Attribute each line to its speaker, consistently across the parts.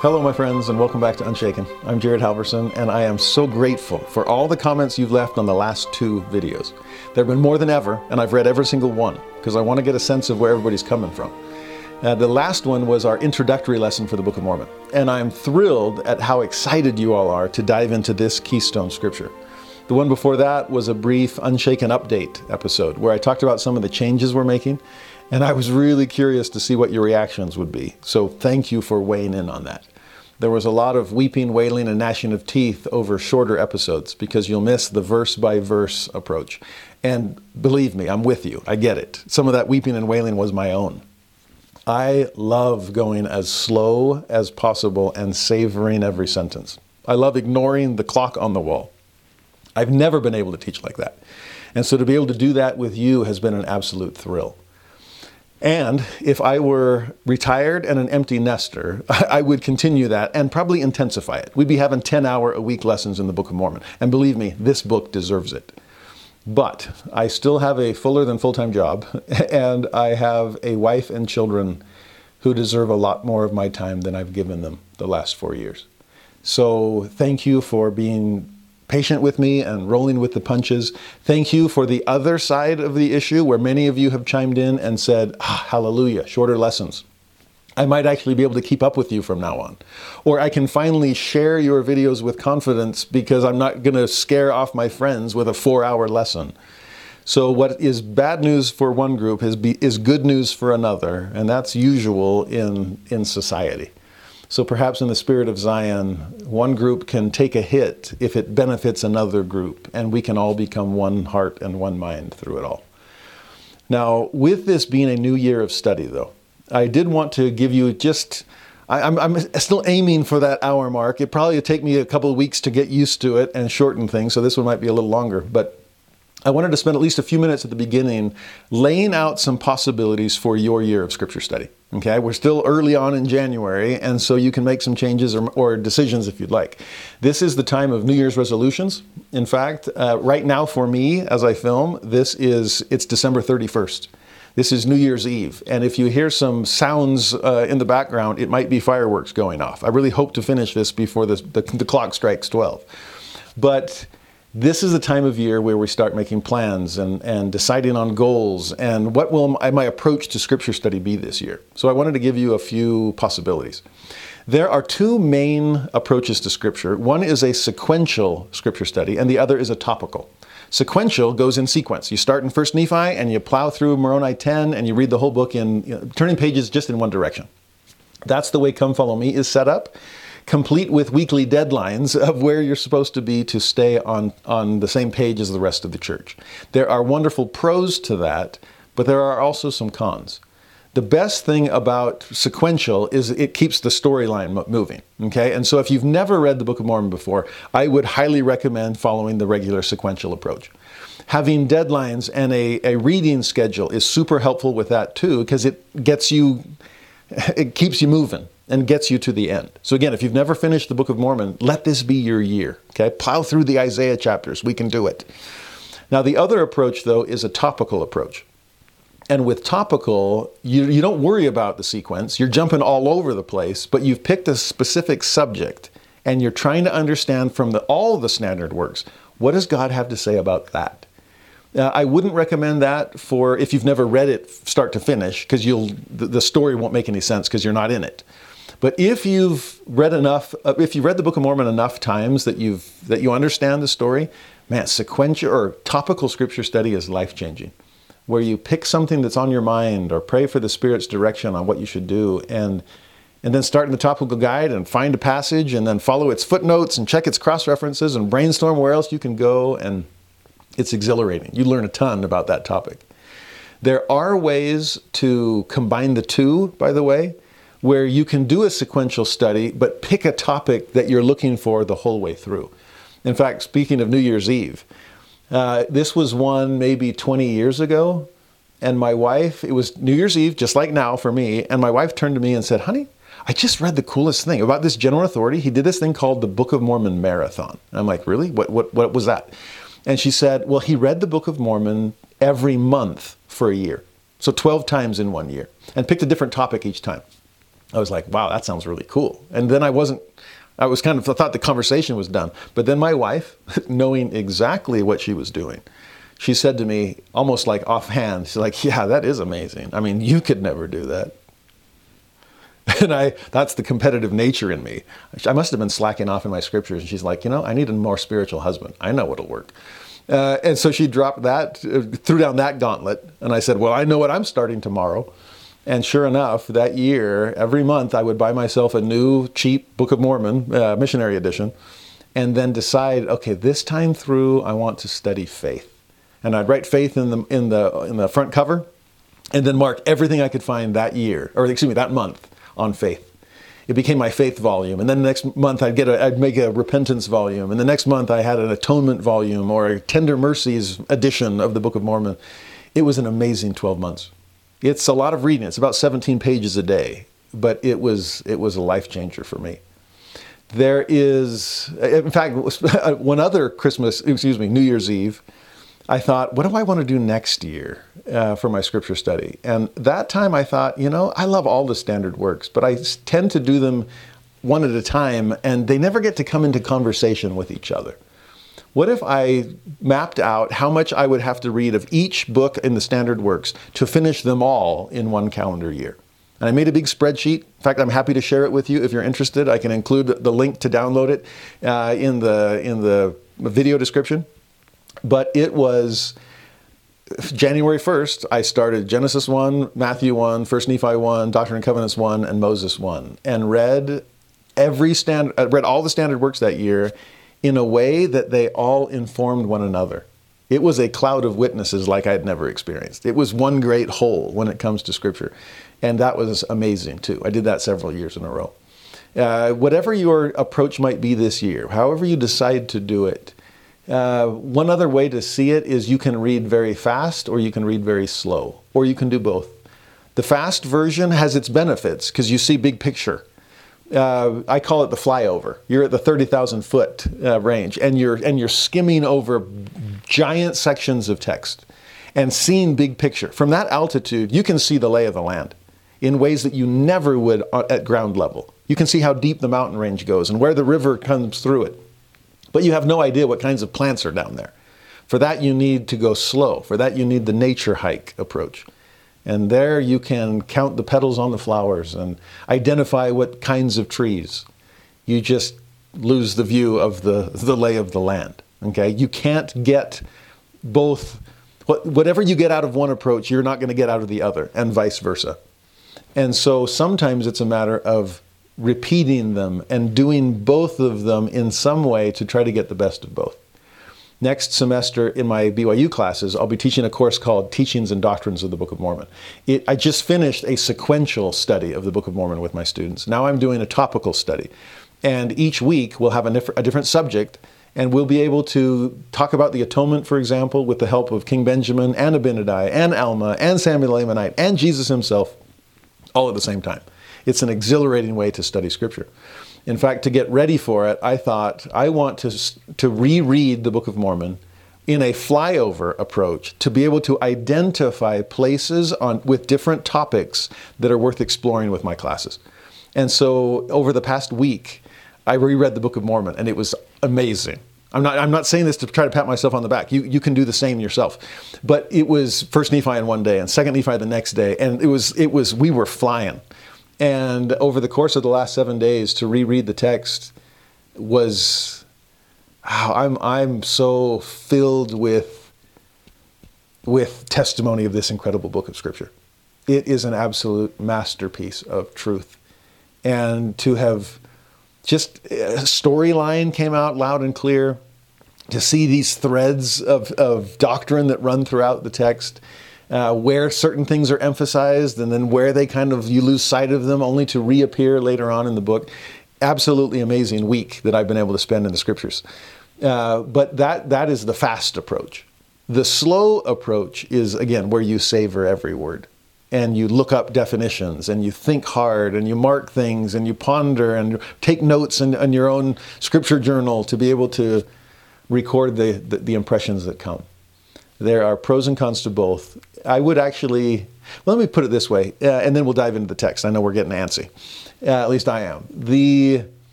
Speaker 1: Hello, my friends, and welcome back to Unshaken. I'm Jared Halverson, and I am so grateful for all the comments you've left on the last two videos. There have been more than ever, and I've read every single one because I want to get a sense of where everybody's coming from. Uh, the last one was our introductory lesson for the Book of Mormon, and I'm thrilled at how excited you all are to dive into this keystone scripture. The one before that was a brief Unshaken update episode where I talked about some of the changes we're making, and I was really curious to see what your reactions would be. So thank you for weighing in on that. There was a lot of weeping, wailing, and gnashing of teeth over shorter episodes because you'll miss the verse by verse approach. And believe me, I'm with you. I get it. Some of that weeping and wailing was my own. I love going as slow as possible and savoring every sentence. I love ignoring the clock on the wall. I've never been able to teach like that. And so to be able to do that with you has been an absolute thrill. And if I were retired and an empty nester, I would continue that and probably intensify it. We'd be having 10 hour a week lessons in the Book of Mormon. And believe me, this book deserves it. But I still have a fuller than full time job, and I have a wife and children who deserve a lot more of my time than I've given them the last four years. So thank you for being patient with me and rolling with the punches. Thank you for the other side of the issue where many of you have chimed in and said, ah, hallelujah, shorter lessons. I might actually be able to keep up with you from now on. Or I can finally share your videos with confidence because I'm not going to scare off my friends with a four hour lesson. So, what is bad news for one group is, be, is good news for another, and that's usual in, in society. So, perhaps in the spirit of Zion, one group can take a hit if it benefits another group, and we can all become one heart and one mind through it all. Now, with this being a new year of study, though, I did want to give you just. I, am I'm, I'm still aiming for that hour mark. It probably would take me a couple of weeks to get used to it and shorten things, so this one might be a little longer. But I wanted to spend at least a few minutes at the beginning laying out some possibilities for your year of scripture study. Okay, we're still early on in January, and so you can make some changes or, or decisions if you'd like. This is the time of New Year's resolutions. In fact, uh, right now for me, as I film, this is it's December 31st. This is New Year's Eve, and if you hear some sounds uh, in the background, it might be fireworks going off. I really hope to finish this before the, the clock strikes 12. But this is the time of year where we start making plans and, and deciding on goals and what will my, approach to scripture study be this year. So I wanted to give you a few possibilities. There are two main approaches to scripture. One is a sequential scripture study, and the other is a topical. Sequential goes in sequence. You start in First Nephi and you plow through Moroni 10 and you read the whole book in you know, turning pages just in one direction. That's the way Come Follow Me is set up, complete with weekly deadlines of where you're supposed to be to stay on, on the same page as the rest of the church. There are wonderful pros to that, but there are also some cons the best thing about sequential is it keeps the storyline moving. Okay, and so if you've never read the Book of Mormon before, I would highly recommend following the regular sequential approach. Having deadlines and a, a reading schedule is super helpful with that too, because it gets you, it keeps you moving and gets you to the end. So again, if you've never finished the Book of Mormon, let this be your year. Okay, plow through the Isaiah chapters. We can do it. Now, the other approach, though, is a topical approach. And with topical, you, you don't worry about the sequence. You're jumping all over the place, but you've picked a specific subject and you're trying to understand from the, all the standard works what does God have to say about that? Uh, I wouldn't recommend that for if you've never read it start to finish because you'll the, the, story won't make any sense because you're not in it. But if you've read enough, uh, if you've read the Book of Mormon enough times that you've that you understand the story, man, sequential or topical scripture study is life changing where you pick something that's on your mind or pray for the Spirit's direction on what you should do and and then start in the topical guide and find a passage and then follow its footnotes and check its cross references and brainstorm where else you can go and it's exhilarating. You learn a ton about that topic. There are ways to combine the two, by the way, where you can do a sequential study but pick a topic that you're looking for the whole way through. In fact, speaking of New Year's Eve, uh, this was one maybe 20 years ago. And my wife, it was New Year's Eve, just like now for me. And my wife turned to me and said, Honey, I just read the coolest thing about this general authority. He did this thing called the Book of Mormon Marathon. I'm like, Really? What, what, what was that? And she said, Well, he read the Book of Mormon every month for a year. So 12 times in one year and picked a different topic each time. I was like, wow, that sounds really cool. And then I wasn't, I was kind of, I thought the conversation was done. But then my wife, knowing exactly what she was doing, she said to me, almost like offhand, she's like, yeah, that is amazing. I mean, you could never do that. And I, that's the competitive nature in me. I must have been slacking off in my scriptures. And she's like, you know, I need a more spiritual husband. I know what'll work. Uh, and so she dropped that, uh, threw down that gauntlet. And I said, well, I know what I'm starting tomorrow. And sure enough, that year, every month, I would buy myself a new cheap Book of Mormon uh, missionary edition and then decide, okay, this time through, I want to study faith. And I'd write faith in the, in the, in the front cover and then mark everything I could find that year, or excuse me, that month on faith. It became my faith volume. And then the next month I'd get a, I'd make a repentance volume. And the next month I had an atonement volume or a tender mercies edition of the Book of Mormon. It was an amazing 12 months. It's a lot of reading. It's about 17 pages a day, but it was it was a life changer for me. There is, in fact, one other Christmas, excuse me, New Year's Eve, I thought, what do I want to do next year uh, for my scripture study? And that time I thought, you know, I love all the standard works, but I tend to do them one at a time, and they never get to come into conversation with each other. What if I mapped out how much I would have to read of each book in the standard works to finish them all in one calendar year? And I made a big spreadsheet. In fact, I'm happy to share it with you if you're interested. I can include the link to download it uh, in the in the video description. But it was January 1st, I started Genesis 1, Matthew 1, 1 Nephi 1, Doctrine and Covenants 1, and Moses 1, and read every stand, uh, read all the standard works that year in a way that they all informed one another. It was a cloud of witnesses like I had never experienced. It was one great whole when it comes to Scripture. And that was amazing too. I did that several years in a row. Uh, whatever your approach might be this year, however you decide to do it, uh, one other way to see it is you can read very fast or you can read very slow, or you can do both. The fast version has its benefits because you see big picture uh, I call it the flyover. You're at the 30,000 foot uh, range and you're, and you're skimming over giant sections of text and seeing big picture. From that altitude, you can see the lay of the land in ways that you never would uh, at ground level. You can see how deep the mountain range goes and where the river comes through it. But you have no idea what kinds of plants are down there. For that, you need to go slow. For that, you need the nature hike approach. And there you can count the petals on the flowers and identify what kinds of trees. You just lose the view of the, the lay of the land. Okay? You can't get both, whatever you get out of one approach, you're not going to get out of the other, and vice versa. And so sometimes it's a matter of repeating them and doing both of them in some way to try to get the best of both. Next semester in my BYU classes, I'll be teaching a course called Teachings and Doctrines of the Book of Mormon. It, I just finished a sequential study of the Book of Mormon with my students. Now I'm doing a topical study. And each week we'll have a, a different subject, and we'll be able to talk about the atonement, for example, with the help of King Benjamin and Abinadi and Alma and Samuel Ammonite and Jesus himself, all at the same time. It's an exhilarating way to study Scripture. In fact, to get ready for it, I thought I want to, to reread the Book of Mormon in a flyover approach to be able to identify places on, with different topics that are worth exploring with my classes. And so over the past week, I reread the Book of Mormon and it was amazing. I'm not, I'm not saying this to try to pat myself on the back. You, you can do the same yourself. But it was First Nephi in one day and Second Nephi the next day. And it was, it was we were flying. And over the course of the last seven days, to reread the text was, oh, I'm, I'm so filled with, with testimony of this incredible book of Scripture. It is an absolute masterpiece of truth. And to have just a storyline came out loud and clear, to see these threads of, of doctrine that run throughout the text uh, where certain things are emphasized and then where they kind of you lose sight of them only to reappear later on in the book. Absolutely amazing week that i've been able to spend in the scriptures. Uh, but that that is the fast approach. The slow approach is again where you savor every word and you look up definitions and you think hard and you mark things and you ponder and take notes in, in your own scripture journal to be able to record the, the, the impressions that come. There are pros and cons to both. I would actually, Well, let me put it this way, uh, and then we'll dive into the text. I know we're getting antsy. Uh, at least I am. The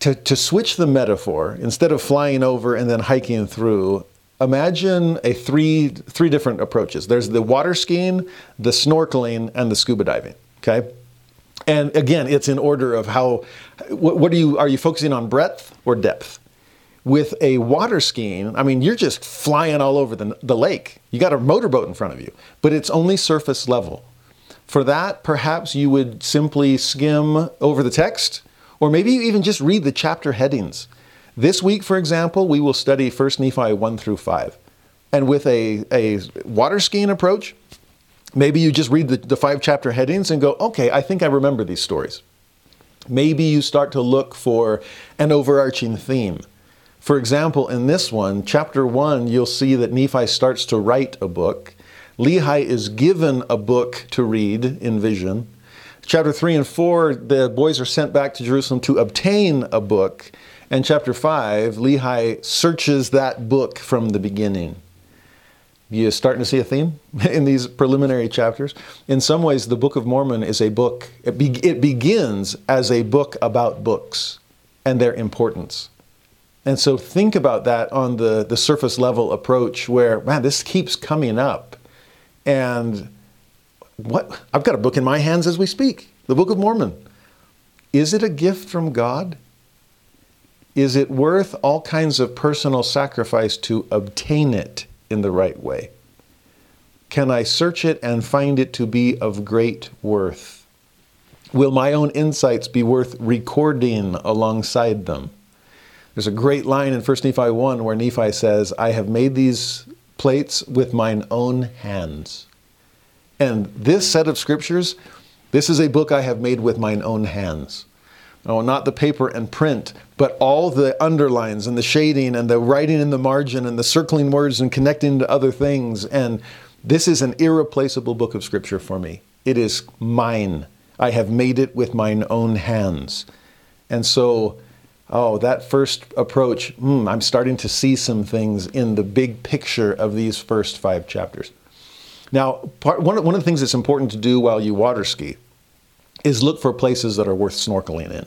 Speaker 1: to, to switch the metaphor, instead of flying over and then hiking through, imagine a three three different approaches. There's the water skiing, the snorkeling, and the scuba diving. Okay, and again, it's in order of how. What, what are you are you focusing on breadth or depth? With a water skiing, I mean, you're just flying all over the, the lake. You got a motorboat in front of you, but it's only surface level. For that, perhaps you would simply skim over the text, or maybe you even just read the chapter headings. This week, for example, we will study 1 Nephi 1 through 5. And with a, a water skiing approach, maybe you just read the, the five chapter headings and go, okay, I think I remember these stories. Maybe you start to look for an overarching theme. For example, in this one, chapter 1, you'll see that Nephi starts to write a book. Lehi is given a book to read in vision. Chapter 3 and 4, the boys are sent back to Jerusalem to obtain a book. And chapter 5, Lehi searches that book from the beginning. You're starting to see a theme in these preliminary chapters? In some ways, the Book of Mormon is a book, it, be, it begins as a book about books and their importance. And so think about that on the, the surface level approach where, man, this keeps coming up. And what I've got a book in my hands as we speak, the Book of Mormon. Is it a gift from God? Is it worth all kinds of personal sacrifice to obtain it in the right way? Can I search it and find it to be of great worth? Will my own insights be worth recording alongside them? There's a great line in 1 Nephi 1 where Nephi says, I have made these plates with mine own hands. And this set of scriptures, this is a book I have made with mine own hands. Oh, not the paper and print, but all the underlines and the shading and the writing in the margin and the circling words and connecting to other things. And this is an irreplaceable book of scripture for me. It is mine. I have made it with mine own hands. And so oh, that first approach, mm, I'm starting to see some things in the big picture of these first five chapters. Now, part, one, one of the things that's important to do while you water ski is look for places that are worth snorkeling in.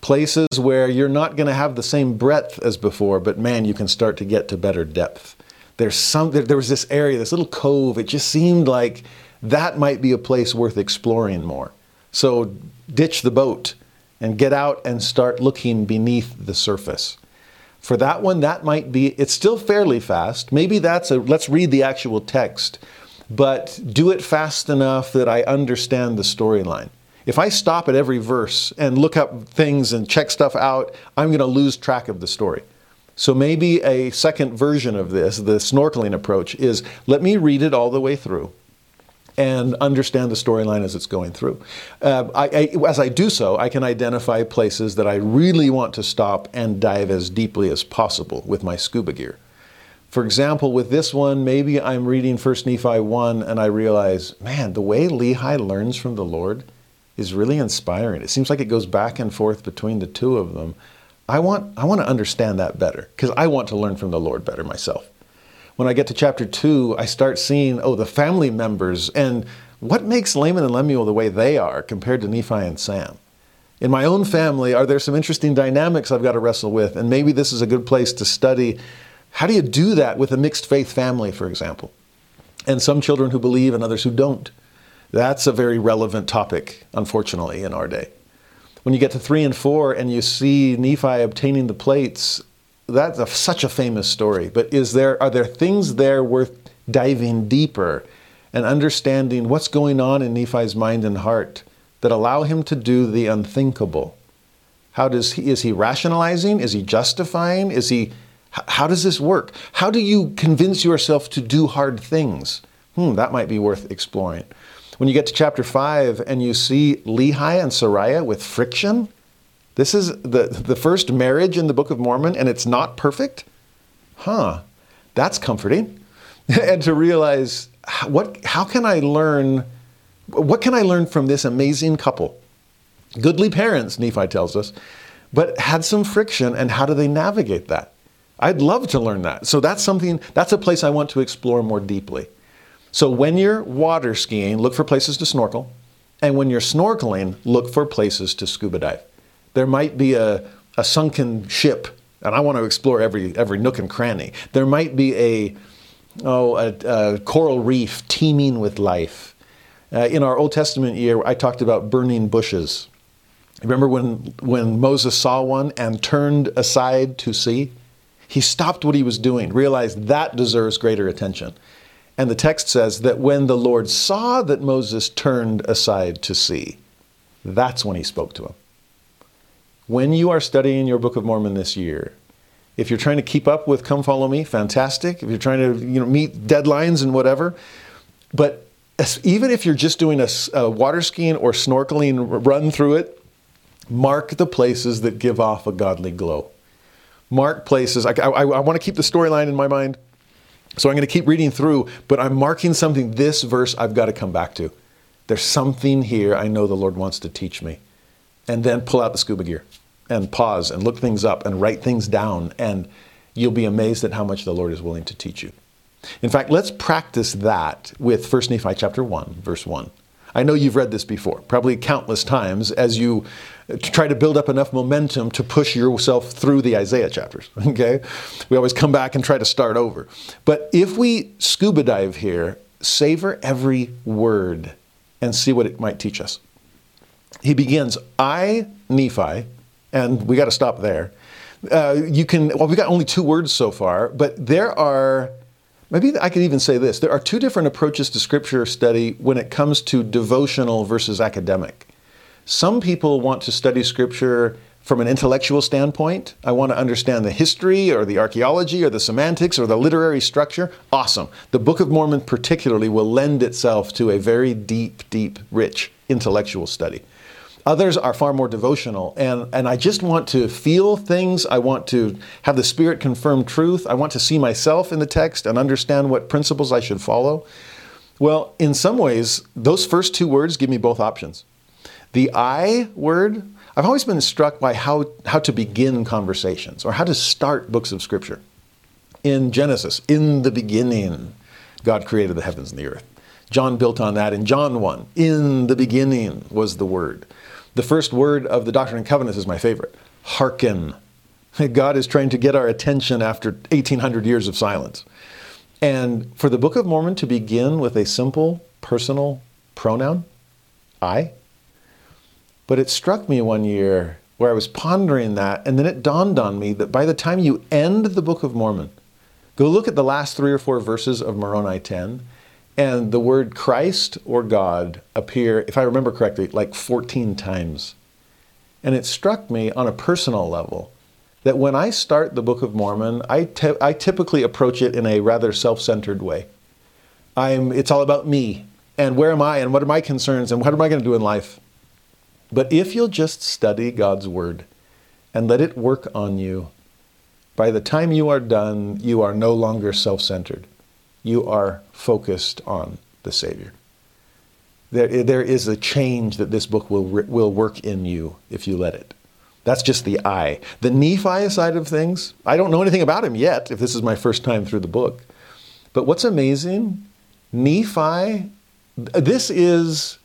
Speaker 1: Places where you're not going to have the same breadth as before, but man, you can start to get to better depth. There's some, there, there was this area, this little cove, it just seemed like that might be a place worth exploring more. So ditch the boat and get out and start looking beneath the surface. For that one, that might be, it's still fairly fast. Maybe that's a, let's read the actual text, but do it fast enough that I understand the storyline. If I stop at every verse and look up things and check stuff out, I'm going to lose track of the story. So maybe a second version of this, the snorkeling approach, is let me read it all the way through and understand the storyline as it's going through. Uh, I, I, as I do so, I can identify places that I really want to stop and dive as deeply as possible with my scuba gear. For example, with this one, maybe I'm reading 1 Nephi 1 and I realize, man, the way Lehi learns from the Lord is really inspiring. It seems like it goes back and forth between the two of them. I want, I want to understand that better because I want to learn from the Lord better myself when I get to chapter two, I start seeing, oh, the family members and what makes Laman and Lemuel the way they are compared to Nephi and Sam. In my own family, are there some interesting dynamics I've got to wrestle with? And maybe this is a good place to study how do you do that with a mixed faith family, for example? And some children who believe and others who don't. That's a very relevant topic, unfortunately, in our day. When you get to three and four and you see Nephi obtaining the plates, that's a, such a famous story. But is there are there things there worth diving deeper and understanding what's going on in Nephi's mind and heart that allow him to do the unthinkable? How does he is he rationalizing? Is he justifying? Is he how does this work? How do you convince yourself to do hard things? Hmm, that might be worth exploring. When you get to chapter 5 and you see Lehi and Sariah with friction, this is the, the first marriage in the Book of Mormon, and it's not perfect? Huh, that's comforting. and to realize what, how can I learn, what can I learn from this amazing couple? Goodly parents, Nephi tells us, but had some friction, and how do they navigate that? I'd love to learn that. So that's something, that's a place I want to explore more deeply. So when you're water skiing, look for places to snorkel. And when you're snorkeling, look for places to scuba dive. There might be a, a sunken ship, and I want to explore every, every nook and cranny. There might be a, oh, a, a coral reef teeming with life. Uh, in our Old Testament year, I talked about burning bushes. Remember when, when Moses saw one and turned aside to see? He stopped what he was doing, realized that deserves greater attention. And the text says that when the Lord saw that Moses turned aside to see, that's when he spoke to him. When you are studying your Book of Mormon this year, if you're trying to keep up with Come Follow Me, fantastic. If you're trying to you know, meet deadlines and whatever, but even if you're just doing a, a water skiing or snorkeling run through it, mark the places that give off a godly glow. Mark places. I, I, I want to keep the storyline in my mind. So I'm going to keep reading through, but I'm marking something. This verse I've got to come back to. There's something here I know the Lord wants to teach me. And then pull out the scuba gear and pause and look things up and write things down. And you'll be amazed at how much the Lord is willing to teach you. In fact, let's practice that with 1 Nephi chapter 1, verse 1. I know you've read this before, probably countless times, as you try to build up enough momentum to push yourself through the Isaiah chapters. Okay? We always come back and try to start over. But if we scuba dive here, savor every word and see what it might teach us. He begins, I, Nephi, and we got to stop there. Uh, you can, well, we got only two words so far, but there are, maybe I could even say this there are two different approaches to scripture study when it comes to devotional versus academic. Some people want to study scripture from an intellectual standpoint. I want to understand the history or the archaeology or the semantics or the literary structure. Awesome. The Book of Mormon, particularly, will lend itself to a very deep, deep, rich intellectual study. Others are far more devotional, and, and I just want to feel things. I want to have the Spirit confirm truth. I want to see myself in the text and understand what principles I should follow. Well, in some ways, those first two words give me both options. The I word, I've always been struck by how, how to begin conversations or how to start books of Scripture. In Genesis, in the beginning, God created the heavens and the earth. John built on that in John 1. In the beginning was the Word. The first word of the Doctrine and Covenants is my favorite hearken. God is trying to get our attention after 1800 years of silence. And for the Book of Mormon to begin with a simple personal pronoun, I, but it struck me one year where I was pondering that, and then it dawned on me that by the time you end the Book of Mormon, go look at the last three or four verses of Moroni 10, and the word Christ or God appear, if I remember correctly, like 14 times. And it struck me on a personal level that when I start the Book of Mormon, I, I typically approach it in a rather self centered way. I'm, it's all about me, and where am I, and what are my concerns, and what am I going to do in life? But if you'll just study God's Word and let it work on you, by the time you are done, you are no longer self centered. You are focused on the Savior. There, there is a change that this book will, will work in you if you let it. That's just the I. The Nephi side of things, I don't know anything about him yet, if this is my first time through the book. But what's amazing, Nephi, this is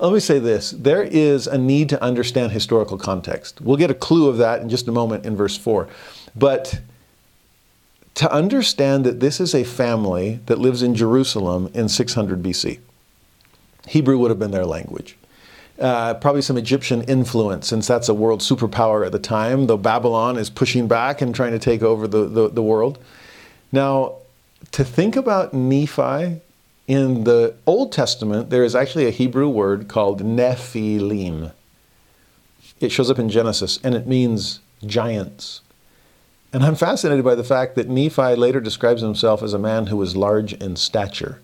Speaker 1: let me say this there is a need to understand historical context. We'll get a clue of that in just a moment in verse 4. But to understand that this is a family that lives in Jerusalem in 600 BC, Hebrew would have been their language. Uh, probably some Egyptian influence, since that's a world superpower at the time, though Babylon is pushing back and trying to take over the, the, the world. Now, to think about Nephi in the Old Testament, there is actually a Hebrew word called Nephilim. It shows up in Genesis and it means giants. And I'm fascinated by the fact that Nephi later describes himself as a man who was large in stature.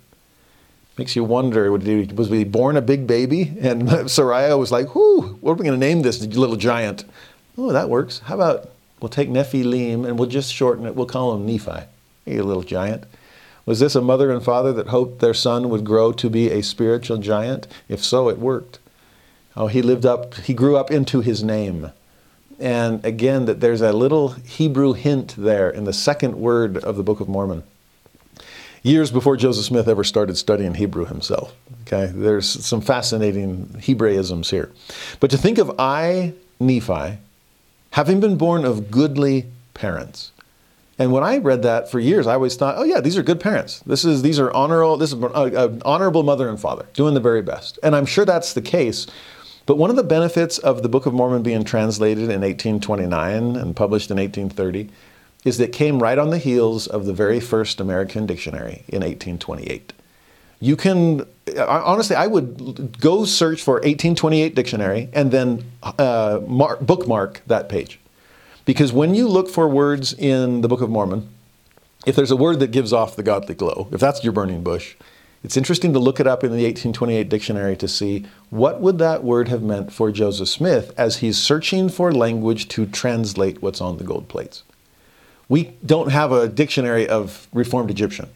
Speaker 1: Makes you wonder, was he born a big baby? And Sariah was like, whoo, what are we going to name this little giant? Oh, that works. How about we'll take Nephilim and we'll just shorten it. We'll call him Nephi. Hey, little giant. Was this a mother and father that hoped their son would grow to be a spiritual giant? If so, it worked. Oh, he lived up, he grew up into his name. And again, that there's a little Hebrew hint there in the second word of the Book of Mormon. years before Joseph Smith ever started studying Hebrew himself. Okay, there's some fascinating Hebraisms here. But to think of I, Nephi, having been born of goodly parents. And when I read that for years, I always thought, oh yeah, these are good parents. This is these are honorable. This is an honorable mother and father doing the very best. And I'm sure that's the case. But one of the benefits of the Book of Mormon being translated in 1829 and published in 1830 is that it came right on the heels of the very first American dictionary in 1828. You can, honestly, I would go search for 1828 dictionary and then uh, mark, bookmark that page. Because when you look for words in the Book of Mormon, if there's a word that gives off the godly glow, if that's your burning bush, it's interesting to look it up in the 1828 dictionary to see what would that word have meant for Joseph Smith as he's searching for language to translate what's on the gold plates. We don't have a dictionary of Reformed Egyptian.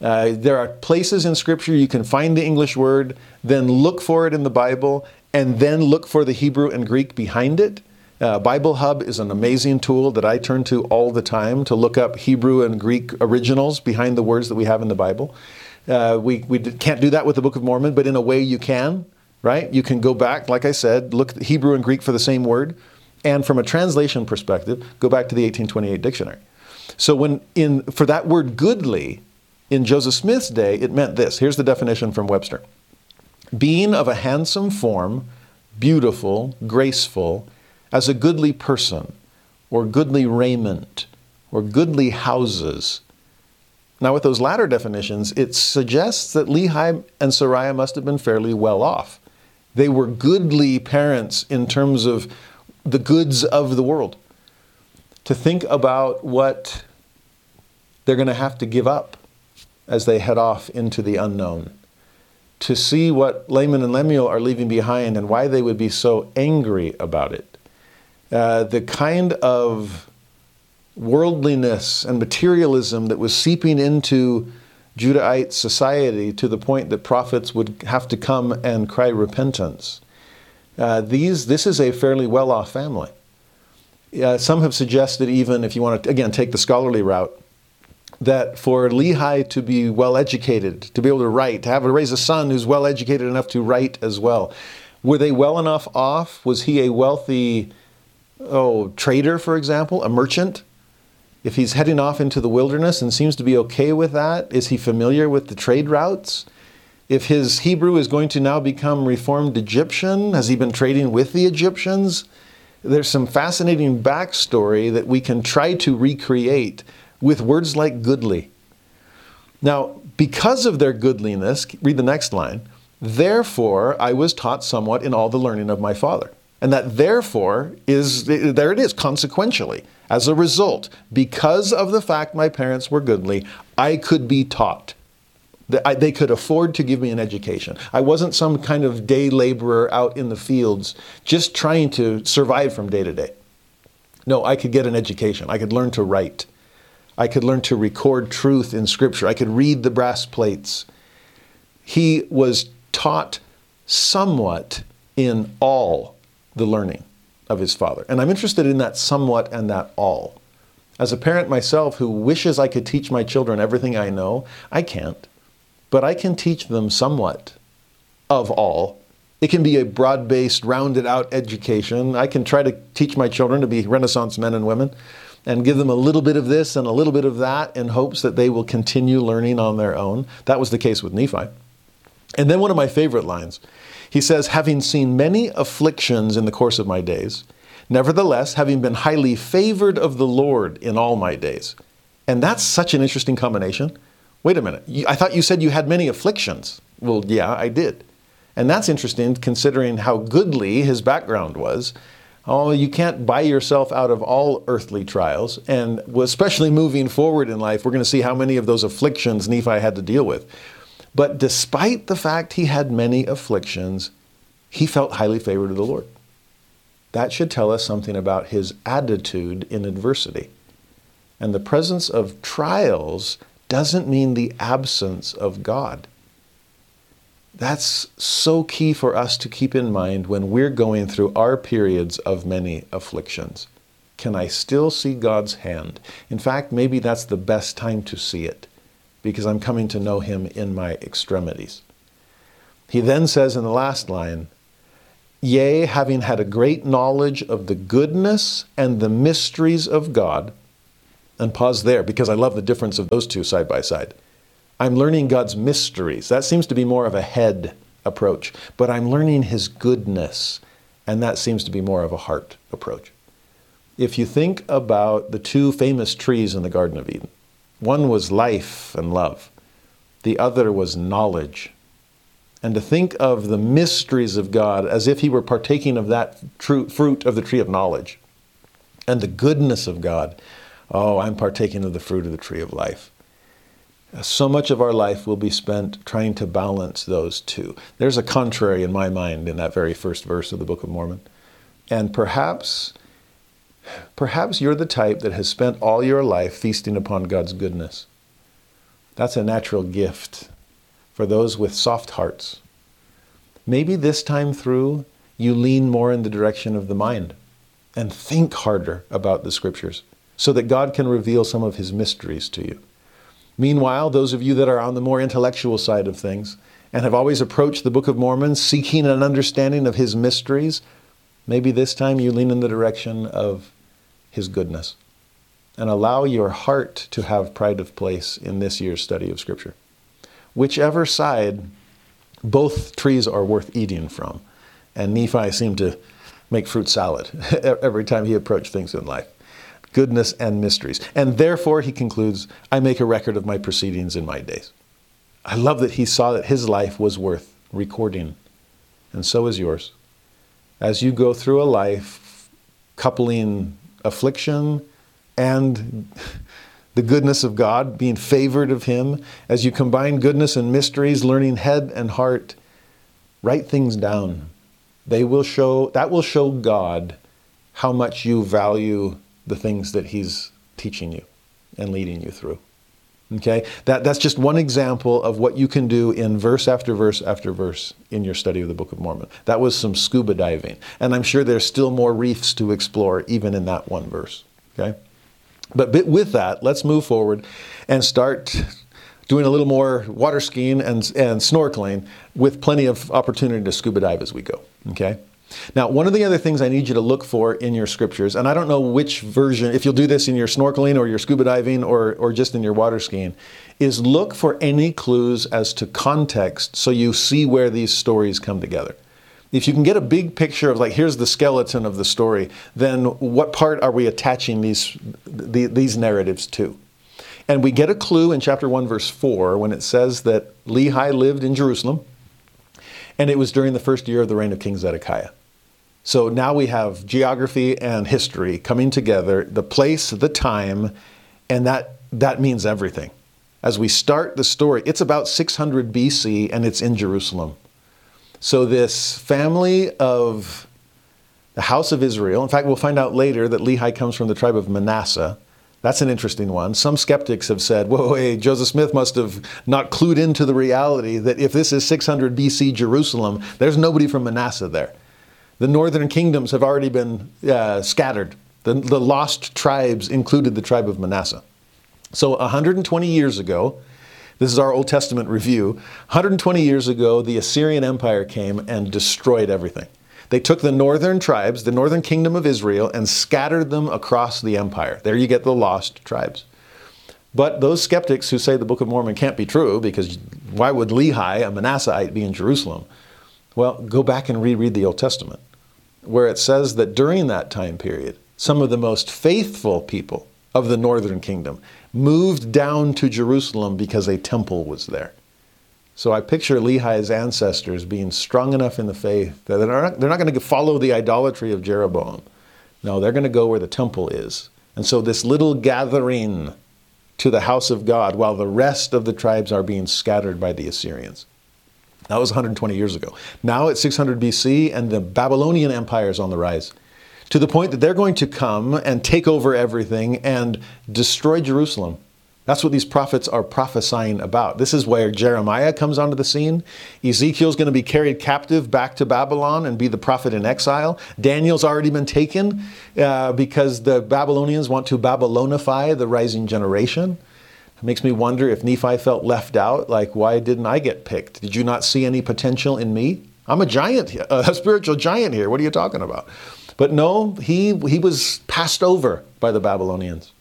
Speaker 1: Uh, there are places in Scripture you can find the English word, then look for it in the Bible, and then look for the Hebrew and Greek behind it. Uh, Bible Hub is an amazing tool that I turn to all the time to look up Hebrew and Greek originals behind the words that we have in the Bible. Uh, we we can't do that with the Book of Mormon, but in a way you can, right? You can go back, like I said, look at Hebrew and Greek for the same word, and from a translation perspective, go back to the 1828 dictionary. So when in for that word goodly in Joseph Smith's day, it meant this. Here's the definition from Webster. Being of a handsome form, beautiful, graceful, as a goodly person, or goodly raiment, or goodly houses. Now, with those latter definitions, it suggests that Lehi and Sariah must have been fairly well off. They were goodly parents in terms of the goods of the world. To think about what they're going to have to give up as they head off into the unknown. To see what Laman and Lemuel are leaving behind and why they would be so angry about it. Uh, the kind of worldliness and materialism that was seeping into Judahite society to the point that prophets would have to come and cry repentance. Uh, these, this is a fairly well off family. Uh, some have suggested, even if you want to, again, take the scholarly route, that for Lehi to be well educated, to be able to write, to have to raise a son who's well educated enough to write as well, were they well enough off? Was he a wealthy, oh, trader, for example, a merchant? If he's heading off into the wilderness and seems to be okay with that, is he familiar with the trade routes? If his Hebrew is going to now become Reformed Egyptian, has he been trading with the Egyptians? There's some fascinating backstory that we can try to recreate with words like goodly. Now, because of their goodliness, read the next line, therefore I was taught somewhat in all the learning of my father. And that therefore is, there it is, consequentially. As a result, because of the fact my parents were goodly, I could be taught. They could afford to give me an education. I wasn't some kind of day laborer out in the fields just trying to survive from day to day. No, I could get an education. I could learn to write. I could learn to record truth in Scripture. I could read the brass plates. He was taught somewhat in all the learning of his father. And I'm interested in that somewhat and that all. As a parent myself who wishes I could teach my children everything I know, I can't. But I can teach them somewhat of all. It can be a broad based, rounded out education. I can try to teach my children to be Renaissance men and women and give them a little bit of this and a little bit of that in hopes that they will continue learning on their own. That was the case with Nephi. And then one of my favorite lines he says, Having seen many afflictions in the course of my days, nevertheless, having been highly favored of the Lord in all my days. And that's such an interesting combination. Wait a minute, I thought you said you had many afflictions. Well, yeah, I did. And that's interesting considering how goodly his background was Oh, you can't buy yourself out of all earthly trials. And especially moving forward in life, we're going to see how many of those afflictions Nephi had to deal with. But despite the fact he had many afflictions, he felt highly favored of the Lord. That should tell us something about his attitude in adversity. And the presence of trials doesn't mean the absence of God. That's so key for us to keep in mind when we're going through our periods of many afflictions. Can I still see God's hand? In fact, maybe that's the best time to see it because I'm coming to know him in my extremities. He then says in the last line, Yea, having had a great knowledge of the goodness and the mysteries of God, and pause there because I love the difference of those two side by side. I'm learning God's mysteries. That seems to be more of a head approach, but I'm learning His goodness, and that seems to be more of a heart approach. If you think about the two famous trees in the Garden of Eden, one was life and love, the other was knowledge. And to think of the mysteries of God as if He were partaking of that fruit of the tree of knowledge and the goodness of God oh, I'm partaking of the fruit of the tree of life. So much of our life will be spent trying to balance those two. There's a contrary in my mind in that very first verse of the Book of Mormon. And perhaps, perhaps you're the type that has spent all your life feasting upon God's goodness. That's a natural gift for those with soft hearts. Maybe this time through, you lean more in the direction of the mind and think harder about the scriptures so that God can reveal some of his mysteries to you. Meanwhile, those of you that are on the more intellectual side of things and have always approached the Book of Mormon seeking an understanding of his mysteries, maybe this time you lean in the direction of his goodness and allow your heart to have pride of place in this year's study of Scripture. Whichever side, both trees are worth eating from. And Nephi seemed to make fruit salad every time he approached things in life goodness, and mysteries. And therefore, he concludes, I make a record of my proceedings in my days. I love that he saw that his life was worth recording, and so is yours. As you go through a life coupling affliction and the goodness of God, being favored of Him, as you combine goodness and mysteries, learning head and heart, write things down. They will show, that will show God how much you value the things that He's teaching you and leading you through. Okay? That, that's just one example of what you can do in verse after verse after verse in your study of the Book of Mormon. That was some scuba diving. And I'm sure there's still more reefs to explore, even in that one verse. Okay? But with that, let's move forward and start doing a little more water skiing and, and snorkeling with plenty of opportunity to scuba dive as we go. Okay? Now, one of the other things I need you to look for in your scriptures, and I don't know which version, if you'll do this in your snorkeling or your scuba diving or, or just in your water skiing, is look for any clues as to context so you see where these stories come together. If you can get a big picture of like, here's the skeleton of the story, then what part are we attaching these, the, these narratives to? And we get a clue in chapter 1, verse 4, when it says that Lehi lived in Jerusalem, and it was during the first year of the reign of King Zedekiah. So now we have geography and history coming together, the place, the time, and that, that means everything. As we start the story, it's about 600 BC and it's in Jerusalem. So this family of the house of Israel, in fact, we'll find out later that Lehi comes from the tribe of Manasseh. That's an interesting one. Some skeptics have said, whoa, hey, Joseph Smith must have not clued into the reality that if this is 600 BC Jerusalem, there's nobody from Manasseh there. The northern kingdoms have already been uh, scattered. The, the lost tribes included the tribe of Manasseh. So 120 years ago, this is our Old Testament review. 120 years ago, the Assyrian Empire came and destroyed everything. They took the northern tribes, the northern kingdom of Israel, and scattered them across the empire. There you get the lost tribes. But those skeptics who say the Book of Mormon can't be true, because why would Lehi, a Manassehite, be in Jerusalem? Well, go back and reread the Old Testament where it says that during that time period, some of the most faithful people of the northern kingdom moved down to Jerusalem because a temple was there. So I picture Lehi's ancestors being strong enough in the faith that they're not, they're not going to follow the idolatry of Jeroboam. No, they're going to go where the temple is. And so this little gathering to the house of God while the rest of the tribes are being scattered by the Assyrians. That was 120 years ago. Now it's 600 BC, and the Babylonian Empire is on the rise to the point that they're going to come and take over everything and destroy Jerusalem. That's what these prophets are prophesying about. This is where Jeremiah comes onto the scene. Ezekiel's going to be carried captive back to Babylon and be the prophet in exile. Daniel's already been taken uh, because the Babylonians want to Babylonify the rising generation. It makes me wonder if Nephi felt left out, like, why didn't I get picked? Did you not see any potential in me? I'm a giant, a spiritual giant here. What are you talking about? But no, he, he was passed over by the Babylonians.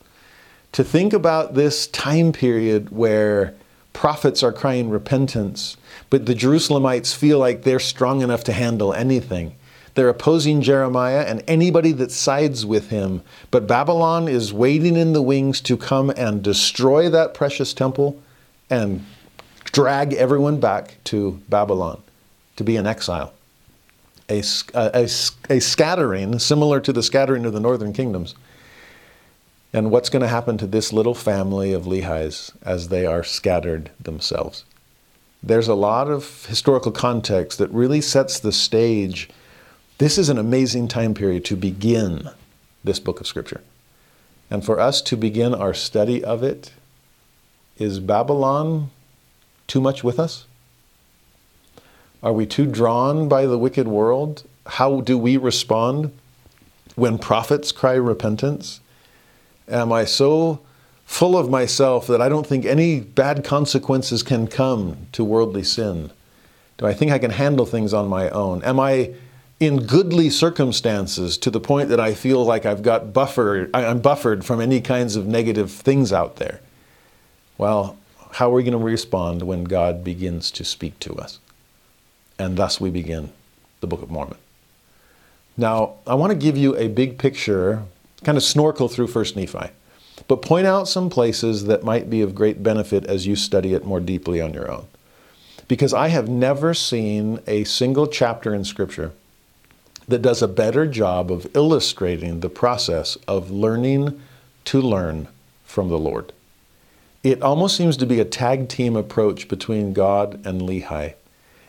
Speaker 1: To think about this time period where prophets are crying repentance, but the Jerusalemites feel like they're strong enough to handle anything. They're opposing Jeremiah and anybody that sides with him. But Babylon is waiting in the wings to come and destroy that precious temple and drag everyone back to Babylon to be in exile. A, a, a, scattering similar to the scattering of the northern kingdoms. And what's going to happen to this little family of Lehis as they are scattered themselves? There's a lot of historical context that really sets the stage this is an amazing time period to begin this book of Scripture. And for us to begin our study of it, is Babylon too much with us? Are we too drawn by the wicked world? How do we respond when prophets cry repentance? Am I so full of myself that I don't think any bad consequences can come to worldly sin? Do I think I can handle things on my own? Am I in goodly circumstances to the point that I feel like I've got buffer, I'm buffered from any kinds of negative things out there. Well, how are we going to respond when God begins to speak to us? And thus we begin the Book of Mormon. Now, I want to give you a big picture, kind of snorkel through 1st Nephi, but point out some places that might be of great benefit as you study it more deeply on your own. Because I have never seen a single chapter in Scripture that does a better job of illustrating the process of learning to learn from the Lord. It almost seems to be a tag team approach between God and Lehi.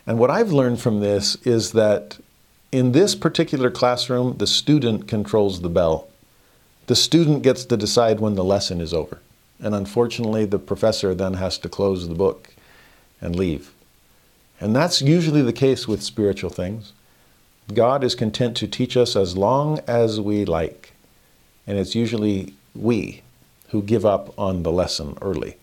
Speaker 1: And what I've learned from this is that in this particular classroom, the student controls the bell. The student gets to decide when the lesson is over. And unfortunately, the professor then has to close the book and leave. And that's usually the case with spiritual things. God is content to teach us as long as we like. And it's usually we who give up on the lesson early.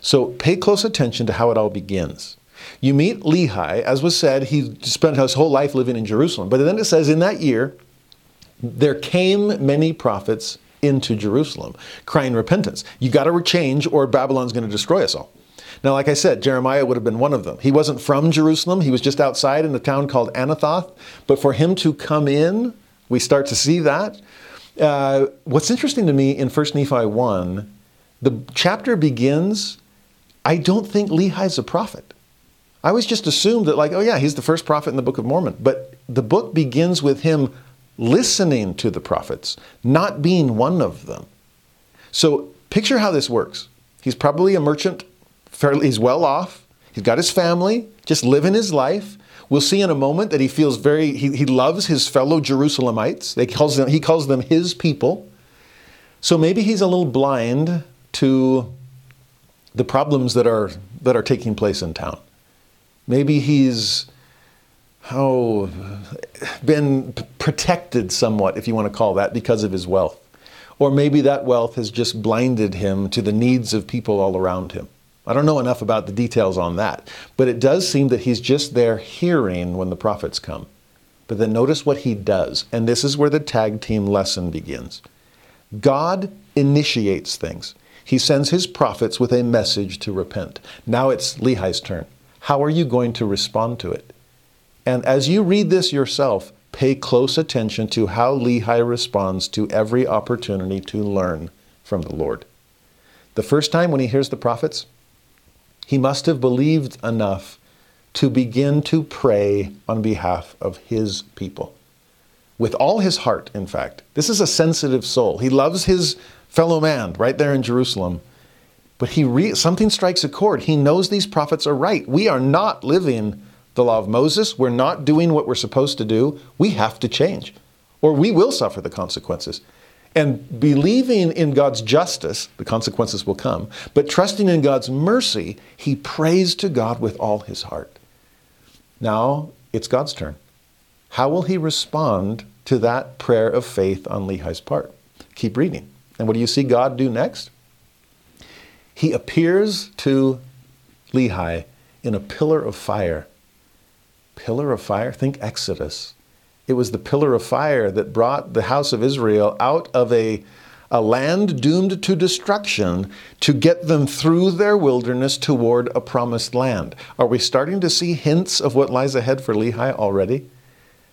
Speaker 1: So pay close attention to how it all begins. You meet Lehi, as was said, he spent his whole life living in Jerusalem. But then it says, in that year, there came many prophets into Jerusalem, crying repentance. You got to change, or Babylon's going to destroy us all. Now, like I said, Jeremiah would have been one of them. He wasn't from Jerusalem, he was just outside in a town called Anathoth. But for him to come in, we start to see that. Uh, what's interesting to me in 1 Nephi 1, the chapter begins, I don't think Lehi's a prophet. I always just assumed that, like, oh yeah, he's the first prophet in the Book of Mormon. But the book begins with him listening to the prophets, not being one of them. So picture how this works. He's probably a merchant fairly, he's well off. He's got his family, just living his life. We'll see in a moment that he feels very, he, he loves his fellow Jerusalemites. They calls them, he calls them his people. So maybe he's a little blind to the problems that are, that are taking place in town. Maybe he's, oh, been protected somewhat, if you want to call that, because of his wealth. Or maybe that wealth has just blinded him to the needs of people all around him. I don't know enough about the details on that, but it does seem that he's just there hearing when the prophets come. But then notice what he does, and this is where the tag team lesson begins. God initiates things. He sends his prophets with a message to repent. Now it's Lehi's turn. How are you going to respond to it? And as you read this yourself, pay close attention to how Lehi responds to every opportunity to learn from the Lord. The first time when he hears the prophets, he must have believed enough to begin to pray on behalf of his people. With all his heart, in fact. This is a sensitive soul. He loves his fellow man right there in Jerusalem. But he re- something strikes a chord. He knows these prophets are right. We are not living the law of Moses. We're not doing what we're supposed to do. We have to change, or we will suffer the consequences. And believing in God's justice, the consequences will come, but trusting in God's mercy, he prays to God with all his heart. Now it's God's turn. How will he respond to that prayer of faith on Lehi's part? Keep reading. And what do you see God do next? he appears to Lehi in a pillar of fire. Pillar of fire? Think Exodus. It was the pillar of fire that brought the house of Israel out of a, a land doomed to destruction to get them through their wilderness toward a promised land. Are we starting to see hints of what lies ahead for Lehi already?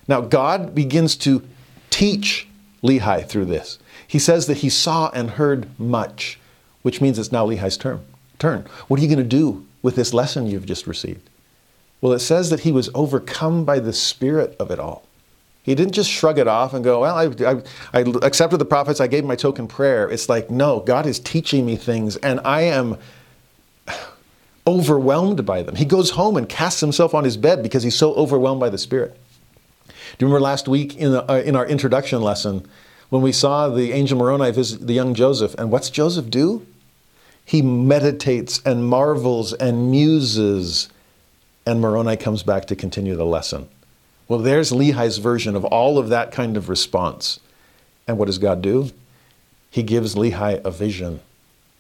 Speaker 1: Now, God begins to teach Lehi through this. He says that he saw and heard much, which means it's now Lehi's turn. Turn. What are you going to do with this lesson you've just received? Well, it says that he was overcome by the spirit of it all. He didn't just shrug it off and go, Well, I, I, I, accepted the prophets, I gave my token prayer. It's like, no, God is teaching me things, and I am overwhelmed by them. He goes home and casts himself on his bed because he's so overwhelmed by the Spirit. Do you remember last week in, the, uh, in our introduction lesson when we saw the angel Moroni visit the young Joseph? And what's Joseph do? He meditates and marvels and muses, and Moroni comes back to continue the lesson. Well, there's Lehi's version of all of that kind of response. And what does God do? He gives Lehi a vision.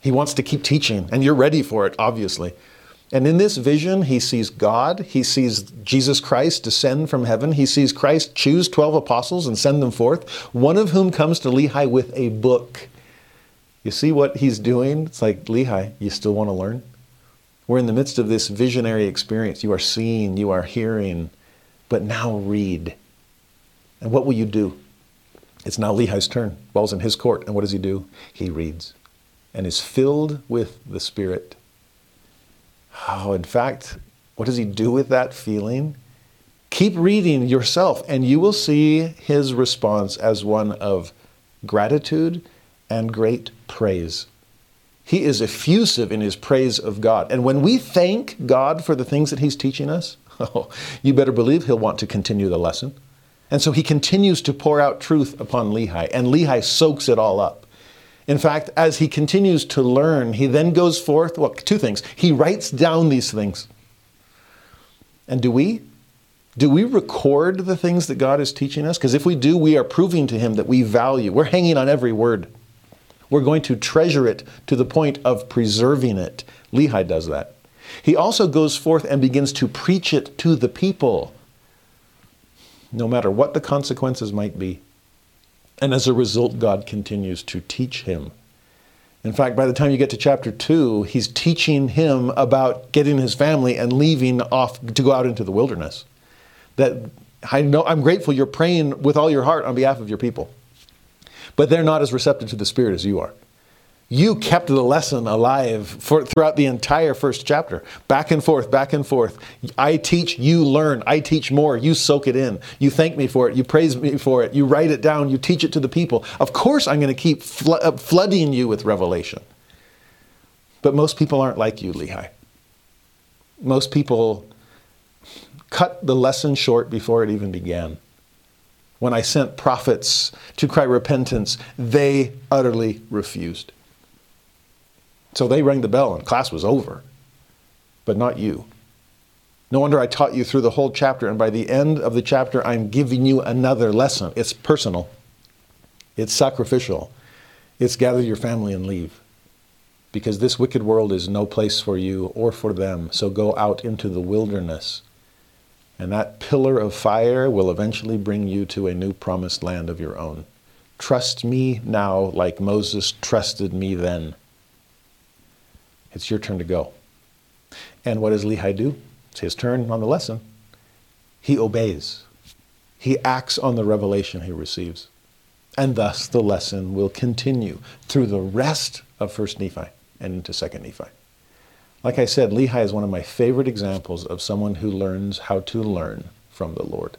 Speaker 1: He wants to keep teaching, and you're ready for it, obviously. And in this vision, he sees God, he sees Jesus Christ descend from heaven, he sees Christ choose 12 apostles and send them forth, one of whom comes to Lehi with a book. You see what he's doing? It's like, Lehi, you still want to learn? We're in the midst of this visionary experience. You are seeing, you are hearing, but now read. And what will you do? It's now Lehi's turn. Ball's in his court. And what does he do? He reads and is filled with the Spirit. Oh, in fact, what does he do with that feeling? Keep reading yourself, and you will see his response as one of gratitude and great praise. He is effusive in his praise of God. And when we thank God for the things that he's teaching us, oh, you better believe he'll want to continue the lesson. And so he continues to pour out truth upon Lehi, and Lehi soaks it all up. In fact, as he continues to learn, he then goes forth, well, two things. He writes down these things. And do we? Do we record the things that God is teaching us? Because if we do, we are proving to him that we value. We're hanging on every word. We're going to treasure it to the point of preserving it. Lehi does that. He also goes forth and begins to preach it to the people, no matter what the consequences might be. And as a result, God continues to teach him. In fact, by the time you get to chapter 2, he's teaching him about getting his family and leaving off to go out into the wilderness. That I know I'm grateful you're praying with all your heart on behalf of your people. But they're not as receptive to the Spirit as you are. You kept the lesson alive for, throughout the entire first chapter. Back and forth, back and forth. I teach, you learn. I teach more, you soak it in. You thank me for it, you praise me for it, you write it down, you teach it to the people. Of course, I'm going to keep fl- uh, flooding you with revelation. But most people aren't like you, Lehi. Most people cut the lesson short before it even began. When I sent prophets to cry repentance, they utterly refused. So they rang the bell and class was over, but not you. No wonder I taught you through the whole chapter, and by the end of the chapter, I'm giving you another lesson. It's personal, it's sacrificial, it's gather your family and leave. Because this wicked world is no place for you or for them. So go out into the wilderness. And that pillar of fire will eventually bring you to a new promised land of your own. Trust me now like Moses trusted me then. It's your turn to go. And what does Lehi do? It's his turn on the lesson. He obeys. He acts on the revelation he receives. And thus the lesson will continue through the rest of 1st Nephi and into 2nd Nephi. Like I said, Lehi is one of my favorite examples of someone who learns how to learn from the Lord.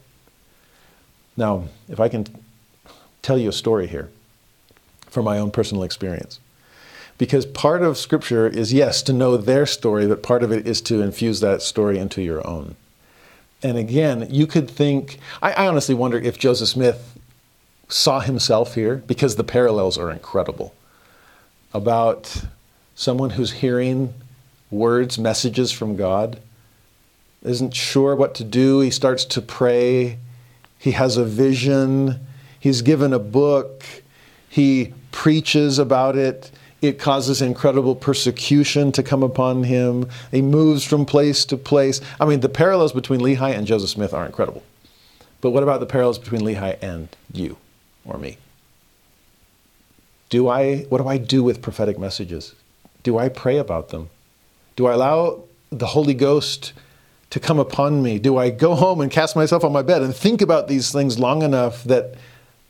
Speaker 1: Now, if I can tell you a story here from my own personal experience. Because part of Scripture is, yes, to know their story, but part of it is to infuse that story into your own. And again, you could think, I, I honestly wonder if Joseph Smith saw himself here, because the parallels are incredible, about someone who's hearing words, messages from God, isn't sure what to do. He starts to pray. He has a vision. He's given a book. He preaches about it It causes incredible persecution to come upon him. He moves from place to place. I mean, the parallels between Lehi and Joseph Smith are incredible. But what about the parallels between Lehi and you or me? Do I, what do I do with prophetic messages? Do I pray about them? Do I allow the Holy Ghost to come upon me? Do I go home and cast myself on my bed and think about these things long enough that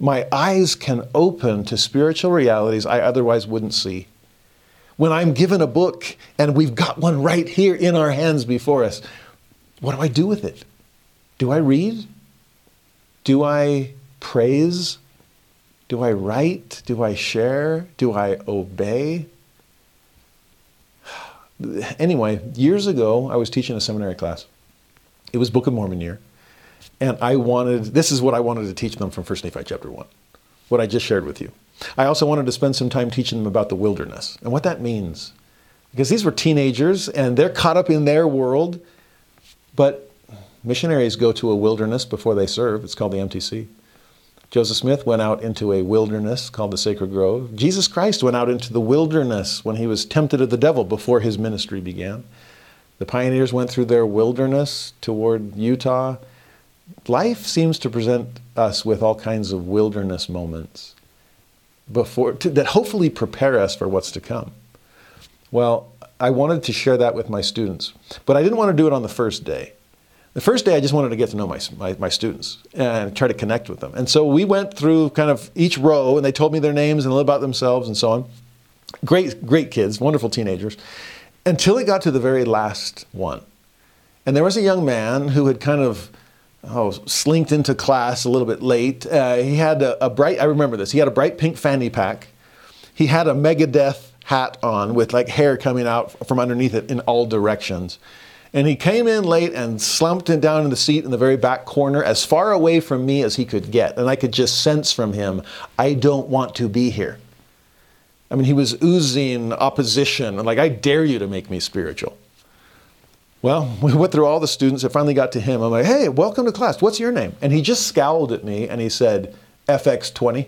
Speaker 1: my eyes can open to spiritual realities I otherwise wouldn't see? When I'm given a book and we've got one right here in our hands before us, what do I do with it? Do I read? Do I praise? Do I write? Do I share? Do I obey? Anyway, years ago, I was teaching a seminary class. It was Book of Mormon year. And I wanted, this is what I wanted to teach them from 1 Nephi chapter 1, what I just shared with you. I also wanted to spend some time teaching them about the wilderness and what that means. Because these were teenagers and they're caught up in their world, but missionaries go to a wilderness before they serve. It's called the MTC. Joseph Smith went out into a wilderness called the Sacred Grove. Jesus Christ went out into the wilderness when he was tempted of the devil before his ministry began. The pioneers went through their wilderness toward Utah. Life seems to present us with all kinds of wilderness moments before to, that hopefully prepare us for what's to come. Well, I wanted to share that with my students, but I didn't want to do it on the first day. The first day, I just wanted to get to know my, my, my, students and try to connect with them. And so we went through kind of each row, and they told me their names and a little about themselves and so on. Great, great kids, wonderful teenagers, until it got to the very last one. And there was a young man who had kind of oh, slinked into class a little bit late. Uh, he had a, a bright, I remember this, he had a bright pink fanny pack. He had a Megadeth hat on with like hair coming out from underneath it in all directions. And he came in late and slumped it down in the seat in the very back corner, as far away from me as he could get. And I could just sense from him, I don't want to be here. I mean, he was oozing opposition, and like, I dare you to make me spiritual. Well, we went through all the students. It finally got to him. I'm like, hey, welcome to class. What's your name? And he just scowled at me and he said, FX20.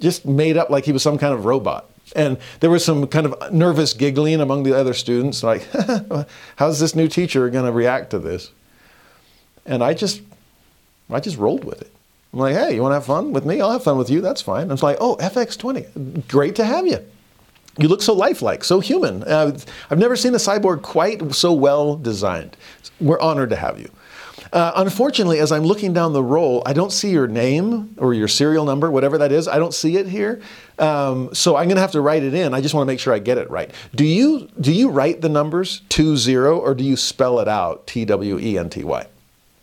Speaker 1: Just made up like he was some kind of robot. And there was some kind of nervous giggling among the other students, like, how's this new teacher going to react to this? And I just, I just rolled with it. I'm like, hey, you want to have fun with me? I'll have fun with you. That's fine. I was like, oh, FX20, great to have you. You look so lifelike, so human. Uh, I've never seen a cyborg quite so well designed. We're honored to have you. Uh, unfortunately, as I'm looking down the roll, I don't see your name or your serial number, whatever that is. I don't see it here. Um, so I'm going to have to write it in. I just want to make sure I get it right. Do you do you write the numbers two zero or do you spell it out T W E N T Y?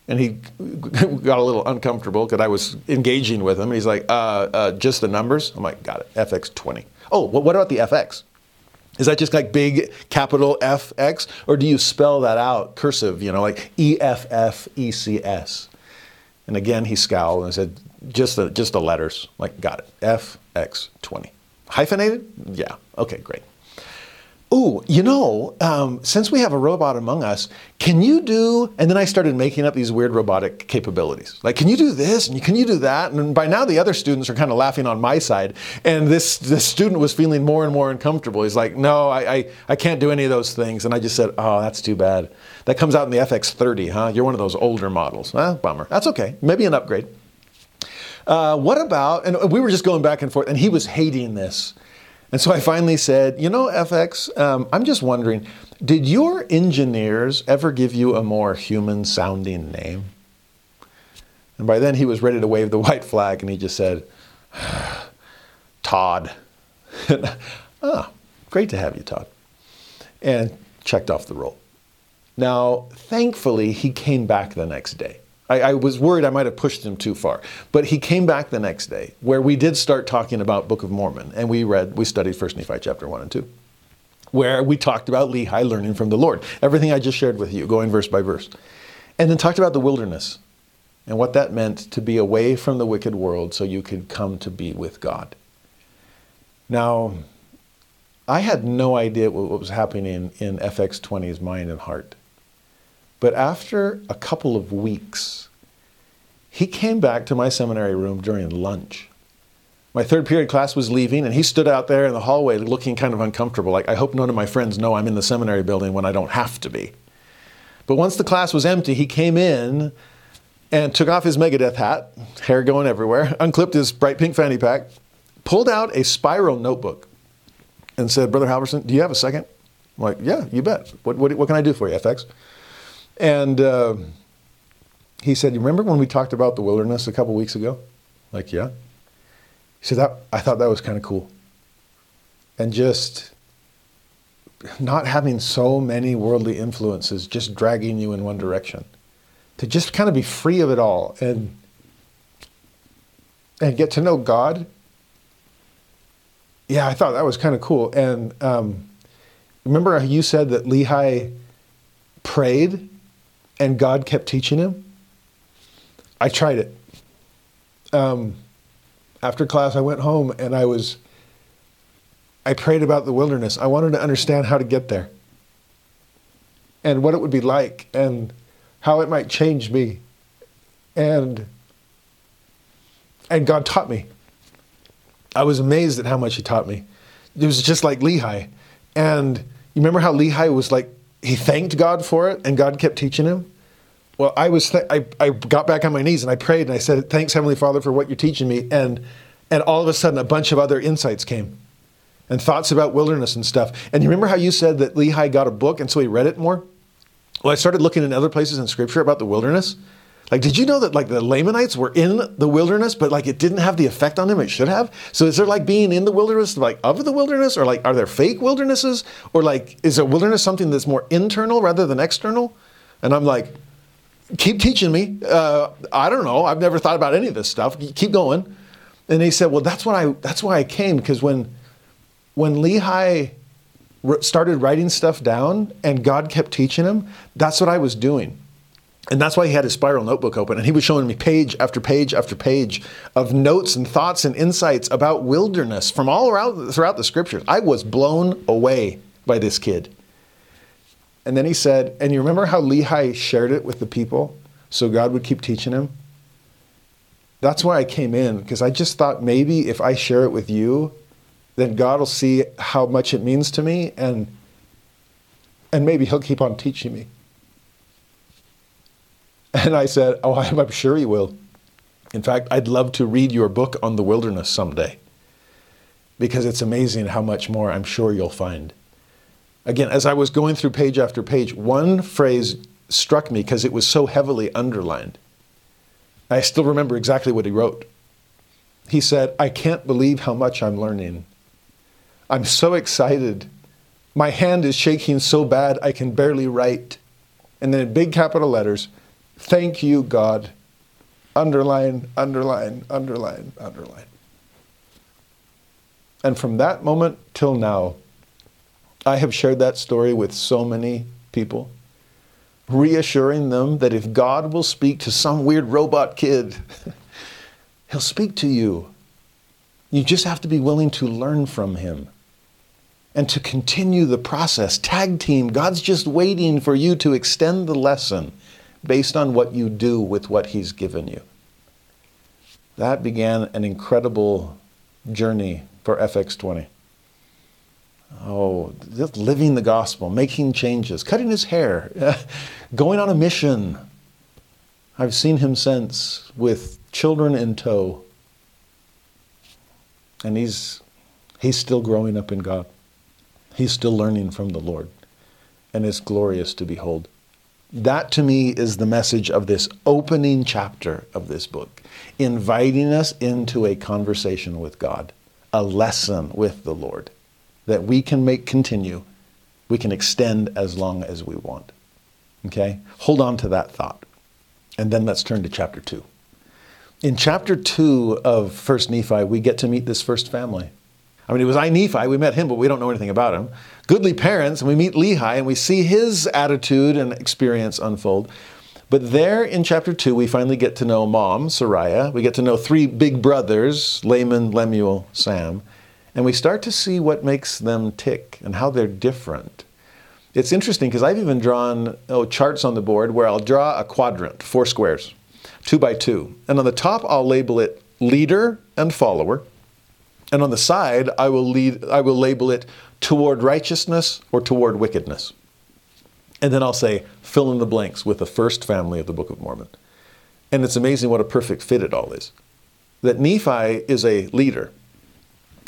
Speaker 1: And he got a little uncomfortable because I was engaging with him. He's like, uh, uh, just the numbers? I'm like, got it. FX20. Oh, what about the FX? Is that just like big capital FX? Or do you spell that out cursive, you know, like E F F E C S? And again, he scowled and said, just the, just the letters. Like, got it. FX20. Hyphenated? Yeah. Okay, great. Ooh, you know, um, since we have a robot among us, can you do? And then I started making up these weird robotic capabilities. Like, can you do this? And can you do that? And by now the other students are kind of laughing on my side. And this, this student was feeling more and more uncomfortable. He's like, no, I, I, I can't do any of those things. And I just said, oh, that's too bad. That comes out in the FX30, huh? You're one of those older models. Ah, bummer. That's okay. Maybe an upgrade. Uh, what about, and we were just going back and forth, and he was hating this. And so I finally said, you know, FX, um, I'm just wondering, did your engineers ever give you a more human sounding name? And by then he was ready to wave the white flag and he just said, Todd. ah, great to have you, Todd. And checked off the roll. Now, thankfully, he came back the next day. I, I, was worried I might have pushed him too far. But he came back the next day, where we did start talking about Book of Mormon, and we read, we studied First Nephi chapter one and two, where we talked about Lehi learning from the Lord. Everything I just shared with you, going verse by verse, and then talked about the wilderness and what that meant to be away from the wicked world, so you could come to be with God. Now, I had no idea what was happening in FX20's mind and heart. But after a couple of weeks, he came back to my seminary room during lunch my third period class was leaving, and he stood out there in the hallway looking kind of uncomfortable. Like, I hope none of my friends know I'm in the seminary building when I don't have to be. But once the class was empty, he came in and took off his Megadeth hat, hair going everywhere, unclipped his bright pink fanny pack, pulled out a spiral notebook, and said, Brother Halverson, do you have a second? I'm like, yeah, you bet. What, what, what can I do for you, FX? And uh, he said, you remember when we talked about the wilderness a couple weeks ago? Like, yeah. He said, that, I thought that was kind of cool. And just not having so many worldly influences just dragging you in one direction. To just kind of be free of it all and and get to know God. Yeah, I thought that was kind of cool. And um, remember how you said that Lehi prayed and God kept teaching him? I tried it. Um, after class, I went home and I was, I prayed about the wilderness. I wanted to understand how to get there and what it would be like and how it might change me. And, and God taught me. I was amazed at how much He taught me. It was just like Lehi. And you remember how Lehi was like, he thanked God for it and God kept teaching him? well, I was th- I, I got back on my knees and I prayed and I said, "Thanks, Heavenly Father, for what you're teaching me." And and all of a sudden, a bunch of other insights came, and thoughts about wilderness and stuff. And you remember how you said that Lehi got a book and so he read it more? Well, I started looking in other places in Scripture about the wilderness. Like, did you know that like the Lamanites were in the wilderness, but like it didn't have the effect on them it should have? So is there like being in the wilderness, like of the wilderness, or like are there fake wildernesses, or like is a wilderness something that's more internal rather than external? And I'm like, keep teaching me. Uh, I don't know. I've never thought about any of this stuff. Keep going. And he said, well, that's why I, that's why I came because when, when Lehi started writing stuff down and God kept teaching him, that's what I was doing. And that's why he had his spiral notebook open. And he was showing me page after page after page of notes and thoughts and insights about wilderness from all around throughout the scriptures. I was blown away by this kid. And then he said, and you remember how Lehi shared it with the people so God would keep teaching him? That's why I came in, because I just thought maybe if I share it with you, then God will see how much it means to me and and maybe he'll keep on teaching me. And I said, Oh, I'm sure he will. In fact, I'd love to read your book on the wilderness someday because it's amazing how much more I'm sure you'll find again, as I was going through page after page, one phrase struck me because it was so heavily underlined. I still remember exactly what he wrote. He said, I can't believe how much I'm learning. I'm so excited. My hand is shaking so bad I can barely write. And then in big capital letters, thank you, God. Underline, underline, underline, underline. And from that moment till now, I have shared that story with so many people, reassuring them that if God will speak to some weird robot kid, He'll speak to you. You just have to be willing to learn from Him and to continue the process. Tag team, God's just waiting for you to extend the lesson based on what you do with what He's given you. That began an incredible journey for FX20. Oh, just living the gospel, making changes, cutting his hair, going on a mission. I've seen him since with children in tow. And he's, he's still growing up in God. He's still learning from the Lord. And it's glorious to behold. That to me is the message of this opening chapter of this book, inviting us into a conversation with God, a lesson with the Lord that we can make continue, we can extend as long as we want. Okay? Hold on to that thought. And then let's turn to chapter 2. In chapter 2 of 1st Nephi, we get to meet this first family. I mean, it was I Nephi, we met him, but we don't know anything about him. Goodly parents, and we meet Lehi, and we see his attitude and experience unfold. But there in chapter 2, we finally get to know mom, Sariah. We get to know three big brothers, Laman, Lemuel, Sam. And we start to see what makes them tick and how they're different. It's interesting because I've even drawn oh, charts on the board where I'll draw a quadrant, four squares, two by two. And on the top, I'll label it leader and follower. And on the side, I will lead I will label it toward righteousness or toward wickedness. And then I'll say fill in the blanks with the first family of the Book of Mormon. And it's amazing what a perfect fit it all is. That Nephi is a leader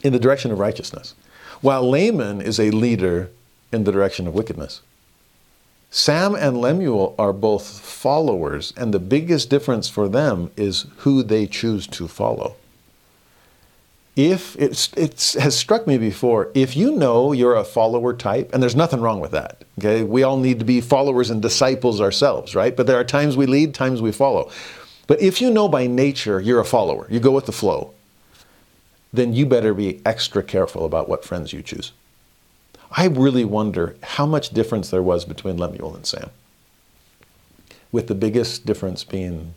Speaker 1: in the direction of righteousness, while Laman is a leader in the direction of wickedness. Sam and Lemuel are both followers, and the biggest difference for them is who they choose to follow. If it's, it has struck me before, if you know you're a follower type, and there's nothing wrong with that, okay? We all need to be followers and disciples ourselves, right? But there are times we lead, times we follow. But if you know by nature you're a follower, you go with the flow, then you better be extra careful about what friends you choose. I really wonder how much difference there was between Lemuel and Sam. With the biggest difference being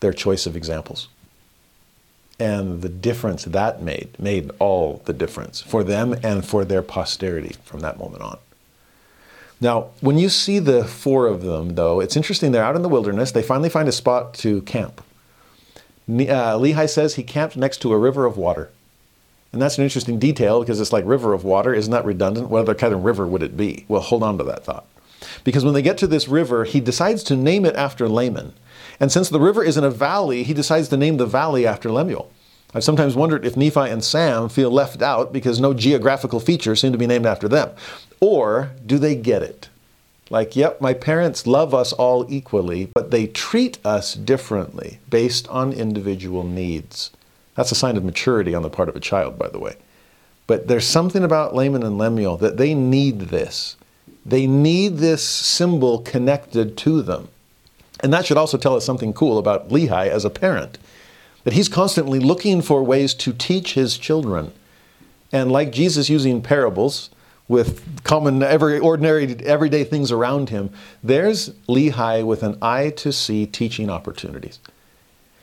Speaker 1: their choice of examples. And the difference that made, made all the difference for them and for their posterity from that moment on. Now, when you see the four of them, though, it's interesting. They're out in the wilderness. They finally find a spot to camp. Uh, Lehi says he camped next to a river of water. And that's an interesting detail because it's like river of water. Isn't that redundant? What other kind of river would it be? Well, hold on to that thought. Because when they get to this river, he decides to name it after Laman. And since the river is in a valley, he decides to name the valley after Lemuel. I've sometimes wondered if Nephi and Sam feel left out because no geographical features seem to be named after them. Or do they get it? Like, yep, my parents love us all equally, but they treat us differently based on individual needs. That's a sign of maturity on the part of a child, by the way. But there's something about Laman and Lemuel that they need this. They need this symbol connected to them. And that should also tell us something cool about Lehi as a parent that he's constantly looking for ways to teach his children. And like Jesus using parables with common, every ordinary, everyday things around him, there's Lehi with an eye to see teaching opportunities.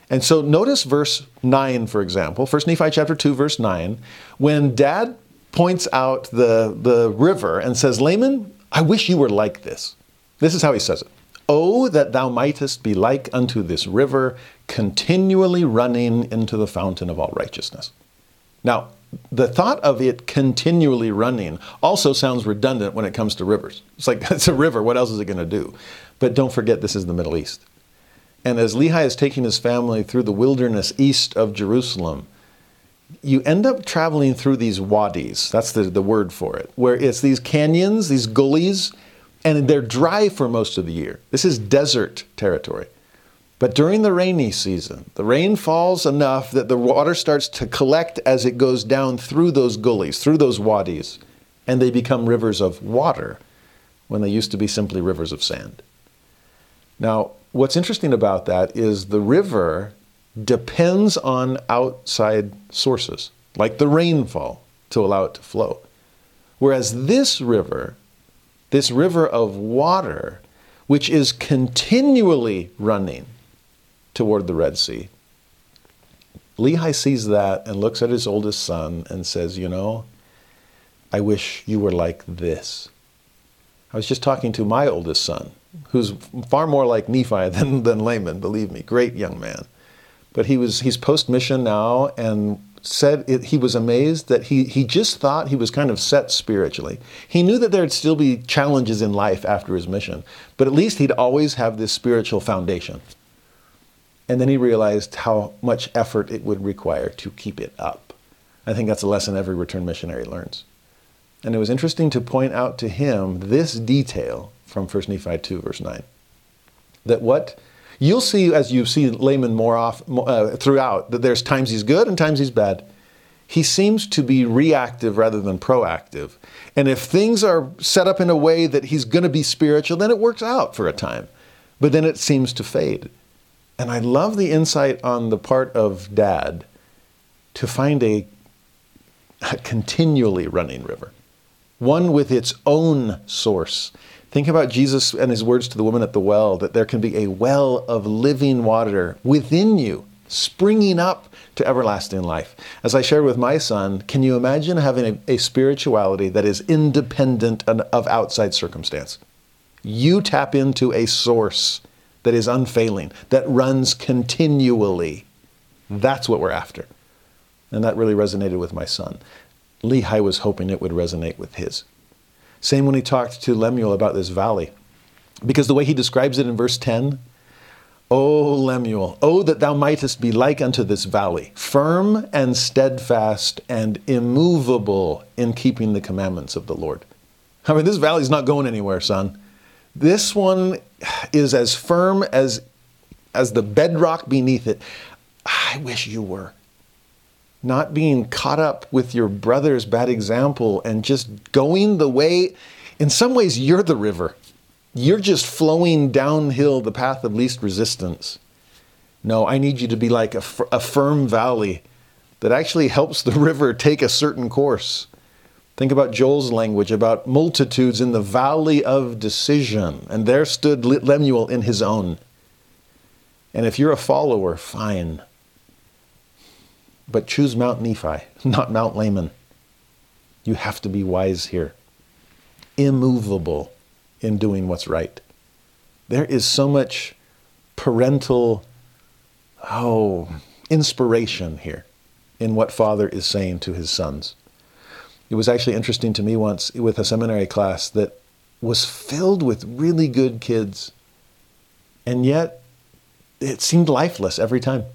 Speaker 1: And so notice verse 9, for example, 1 Nephi chapter 2, verse 9, when dad points out the, the river and says, Laman, I wish you were like this. This is how he says it. Oh, that thou mightest be like unto this river, continually running into the fountain of all righteousness. Now, the thought of it continually running also sounds redundant when it comes to rivers. It's like, it's a river, what else is it going to do? But don't forget, this is the Middle East. And as Lehi is taking his family through the wilderness east of Jerusalem, you end up traveling through these wadis. That's the, the word for it, where it's these canyons, these gullies, and they're dry for most of the year. This is desert territory. But during the rainy season, the rain falls enough that the water starts to collect as it goes down through those gullies, through those wadis, and they become rivers of water when they used to be simply rivers of sand. Now, what's interesting about that is the river depends on outside sources, like the rainfall, to allow it to flow. Whereas this river, this river of water, which is continually running toward the Red Sea, Lehi sees that and looks at his oldest son and says, You know, I wish you were like this. I was just talking to my oldest son, who's far more like Nephi than, than Laman, believe me, great young man. But he was he's post mission now and said it, he was amazed that he, he just thought he was kind of set spiritually. He knew that there'd still be challenges in life after his mission, but at least he'd always have this spiritual foundation. And then he realized how much effort it would require to keep it up. I think that's a lesson every return missionary learns. And it was interesting to point out to him this detail from 1 Nephi 2, verse 9. That what you'll see as you see Laman more off uh, throughout, that there's times he's good and times he's bad. He seems to be reactive rather than proactive. And if things are set up in a way that he's going to be spiritual, then it works out for a time. But then it seems to fade. And I love the insight on the part of dad to find a, a continually running river, one with its own source Think about Jesus and his words to the woman at the well that there can be a well of living water within you, springing up to everlasting life. As I shared with my son, can you imagine having a, a spirituality that is independent of outside circumstance? You tap into a source that is unfailing, that runs continually. That's what we're after. And that really resonated with my son. Lehi was hoping it would resonate with his. Same when he talked to Lemuel about this valley. Because the way he describes it in verse 10, O Lemuel, oh that thou mightest be like unto this valley, firm and steadfast and immovable in keeping the commandments of the Lord. I mean, this valley's not going anywhere, son. This one is as firm as, as the bedrock beneath it. I wish you were. Not being caught up with your brother's bad example and just going the way, in some ways, you're the river. You're just flowing downhill the path of least resistance. No, I need you to be like a, a firm valley that actually helps the river take a certain course. Think about Joel's language about multitudes in the valley of decision, and there stood Lemuel in his own. And if you're a follower, fine. But choose Mount Nephi, not Mount Laman. You have to be wise here, immovable in doing what's right. There is so much parental, oh, inspiration here in what Father is saying to his sons. It was actually interesting to me once with a seminary class that was filled with really good kids, and yet it seemed lifeless every time.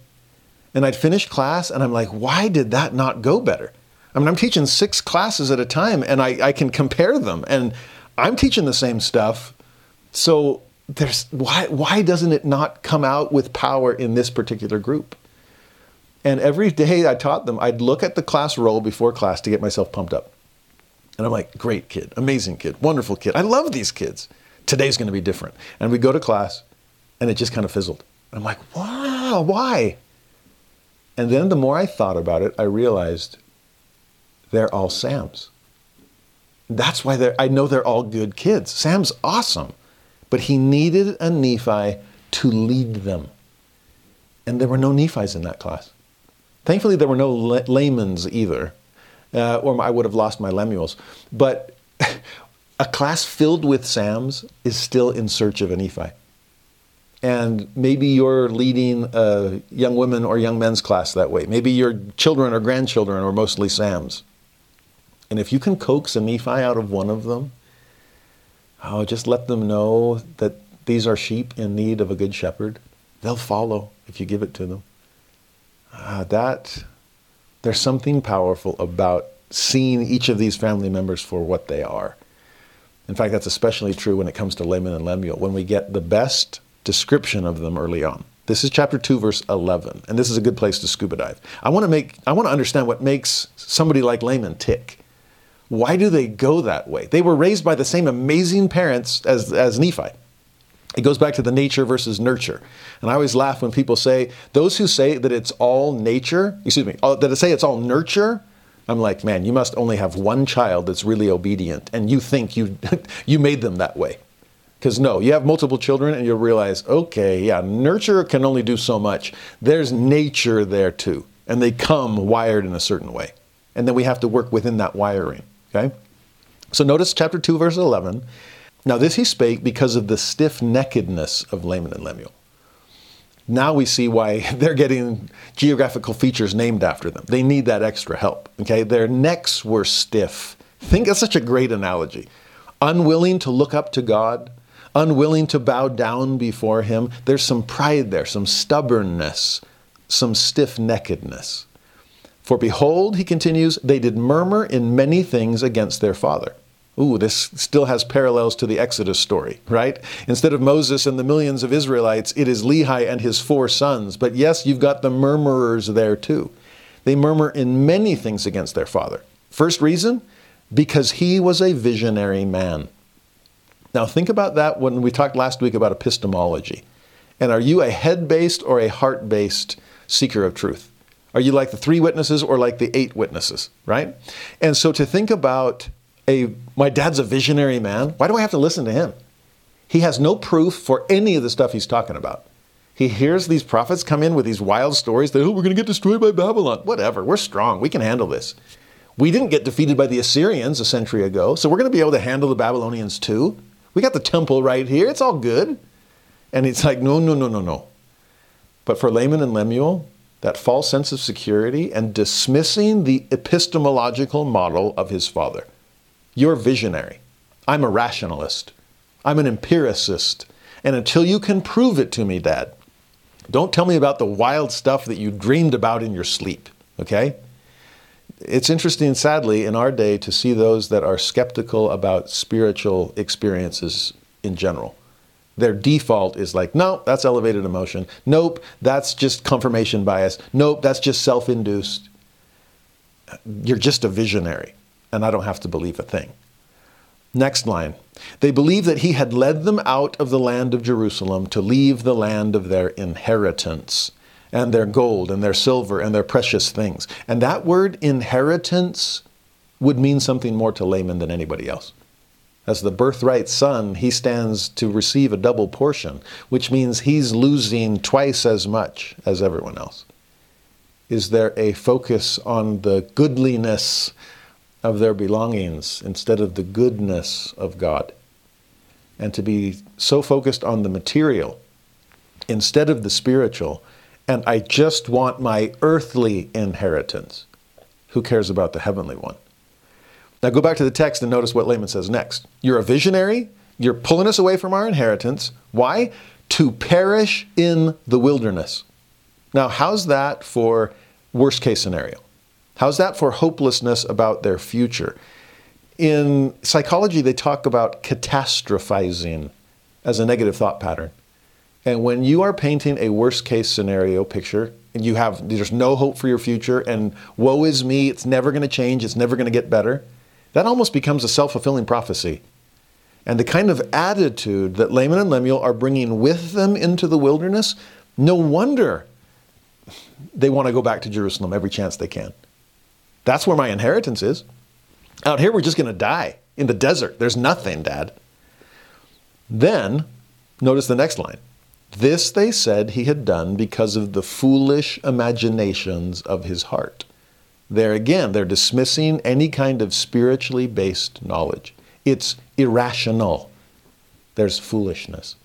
Speaker 1: And I'd finish class and I'm like, why did that not go better? I mean, I'm teaching six classes at a time and I, I can compare them. And I'm teaching the same stuff. So there's why why doesn't it not come out with power in this particular group? And every day I taught them, I'd look at the class roll before class to get myself pumped up. And I'm like, great kid, amazing kid, wonderful kid. I love these kids. Today's going to be different. And we go to class and it just kind of fizzled. I'm like, wow, why? And then the more I thought about it, I realized they're all Sam's. That's why I know they're all good kids. Sam's awesome. But he needed a Nephi to lead them. And there were no Nephis in that class. Thankfully, there were no Lamans either, uh, or I would have lost my Lemuels. But a class filled with Sams is still in search of a Nephi. And maybe you're leading a young women or young men's class that way. Maybe your children or grandchildren are mostly Sams. And if you can coax a Nephi out of one of them, oh, just let them know that these are sheep in need of a good shepherd. They'll follow if you give it to them. Uh, that there's something powerful about seeing each of these family members for what they are. In fact, that's especially true when it comes to Laman and Lemuel, when we get the best description of them early on. This is chapter 2 verse 11, and this is a good place to scuba dive. I want to make I want to understand what makes somebody like Laman tick. Why do they go that way? They were raised by the same amazing parents as, as Nephi. It goes back to the nature versus nurture. And I always laugh when people say, those who say that it's all nature, excuse me, uh, that say it's all nurture, I'm like, man, you must only have one child that's really obedient, and you think you, you made them that way. Because no, you have multiple children, and you'll realize, okay, yeah, nurture can only do so much. There's nature there too, and they come wired in a certain way. And then we have to work within that wiring. Okay? So notice chapter 2, verse 11. Now, this he spake because of the stiff neckedness of Laman and Lemuel. Now we see why they're getting geographical features named after them. They need that extra help. Okay? Their necks were stiff. Think of such a great analogy. Unwilling to look up to God, unwilling to bow down before Him. There's some pride there, some stubbornness, some stiff neckedness. For behold, he continues, they did murmur in many things against their father. Ooh, this still has parallels to the Exodus story, right? Instead of Moses and the millions of Israelites, it is Lehi and his four sons. But yes, you've got the murmurers there too. They murmur in many things against their father. First reason, because he was a visionary man. Now, think about that when we talked last week about epistemology. And are you a head based or a heart based seeker of truth? Are you like the three witnesses or like the eight witnesses, right? And so to think about a, my dad's a visionary man, why do I have to listen to him? He has no proof for any of the stuff he's talking about. He hears these prophets come in with these wild stories that, oh, we're going to get destroyed by Babylon. Whatever, we're strong, we can handle this. We didn't get defeated by the Assyrians a century ago, so we're going to be able to handle the Babylonians too. We got the temple right here, it's all good. And it's like, no, no, no, no, no. But for Laman and Lemuel, that false sense of security and dismissing the epistemological model of his father. You're visionary. I'm a rationalist. I'm an empiricist. And until you can prove it to me, Dad, don't tell me about the wild stuff that you dreamed about in your sleep, okay? It's interesting, sadly, in our day to see those that are skeptical about spiritual experiences in general. Their default is like, no, that's elevated emotion. Nope, that's just confirmation bias. Nope, that's just self induced. You're just a visionary, and I don't have to believe a thing. Next line. They believe that he had led them out of the land of Jerusalem to leave the land of their inheritance and their gold and their silver and their precious things. And that word inheritance would mean something more to Laman than anybody else. As the birthright son, he stands to receive a double portion, which means he's losing twice as much as everyone else. Is there a focus on the goodliness of their belongings instead of the goodness of God? And to be so focused on the material instead of the spiritual, and I just want my earthly inheritance. Who cares about the heavenly one? Now go back to the text and notice what Laman says next. You're a visionary. You're pulling us away from our inheritance. Why? To perish in the wilderness. Now, how's that for worst case scenario? How's that for hopelessness about their future? In psychology, they talk about catastrophizing as a negative thought pattern. And when you are painting a worst case scenario picture, and you have there's no hope for your future, and woe is me, it's never going to change, it's never going to get better, that almost becomes a self fulfilling prophecy. And the kind of attitude that Laman and Lemuel are bringing with them into the wilderness, no wonder they want to go back to Jerusalem every chance they can. That's where my inheritance is. Out here, we're just going to die in the desert. There's nothing, Dad. Then, notice the next line. This they said he had done because of the foolish imaginations of his heart. There again, they're dismissing any kind of spiritually based knowledge. It's irrational. There's foolishness.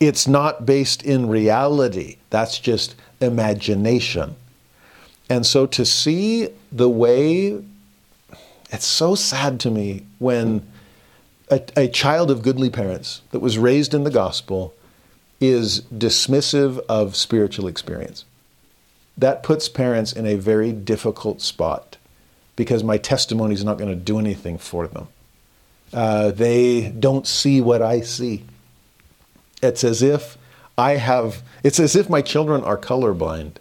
Speaker 1: It's not based in reality. That's just imagination. And so to see the way, it's so sad to me when a, a, child of goodly parents that was raised in the gospel is dismissive of spiritual experience that puts parents in a very difficult spot because my testimony is not going to do anything for them. Uh, they don't see what I see. It's as if I have, it's as if my children are colorblind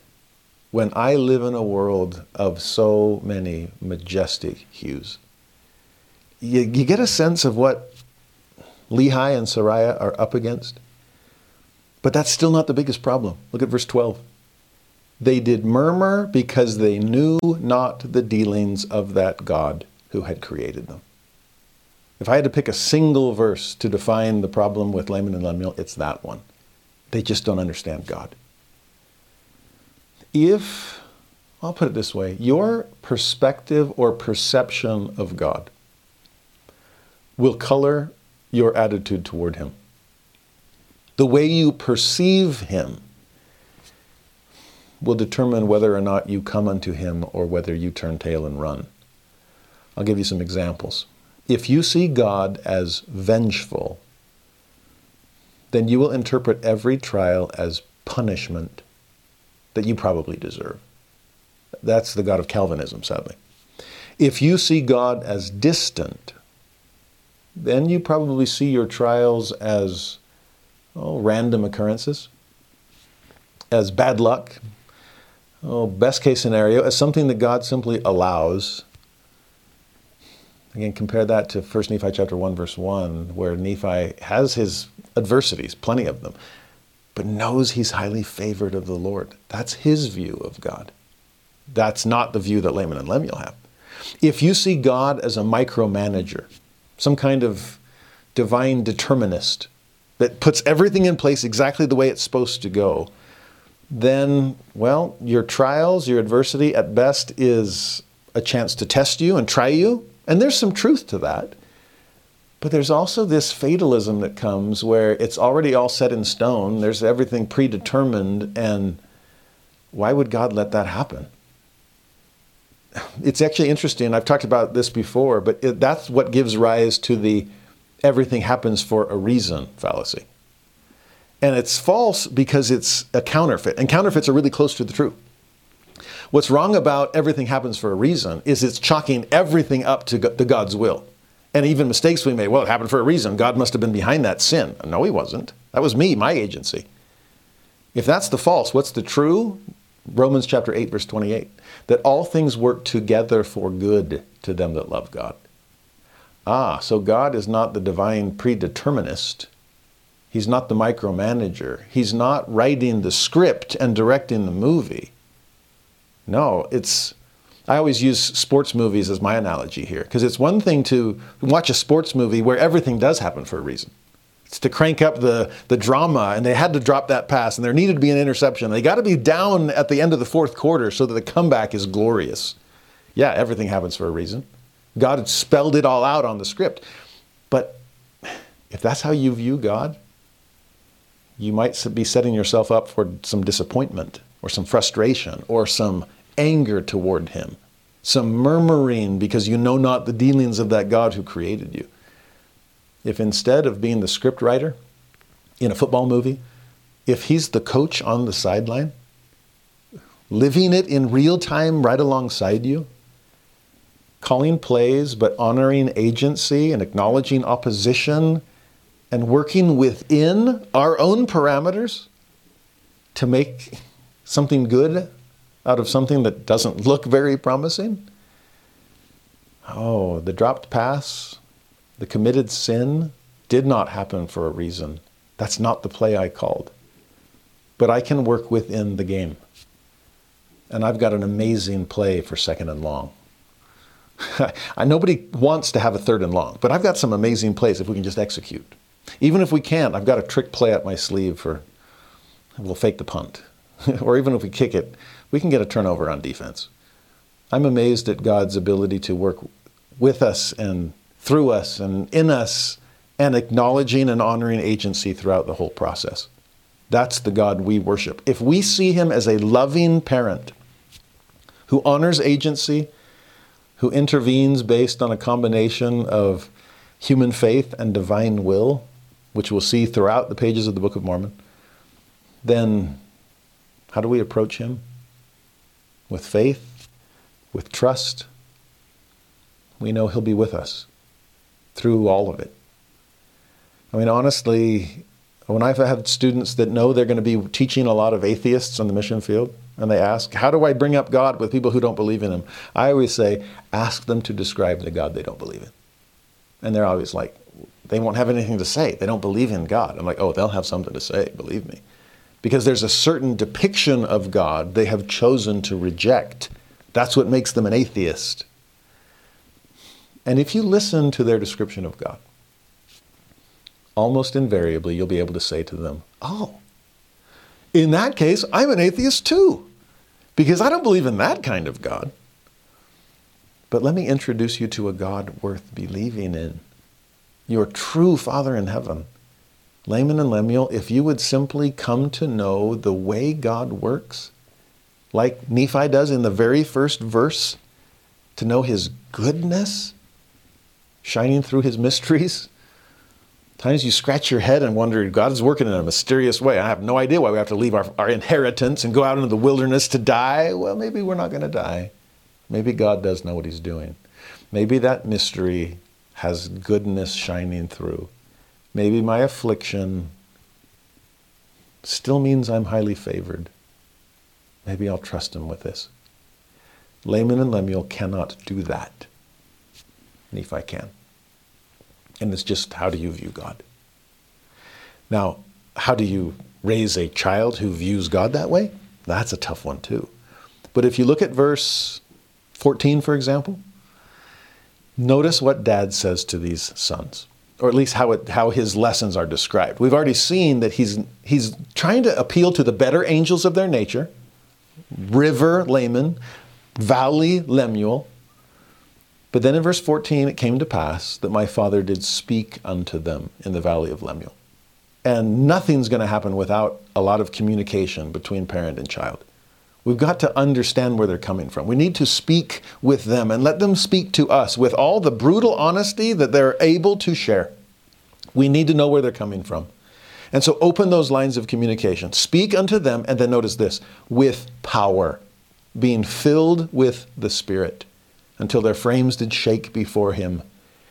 Speaker 1: when I live in a world of so many majestic hues. You, you get a sense of what Lehi and Sariah are up against, but that's still not the biggest problem. Look at verse 12. They did murmur because they knew not the dealings of that God who had created them. If I had to pick a single verse to define the problem with Laman and Lemuel, it's that one. They just don't understand God. If, I'll put it this way, your perspective or perception of God will color your attitude toward Him. The way you perceive Him will determine whether or not you come unto him or whether you turn tail and run. I'll give you some examples. If you see God as vengeful, then you will interpret every trial as punishment that you probably deserve. That's the God of Calvinism, sadly. If you see God as distant, then you probably see your trials as oh, random occurrences, as bad luck, oh, best case scenario, as something that God simply allows. Again, compare that to 1 Nephi chapter 1, verse 1, where Nephi has his adversities, plenty of them, but knows he's highly favored of the Lord. That's his view of God. That's not the view that Laman and Lemuel have. If you see God as a micromanager, some kind of divine determinist that puts everything in place exactly the way it's supposed to go, then, well, your trials, your adversity at best is a chance to test you and try you. And there's some truth to that. But there's also this fatalism that comes where it's already all set in stone, there's everything predetermined, and Why would God let that happen? It's actually interesting. I've talked about this before, but it, that's what gives rise to the everything happens for a reason fallacy. And it's false because it's a counterfeit. And counterfeits are really close to the truth. What's wrong about everything happens for a reason is it's chalking everything up to the God's will. And even mistakes we made, well, it happened for a reason. God must have been behind that sin. No, he wasn't. That was me, my agency. If that's the false, what's the true? Romans chapter 8, verse 28. That all things work together for good to them that love God. Ah, so God is not the divine predeterminist. He's not the micromanager. He's not writing the script and directing the movie. No, it's. I always use sports movies as my analogy here because it's one thing to watch a sports movie where everything does happen for a reason. It's to crank up the, the drama, and they had to drop that pass, and there needed to be an interception. They got to be down at the end of the fourth quarter so that the comeback is glorious. Yeah, everything happens for a reason. God had spelled it all out on the script. But if that's how you view God, you might be setting yourself up for some disappointment or some frustration or some anger toward him, some murmuring because you know not the dealings of that God who created you. If instead of being the script writer in a football movie, if he's the coach on the sideline, living it in real time right alongside you, calling plays but honoring agency and acknowledging opposition and working within our own parameters to make something good out of something that doesn't look very promising? Oh, the dropped pass, the committed sin did not happen for a reason. That's not the play I called. But I can work within the game. And I've got an amazing play for second and long. Nobody wants to have a third and long, but I've got some amazing plays if we can just execute. Even if we can't, I've got a trick play up my sleeve for we'll fake the punt. or even if we kick it, we can get a turnover on defense. I'm amazed at God's ability to work with us and through us and in us and acknowledging and honoring agency throughout the whole process. That's the God we worship. If we see him as a loving parent who honors agency, who intervenes based on a combination of human faith and divine will, which we'll see throughout the pages of the Book of Mormon, then how do we approach him? With faith, with trust. We know he'll be with us through all of it. I mean, honestly, when I've had students that know they're going to be teaching a lot of atheists on the mission field, and they ask, How do I bring up God with people who don't believe in Him? I always say, Ask them to describe the God they don't believe in. And they're always like, They won't have anything to say. They don't believe in God. I'm like, Oh, they'll have something to say, believe me. Because there's a certain depiction of God they have chosen to reject. That's what makes them an atheist. And if you listen to their description of God, almost invariably you'll be able to say to them, Oh, in that case, I'm an atheist too, because I don't believe in that kind of God. But let me introduce you to a God worth believing in. Your true Father in heaven. Laman and Lemuel, if you would simply come to know the way God works, like Nephi does in the very first verse, to know his goodness shining through his mysteries, Times you scratch your head and wonder, God is working in a mysterious way. I have no idea why we have to leave our, our inheritance and go out into the wilderness to die. Well, maybe we're not going to die. Maybe God does know what He's doing. Maybe that mystery has goodness shining through. Maybe my affliction still means I'm highly favored. Maybe I'll trust Him with this. Laman and Lemuel cannot do that. Nephi can. And it's just how do you view God? Now, how do you raise a child who views God that way? That's a tough one, too. But if you look at verse 14, for example, notice what dad says to these sons, or at least how, it, how his lessons are described. We've already seen that he's, he's trying to appeal to the better angels of their nature river, Laman, valley, Lemuel, but then in verse 14, it came to pass that my father did speak unto them in the valley of Lemuel. And nothing's going to happen without a lot of communication between parent and child. We've got to understand where they're coming from. We need to speak with them and let them speak to us with all the brutal honesty that they're able to share. We need to know where they're coming from. And so open those lines of communication. Speak unto them, and then notice this with power, being filled with the Spirit, until their frames did shake before him.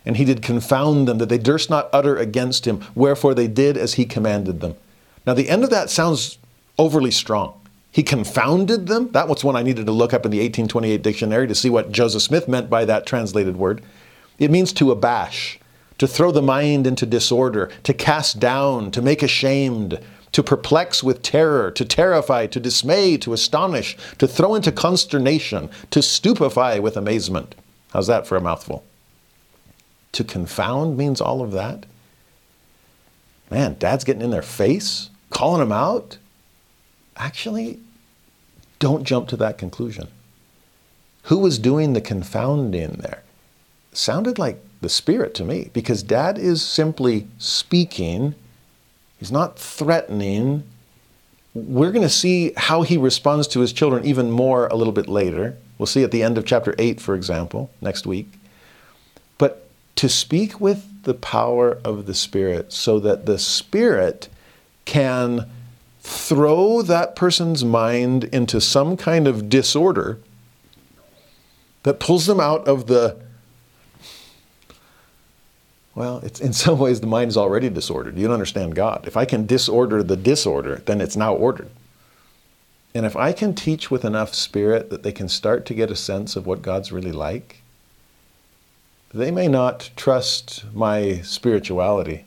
Speaker 1: And he did confound them, that they durst not utter against him, wherefore they did as he commanded them. Now, the end of that sounds overly strong. He confounded them. That was one I needed to look up in the 1828 dictionary to see what Joseph Smith meant by that translated word. It means to abash, to throw the mind into disorder, to cast down, to make ashamed, to perplex with terror, to terrify, to dismay, to astonish, to throw into consternation, to stupefy with amazement. How's that for a mouthful? To confound means all of that. Man, dad's getting in their face, calling them out actually don't jump to that conclusion. Who was doing the confounding there? Sounded like the Spirit to me, because Dad is simply speaking, he's not threatening. We're going to see how he responds to his children even more a little bit later. We'll see at the end of chapter 8, for example, next week. But to speak with the power of the Spirit so that the Spirit can throw that person's mind into some kind of disorder that pulls them out of the well, it's in some ways the mind is already disordered. You don't understand God. If I can disorder the disorder, then it's now ordered. And if I can teach with enough spirit that they can start to get a sense of what God's really like, they may not trust my spirituality,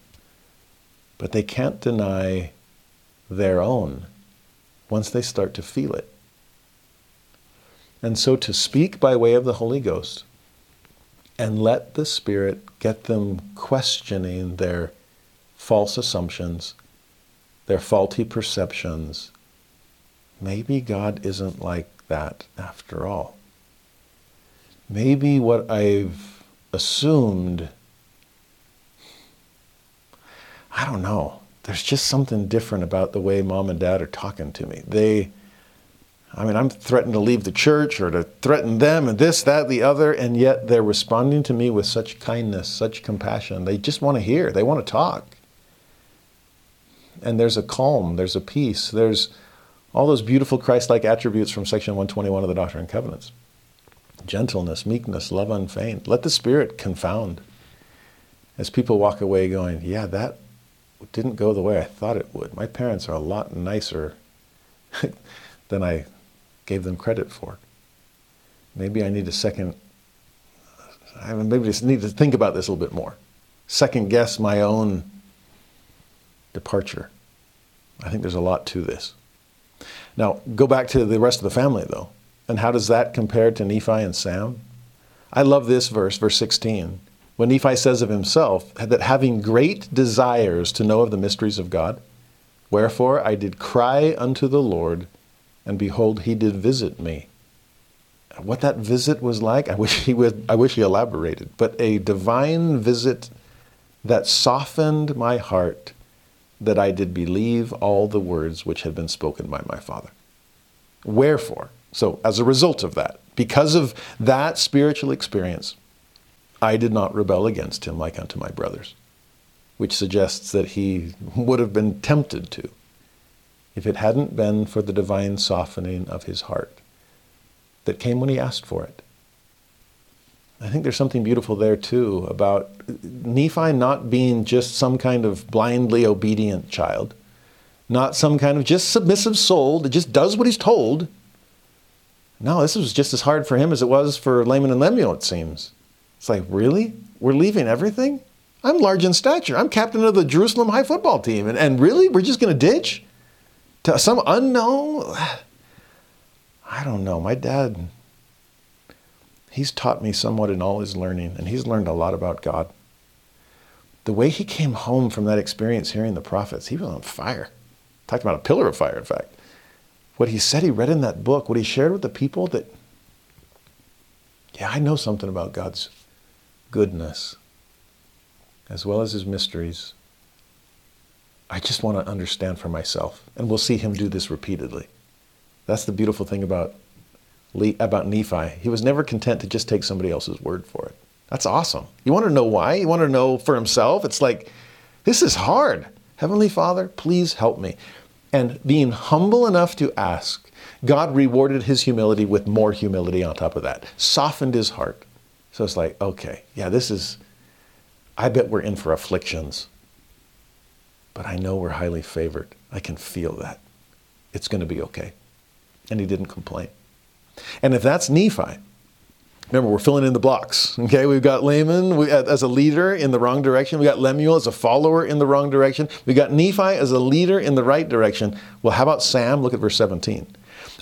Speaker 1: but they can't deny their own once they start to feel it. And so to speak by way of the Holy Ghost and let the Spirit get them questioning their false assumptions, their faulty perceptions. Maybe God isn't like that after all. Maybe what I've assumed, I don't know there's just something different about the way mom and dad are talking to me. They, I mean, I'm threatened to leave the church or to threaten them and this, that, the other, and yet they're responding to me with such kindness, such compassion. They just want to hear, they want to talk. And there's a calm, there's a peace, there's all those beautiful Christ like attributes from section 121 of the Doctrine and Covenants gentleness, meekness, love unfeigned. Let the Spirit confound. As people walk away going, yeah, that didn't go the way I thought it would. My parents are a lot nicer than I gave them credit for. Maybe I need a second, I maybe just need to think about this a little bit more. Second guess my own departure. I think there's a lot to this. Now, go back to the rest of the family, though. And how does that compare to Nephi and Sam? I love this verse, verse 16 when Nephi says of himself that having great desires to know of the mysteries of God, wherefore I did cry unto the Lord, and behold, he did visit me. What that visit was like, I wish he would I wish he elaborated, but a divine visit that softened my heart that I did believe all the words which had been spoken by my father. Wherefore, so as a result of that, because of that spiritual experience, I did not rebel against him like unto my brothers, which suggests that he would have been tempted to if it hadn't been for the divine softening of his heart that came when he asked for it. I think there's something beautiful there too about Nephi not being just some kind of blindly obedient child, not some kind of just submissive soul that just does what he's told. No, this was just as hard for him as it was for Laman and Lemuel, it seems. It's like, really? We're leaving everything? I'm large in stature. I'm captain of the Jerusalem High football team. And, and really? We're just going to ditch? To some unknown? I don't know. My dad, he's taught me somewhat in all his learning, and he's learned a lot about God. The way he came home from that experience hearing the prophets, he was on fire. Talked about a pillar of fire, in fact. What he said he read in that book, what he shared with the people that, yeah, I know something about God's goodness as well as his mysteries. I just want to understand for myself. And we'll see him do this repeatedly. That's the beautiful thing about, about Nephi. He was never content to just take somebody else's word for it. That's awesome. You want to know why? You want to know for himself? It's like, this is hard. Heavenly Father, please help me. And being humble enough to ask, God rewarded his humility with more humility on top of that, softened his heart. So it's like, okay, yeah, this is, I bet we're in for afflictions. But I know we're highly favored. I can feel that. It's going to be okay. And he didn't complain. And if that's Nephi, remember we're filling in the blocks. Okay, we've got Laman as a leader in the wrong direction. We got Lemuel as a follower in the wrong direction. We got Nephi as a leader in the right direction. Well, how about Sam? Look at verse 17.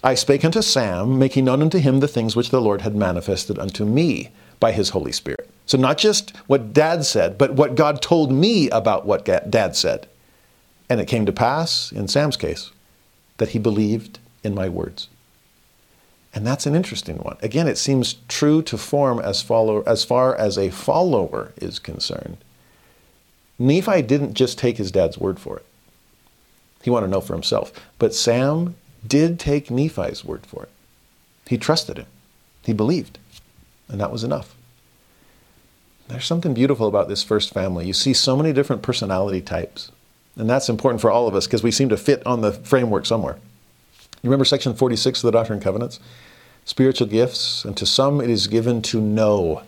Speaker 1: I spake unto Sam, making known unto him the things which the Lord had manifested unto me by his Holy Spirit. So, not just what dad said, but what God told me about what dad said. And it came to pass, in Sam's case, that he believed in my words. And that's an interesting one. Again, it seems true to form as, follow, as far as a follower is concerned. Nephi didn't just take his dad's word for it. He wanted to know for himself. But Sam did take Nephi's word for it. He trusted him. He believed. And that was enough. There's something beautiful about this first family. You see so many different personality types. And that's important for all of us because we seem to fit on the framework somewhere. You remember section 46 of the Doctrine and Covenants? Spiritual gifts, and to some it is given to know,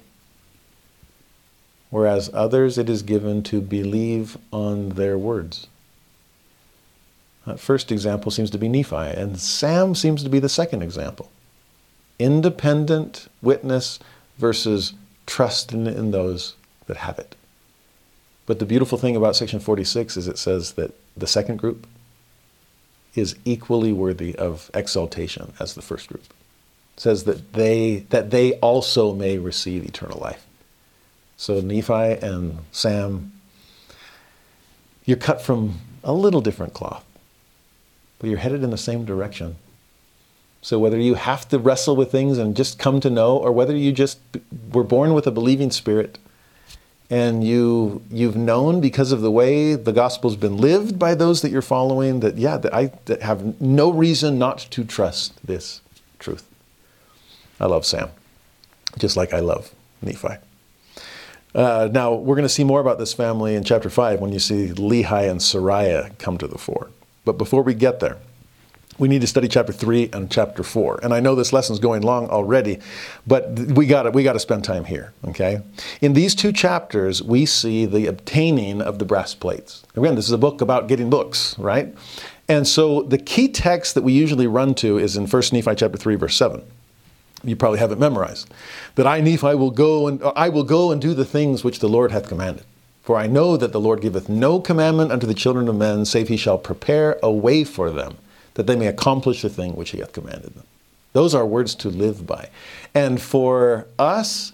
Speaker 1: whereas others it is given to believe on their words. That first example seems to be Nephi, and Sam seems to be the second example. Independent witness versus trust in, in those that have it. But the beautiful thing about section 46 is it says that the second group, is equally worthy of exaltation as the first group. It says that they that they also may receive eternal life. So Nephi and Sam, you're cut from a little different cloth, but you're headed in the same direction. So whether you have to wrestle with things and just come to know, or whether you just were born with a believing spirit and you you've known because of the way the gospel's been lived by those that you're following that yeah that I that have no reason not to trust this truth. I love Sam, just like I love Nephi. Uh, now we're going to see more about this family in chapter five when you see Lehi and Sariah come to the fore. But before we get there we need to study chapter 3 and chapter 4 and i know this lesson's going long already but we got to we got to spend time here okay? In these two chapters we see the obtaining of the brass plates. Again this is a book about getting books right? And so the key text that we usually run to is in 1 nephi chapter 3 verse 7 you probably have it memorized. That i nephi will go and i will go and do the things which the lord hath commanded. For i know that the lord giveth no commandment unto the children of men save he shall prepare a way for them that they may accomplish the thing which he hath commanded them. Those are words to live by. And for us,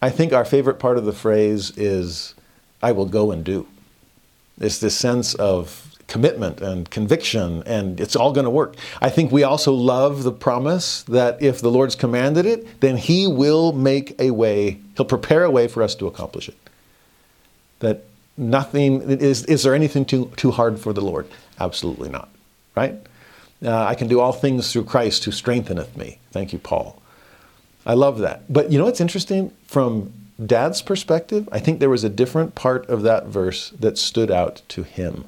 Speaker 1: I think our favorite part of the phrase is, I will go and do. It's this sense of commitment and conviction, and it's all going to work. I think we also love the promise that if the Lord's commanded it, then He will make a way, He'll prepare a way for us to accomplish it. That nothing, is, is there anything too, too hard for the Lord? Absolutely not, right? Uh, I can do all things through Christ who strengtheneth me. Thank you, Paul. I love that. But you know what's interesting? From dad's perspective, I think there was a different part of that verse that stood out to him.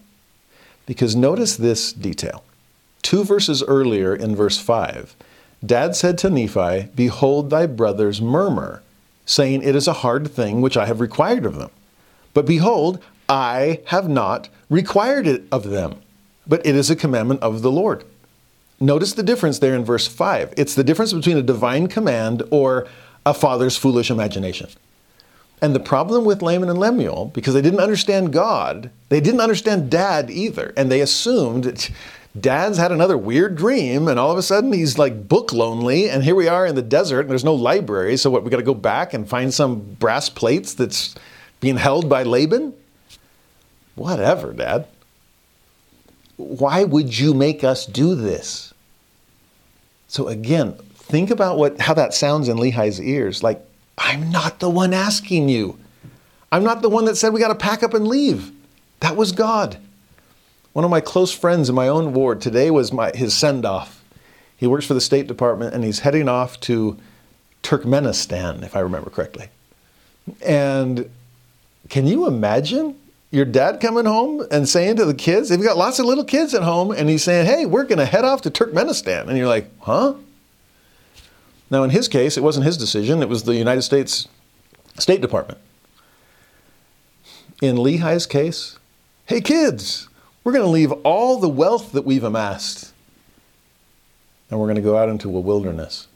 Speaker 1: Because notice this detail. Two verses earlier in verse 5, dad said to Nephi, Behold, thy brothers murmur, saying, It is a hard thing which I have required of them. But behold, I have not required it of them, but it is a commandment of the Lord. Notice the difference there in verse 5. It's the difference between a divine command or a father's foolish imagination. And the problem with Laman and Lemuel, because they didn't understand God, they didn't understand dad either. And they assumed dad's had another weird dream, and all of a sudden he's like book lonely, and here we are in the desert, and there's no library. So what, we got to go back and find some brass plates that's being held by Laban? Whatever, dad. Why would you make us do this? So again, think about what how that sounds in Lehi's ears. Like, I'm not the one asking you. I'm not the one that said we got to pack up and leave. That was God. One of my close friends in my own ward today was my his send off. He works for the State Department and he's heading off to Turkmenistan, if I remember correctly. And can you imagine your dad coming home and saying to the kids, they've got lots of little kids at home, and he's saying, hey, we're going to head off to Turkmenistan. And you're like, huh? Now, in his case, it wasn't his decision, it was the United States State Department. In Lehi's case, hey, kids, we're going to leave all the wealth that we've amassed and we're going to go out into a wilderness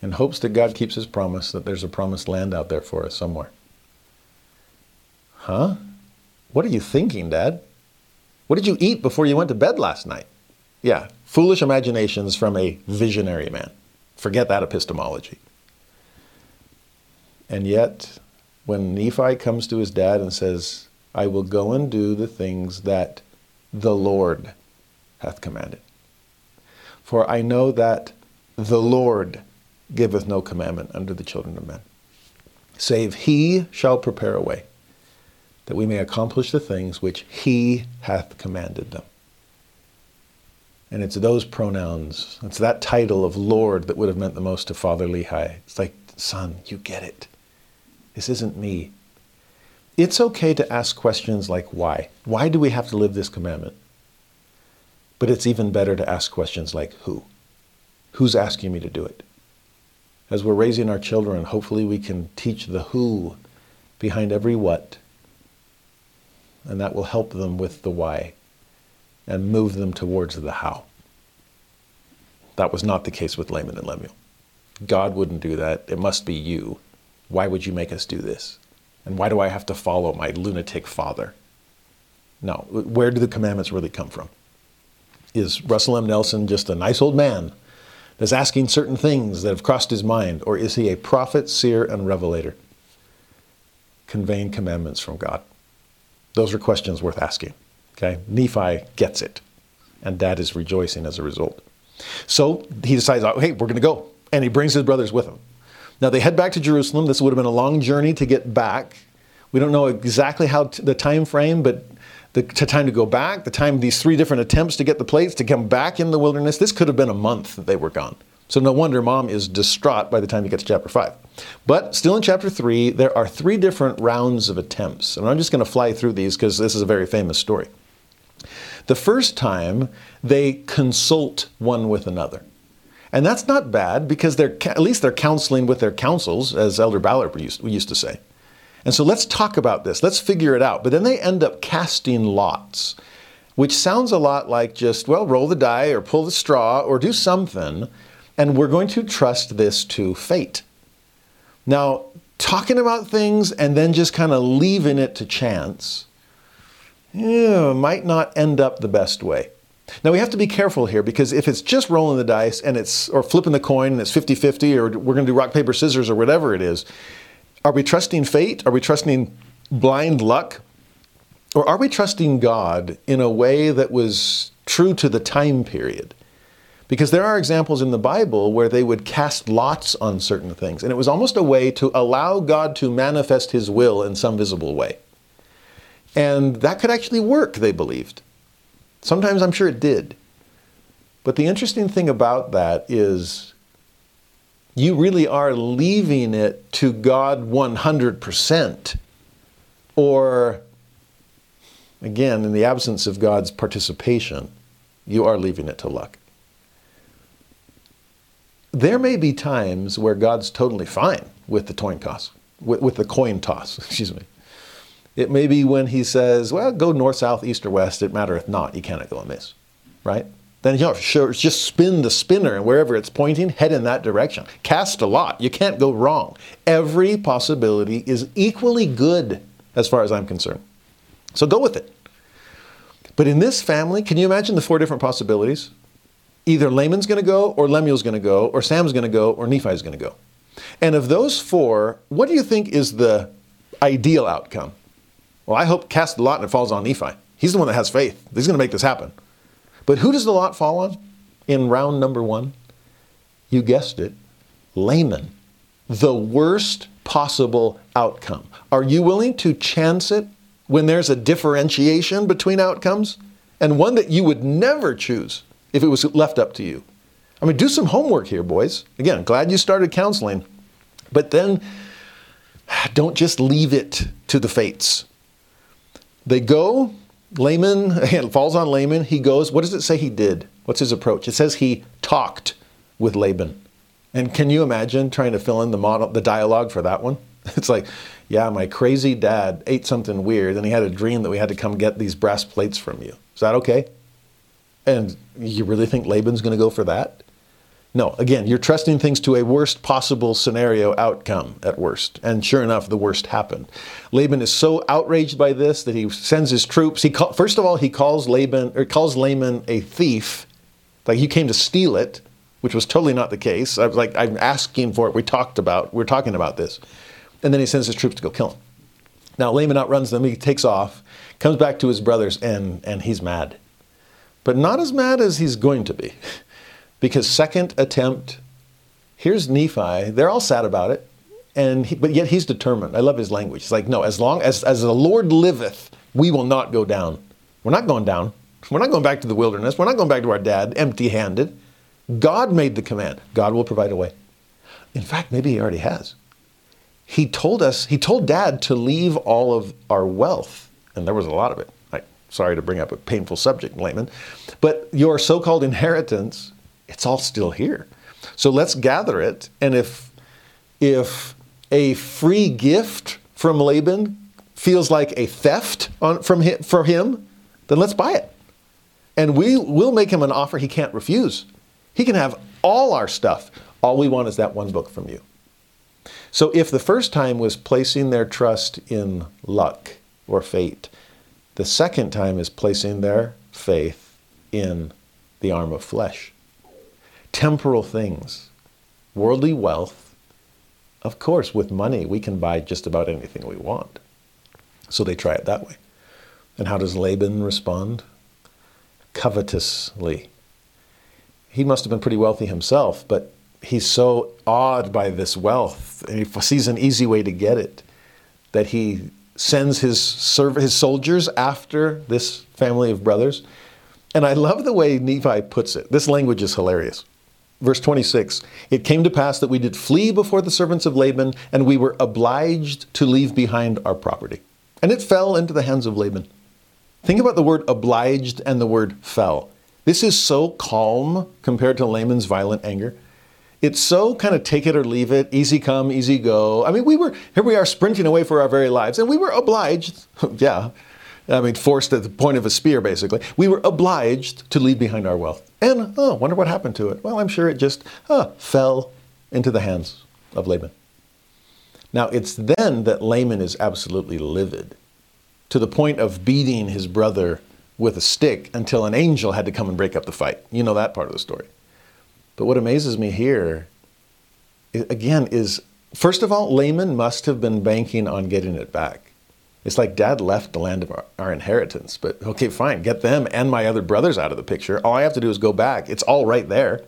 Speaker 1: in hopes that God keeps his promise that there's a promised land out there for us somewhere. Huh? What are you thinking, Dad? What did you eat before you went to bed last night? Yeah, foolish imaginations from a visionary man. Forget that epistemology. And yet, when Nephi comes to his dad and says, I will go and do the things that the Lord hath commanded. For I know that the Lord giveth no commandment unto the children of men, save he shall prepare a way that we may accomplish the things which he hath commanded them. And it's those pronouns, it's that title of Lord that would have meant the most to Father Lehi. It's like, son, you get it. This isn't me. It's okay to ask questions like why? Why do we have to live this commandment? But it's even better to ask questions like who? Who's asking me to do it? As we're raising our children, hopefully we can teach the who behind every what and that will help them with the why and move them towards the how. That was not the case with Laman and Lemuel. God wouldn't do that. It must be you. Why would you make us do this? And why do I have to follow my lunatic father? No. Where do the commandments really come from? Is Russell M. Nelson just a nice old man that's asking certain things that have crossed his mind? Or is he a prophet, seer, and revelator conveying commandments from God? Those are questions worth asking. Okay? Nephi gets it, and dad is rejoicing as a result. So he decides, oh, hey, we're going to go. And he brings his brothers with him. Now they head back to Jerusalem. This would have been a long journey to get back. We don't know exactly how t- the time frame, but the t- time to go back, the time these three different attempts to get the plates to come back in the wilderness, this could have been a month that they were gone. So no wonder mom is distraught by the time you get to chapter 5. But still in chapter 3, there are three different rounds of attempts. And I'm just going to fly through these because this is a very famous story. The first time, they consult one with another. And that's not bad because they're at least they're counseling with their councils, as Elder Ballard used, used to say. And so let's talk about this. Let's figure it out. But then they end up casting lots, which sounds a lot like just, well, roll the die or pull the straw or do something and we're going to trust this to fate. Now, talking about things and then just kind of leaving it to chance yeah, might not end up the best way. Now we have to be careful here because if it's just rolling the dice and it's or flipping the coin and it's 50-50 or we're going to do rock paper scissors or whatever it is, are we trusting fate? Are we trusting blind luck? Or are we trusting God in a way that was true to the time period? Because there are examples in the Bible where they would cast lots on certain things, and it was almost a way to allow God to manifest his will in some visible way. And that could actually work, they believed. Sometimes I'm sure it did. But the interesting thing about that is you really are leaving it to God 100%. Or, again, in the absence of God's participation, you are leaving it to luck there may be times where God's totally fine with the coin toss, with, with the coin toss, excuse me. It may be when he says, well, go north, south, east, or west, it mattereth not, you cannot go amiss, right? Then you know, sure, just spin the spinner and wherever it's pointing, head in that direction. Cast a lot, you can't go wrong. Every possibility is equally good as far as I'm concerned. So go with it. But in this family, can you imagine the four different possibilities? Either Laman's going to go, or Lemuel's going to go, or Sam's going to go, or Nephi's going to go. And of those four, what do you think is the ideal outcome? Well, I hope cast the lot and it falls on Nephi. He's the one that has faith. He's going to make this happen. But who does the lot fall on in round number one? You guessed it, Laman. The worst possible outcome. Are you willing to chance it when there's a differentiation between outcomes and one that you would never choose? If it was left up to you. I mean, do some homework here, boys. Again, glad you started counseling, but then don't just leave it to the fates. They go, Laman, falls on Laman. He goes, what does it say he did? What's his approach? It says he talked with Laban. And can you imagine trying to fill in the model, the dialogue for that one? It's like, yeah, my crazy dad ate something weird and he had a dream that we had to come get these brass plates from you. Is that okay? And you really think Laban's going to go for that? No, again, you're trusting things to a worst possible scenario outcome at worst. And sure enough, the worst happened. Laban is so outraged by this that he sends his troops. He call, first of all, he calls Laban or calls Laman a thief, like you came to steal it, which was totally not the case. I was like, I'm asking for it. We talked about, we're talking about this. And then he sends his troops to go kill him. Now Laman outruns them. He takes off, comes back to his brothers, and, and he's mad. But not as mad as he's going to be. Because second attempt, here's Nephi. They're all sad about it. And he, but yet he's determined. I love his language. He's like, no, as long as, as the Lord liveth, we will not go down. We're not going down. We're not going back to the wilderness. We're not going back to our dad empty handed. God made the command. God will provide a way. In fact, maybe he already has he told us, he told dad to leave all of our wealth, and there was a lot of it. Sorry to bring up a painful subject, Laman, but your so called inheritance, it's all still here. So let's gather it, and if, if a free gift from Laban feels like a theft on, from him, for him, then let's buy it. And we will make him an offer he can't refuse. He can have all our stuff. All we want is that one book from you. So if the first time was placing their trust in luck or fate, the second time is placing their faith in the arm of flesh. Temporal things, worldly wealth. Of course, with money, we can buy just about anything we want. So they try it that way. And how does Laban respond? Covetously. He must have been pretty wealthy himself, but he's so awed by this wealth and he sees an easy way to get it that he sends his serv- his soldiers after this family of brothers. And I love the way Nephi puts it. This language is hilarious. Verse 26 It came to pass that we did flee before the servants of Laban, and we were obliged to leave behind our property. And it fell into the hands of Laban. Think about the word obliged and the word fell. This is so calm compared to Laman's violent anger it's so kind of take it or leave it, easy come, easy go. I mean, we were, here we are sprinting away for our very lives, and we were obliged, yeah, I mean, forced at the point of a spear, basically. We were obliged to leave behind our wealth. And, oh, wonder what happened to it. Well, I'm sure it just uh, fell into the hands of Laban. Now, it's then that Laman is absolutely livid to the point of beating his brother with a stick until an angel had to come and break up the fight. You know that part of the story. But what amazes me here, again, is first of all, Laman must have been banking on getting it back. It's like dad left the land of our, our, inheritance, but okay, fine, get them and my other brothers out of the picture. All I have to do is go back. It's all right there.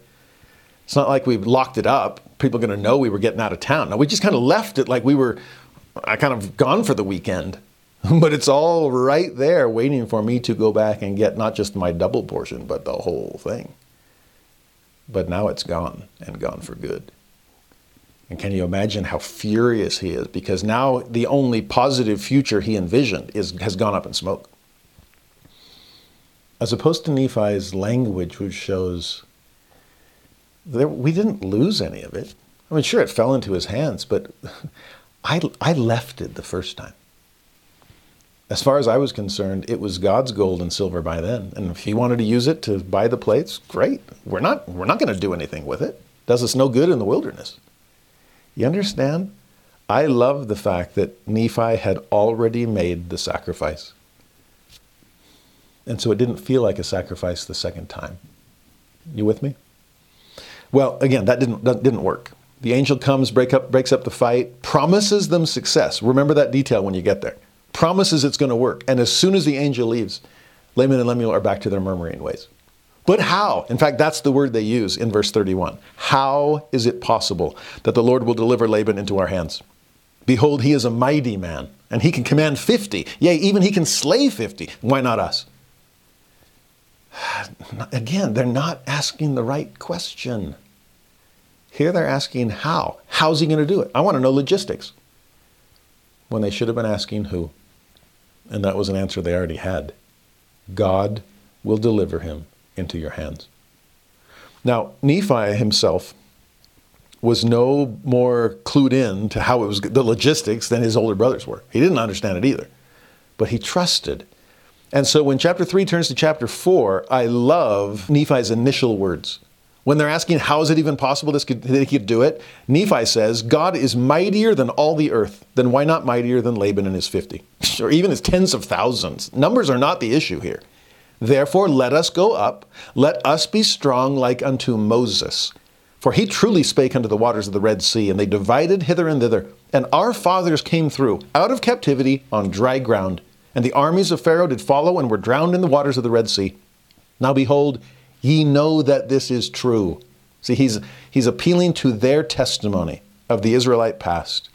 Speaker 1: It's not like we've locked it up. People are going to know we were getting out of town. Now, we just kind of left it like we were I kind of gone for the weekend. But it's all right there waiting for me to go back and get not just my double portion, but the whole thing. But now it's gone and gone for good. And can you imagine how furious he is? Because now the only positive future he envisioned is, has gone up in smoke. As opposed to Nephi's language, which shows that we didn't lose any of it. I mean, sure, it fell into his hands, but I, I left it the first time as far as I was concerned, it was God's gold and silver by then. And if he wanted to use it to buy the plates, great. We're not, we're not going to do anything with it. Does us no good in the wilderness. You understand? I love the fact that Nephi had already made the sacrifice. And so it didn't feel like a sacrifice the second time. You with me? Well, again, that didn't, that didn't work. The angel comes, break up, breaks up the fight, promises them success. Remember that detail when you get there promises it's going to work. And as soon as the angel leaves, Laman and Lemuel are back to their murmuring ways. But how? In fact, that's the word they use in verse 31. How is it possible that the Lord will deliver Laban into our hands? Behold, he is a mighty man, and he can command 50. Yea, even he can slay 50. Why not us? again, they're not asking the right question. Here they're asking how. How's he going to do it? I want to know logistics. When they should have been asking who. And that was an answer they already had. God will deliver him into your hands. Now, Nephi himself was no more clued in to how it was the logistics than his older brothers were. He didn't understand it either, but he trusted. And so when chapter 3 turns to chapter 4, I love Nephi's initial words. When they're asking, how is it even possible this could, that he could do it? Nephi says, God is mightier than all the earth. Then why not mightier than Laban and his 50? or even his tens of thousands? Numbers are not the issue here. Therefore, let us go up. Let us be strong like unto Moses. For he truly spake unto the waters of the Red Sea, and they divided hither and thither. And our fathers came through out of captivity on dry ground. And the armies of Pharaoh did follow and were drowned in the waters of the Red Sea. Now behold, ye know that this is true. See, he's, he's appealing to their testimony of the Israelite past.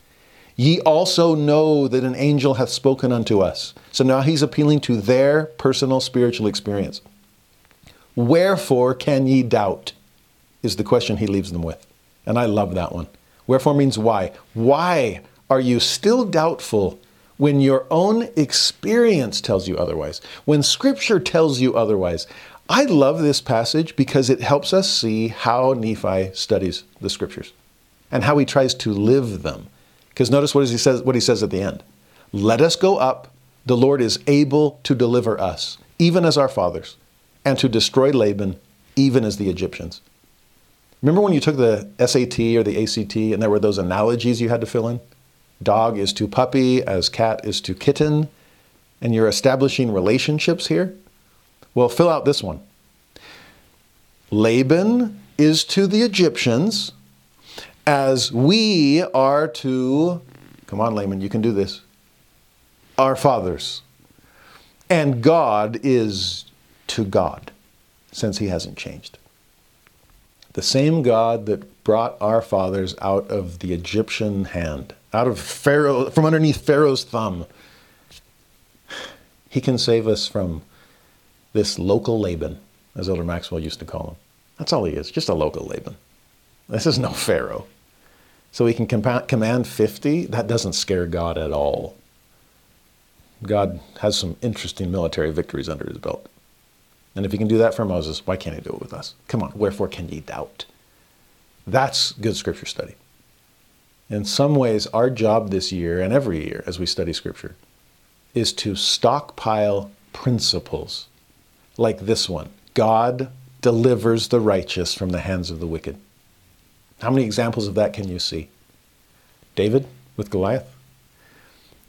Speaker 1: Ye also know that an angel hath spoken unto us. So now he's appealing to their personal spiritual experience. Wherefore can ye doubt? is the question he leaves them with. And I love that one. Wherefore means why. Why are you still doubtful when your own experience tells you otherwise? When scripture tells you otherwise? I love this passage because it helps us see how Nephi studies the scriptures and how he tries to live them. Because notice what he says what he says at the end. Let us go up. The Lord is able to deliver us, even as our fathers, and to destroy Laban, even as the Egyptians. Remember when you took the SAT or the ACT and there were those analogies you had to fill in? Dog is to puppy as cat is to kitten, and you're establishing relationships here? Well, fill out this one. Laban is to the Egyptians as we are to, come on, Laban, you can do this, our fathers. And God is to God, since he hasn't changed. The same God that brought our fathers out of the Egyptian hand, out of Pharaoh, from underneath Pharaoh's thumb, he can save us from this local Laban, as Elder Maxwell used to call him. That's all he is, just a local Laban. This is no Pharaoh. So he can command 50. That doesn't scare God at all. God has some interesting military victories under his belt. And if he can do that for Moses, why can't he do it with us? Come on, wherefore can ye doubt? That's good scripture study. In some ways, our job this year and every year as we study scripture is to stockpile principles like this one God delivers the righteous from the hands of the wicked. How many examples of that can you see? David with Goliath,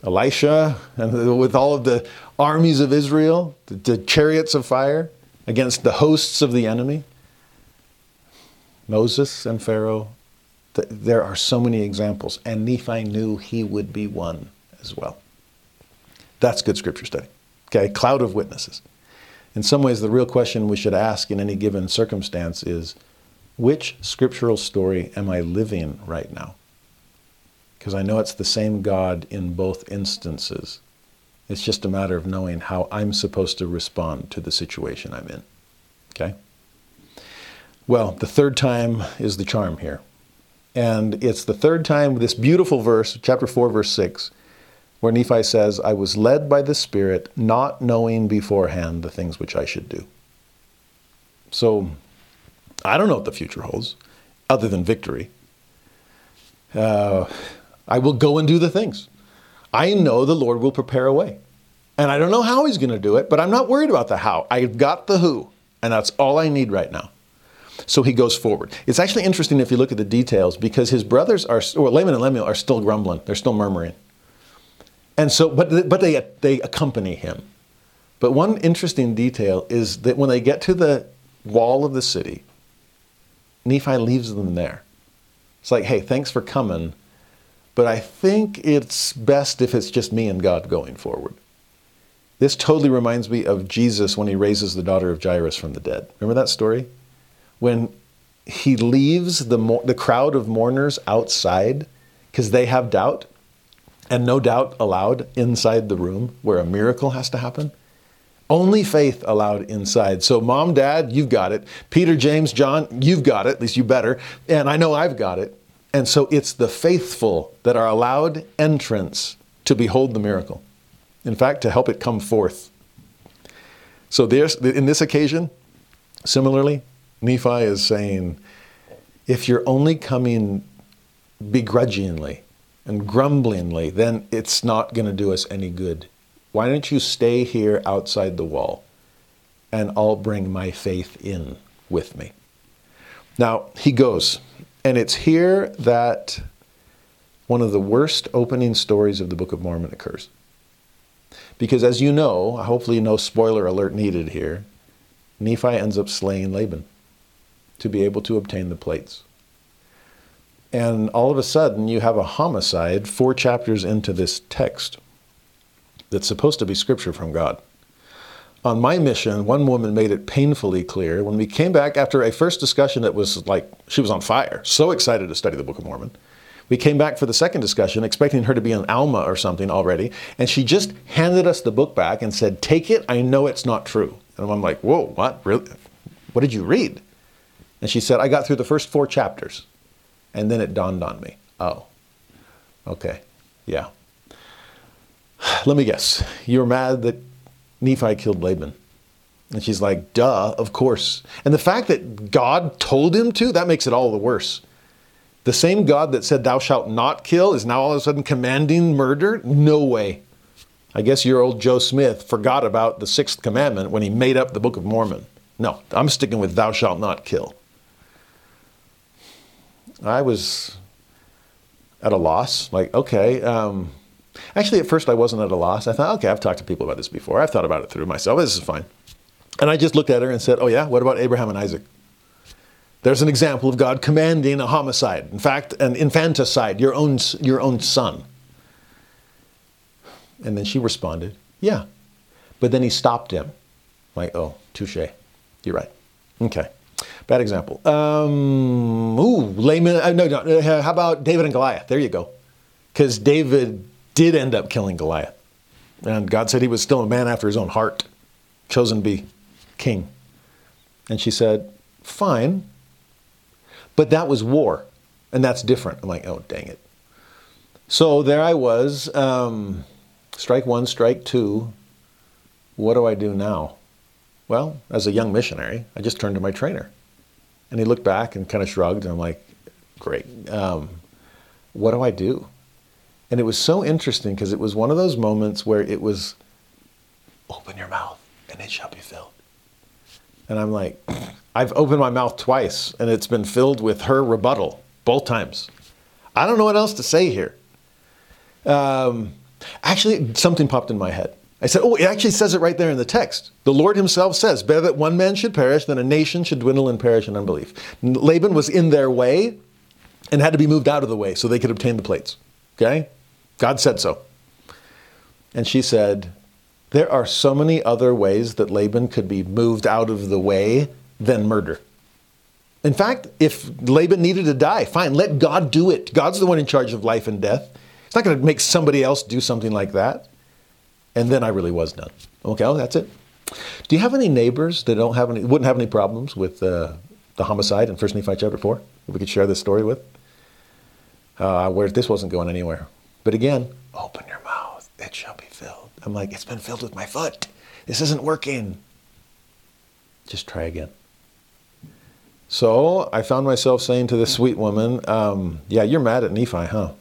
Speaker 1: Elisha and with all of the armies of Israel, the, the chariots of fire, against the hosts of the enemy. Moses and Pharaoh, th- there are so many examples, and Nephi knew he would be one as well. That's good scripture study. Okay, cloud of witnesses. In some ways, the real question we should ask in any given circumstance is which scriptural story am I living right now? Because I know it's the same God in both instances. It's just a matter of knowing how I'm supposed to respond to the situation I'm in. Okay? Well, the third time is the charm here. And it's the third time, this beautiful verse, chapter 4, verse 6, where Nephi says, I was led by the Spirit, not knowing beforehand the things which I should do. So, I don't know what the future holds, other than victory. Uh, I will go and do the things. I know the Lord will prepare a way. And I don't know how he's going to do it, but I'm not worried about the how. I've got the who, and that's all I need right now. So he goes forward. It's actually interesting if you look at the details because his brothers are, or Laman and Lemuel are still grumbling. They're still murmuring. And so, but, but they, they accompany him. But one interesting detail is that when they get to the wall of the city, Nephi leaves them there. It's like, hey, thanks for coming, but I think it's best if it's just me and God going forward. This totally reminds me of Jesus when he raises the daughter of Jairus from the dead. Remember that story? When he leaves the, the crowd of mourners outside because they have doubt and no doubt allowed inside the room where a miracle has to happen. Only faith allowed inside. So, mom, dad, you've got it. Peter, James, John, you've got it. At least you better. And I know I've got it. And so it's the faithful that are allowed entrance to behold the miracle. In fact, to help it come forth. So, there's, in this occasion, similarly, Nephi is saying, if you're only coming begrudgingly and grumblingly, then it's not going to do us any good. Why don't you stay here outside the wall and I'll bring my faith in with me? Now, he goes, and it's here that one of the worst opening stories of the Book of Mormon occurs. Because as you know, hopefully no spoiler alert needed here, Nephi ends up slaying Laban to be able to obtain the plates. And all of a sudden, you have a homicide four chapters into this text that's supposed to be scripture from God. On my mission, one woman made it painfully clear when we came back after a first discussion that was like she was on fire, so excited to study the Book of Mormon. We came back for the second discussion, expecting her to be an Alma or something already, and she just handed us the book back and said, Take it, I know it's not true. And I'm like, Whoa, what? Really? What did you read? And she said, I got through the first four chapters. And then it dawned on me oh, okay, yeah. Let me guess. You're mad that Nephi killed Laban. And she's like, duh, of course. And the fact that God told him to, that makes it all the worse. The same God that said, Thou shalt not kill, is now all of a sudden commanding murder? No way. I guess your old Joe Smith forgot about the sixth commandment when he made up the Book of Mormon. No, I'm sticking with Thou shalt not kill. I was at a loss. Like, okay. Um, actually, at first, I wasn't at a loss. I thought, okay, I've talked to people about this before. I've thought about it through myself. This is fine. And I just looked at her and said, oh, yeah, what about Abraham and Isaac? There's an example of God commanding a homicide. In fact, an infanticide, your own, your own son. And then she responded, yeah. But then he stopped him. Like, oh, touche. You're right. Okay. Bad example. Um, ooh, layman. Uh, no, no. Uh, how about David and Goliath? There you go. Because David did end up killing Goliath. And God said he was still a man after his own heart, chosen to be king. And she said, Fine. But that was war. And that's different. I'm like, oh, dang it. So there I was. Um, strike one, strike two. What do I do now? Well, as a young missionary, I just turned to my trainer. And he looked back and kind of shrugged. And I'm like, great. Um, what do I do? And it was so interesting because it was one of those moments where it was, open your mouth and it shall be filled. And I'm like, I've opened my mouth twice and it's been filled with her rebuttal both times. I don't know what else to say here. Um, actually, something popped in my head. I said, Oh, it actually says it right there in the text. The Lord Himself says, Better that one man should perish than a nation should dwindle and perish in unbelief. Laban was in their way and had to be moved out of the way so they could obtain the plates. Okay? God said so. And she said, There are so many other ways that Laban could be moved out of the way than murder. In fact, if Laban needed to die, fine, let God do it. God's the one in charge of life and death. He's not going to make somebody else do something like that. And then I really was done. Okay, well, that's it. Do you have any neighbors that don't have any, wouldn't have any problems with uh, the homicide in First Nephi chapter 4? If we could share this story with? Uh, where this wasn't going anywhere. But again, open your mouth, it shall be filled. I'm like, it's been filled with my foot. This isn't working. Just try again. So I found myself saying to this sweet woman, um, Yeah, you're mad at Nephi, huh?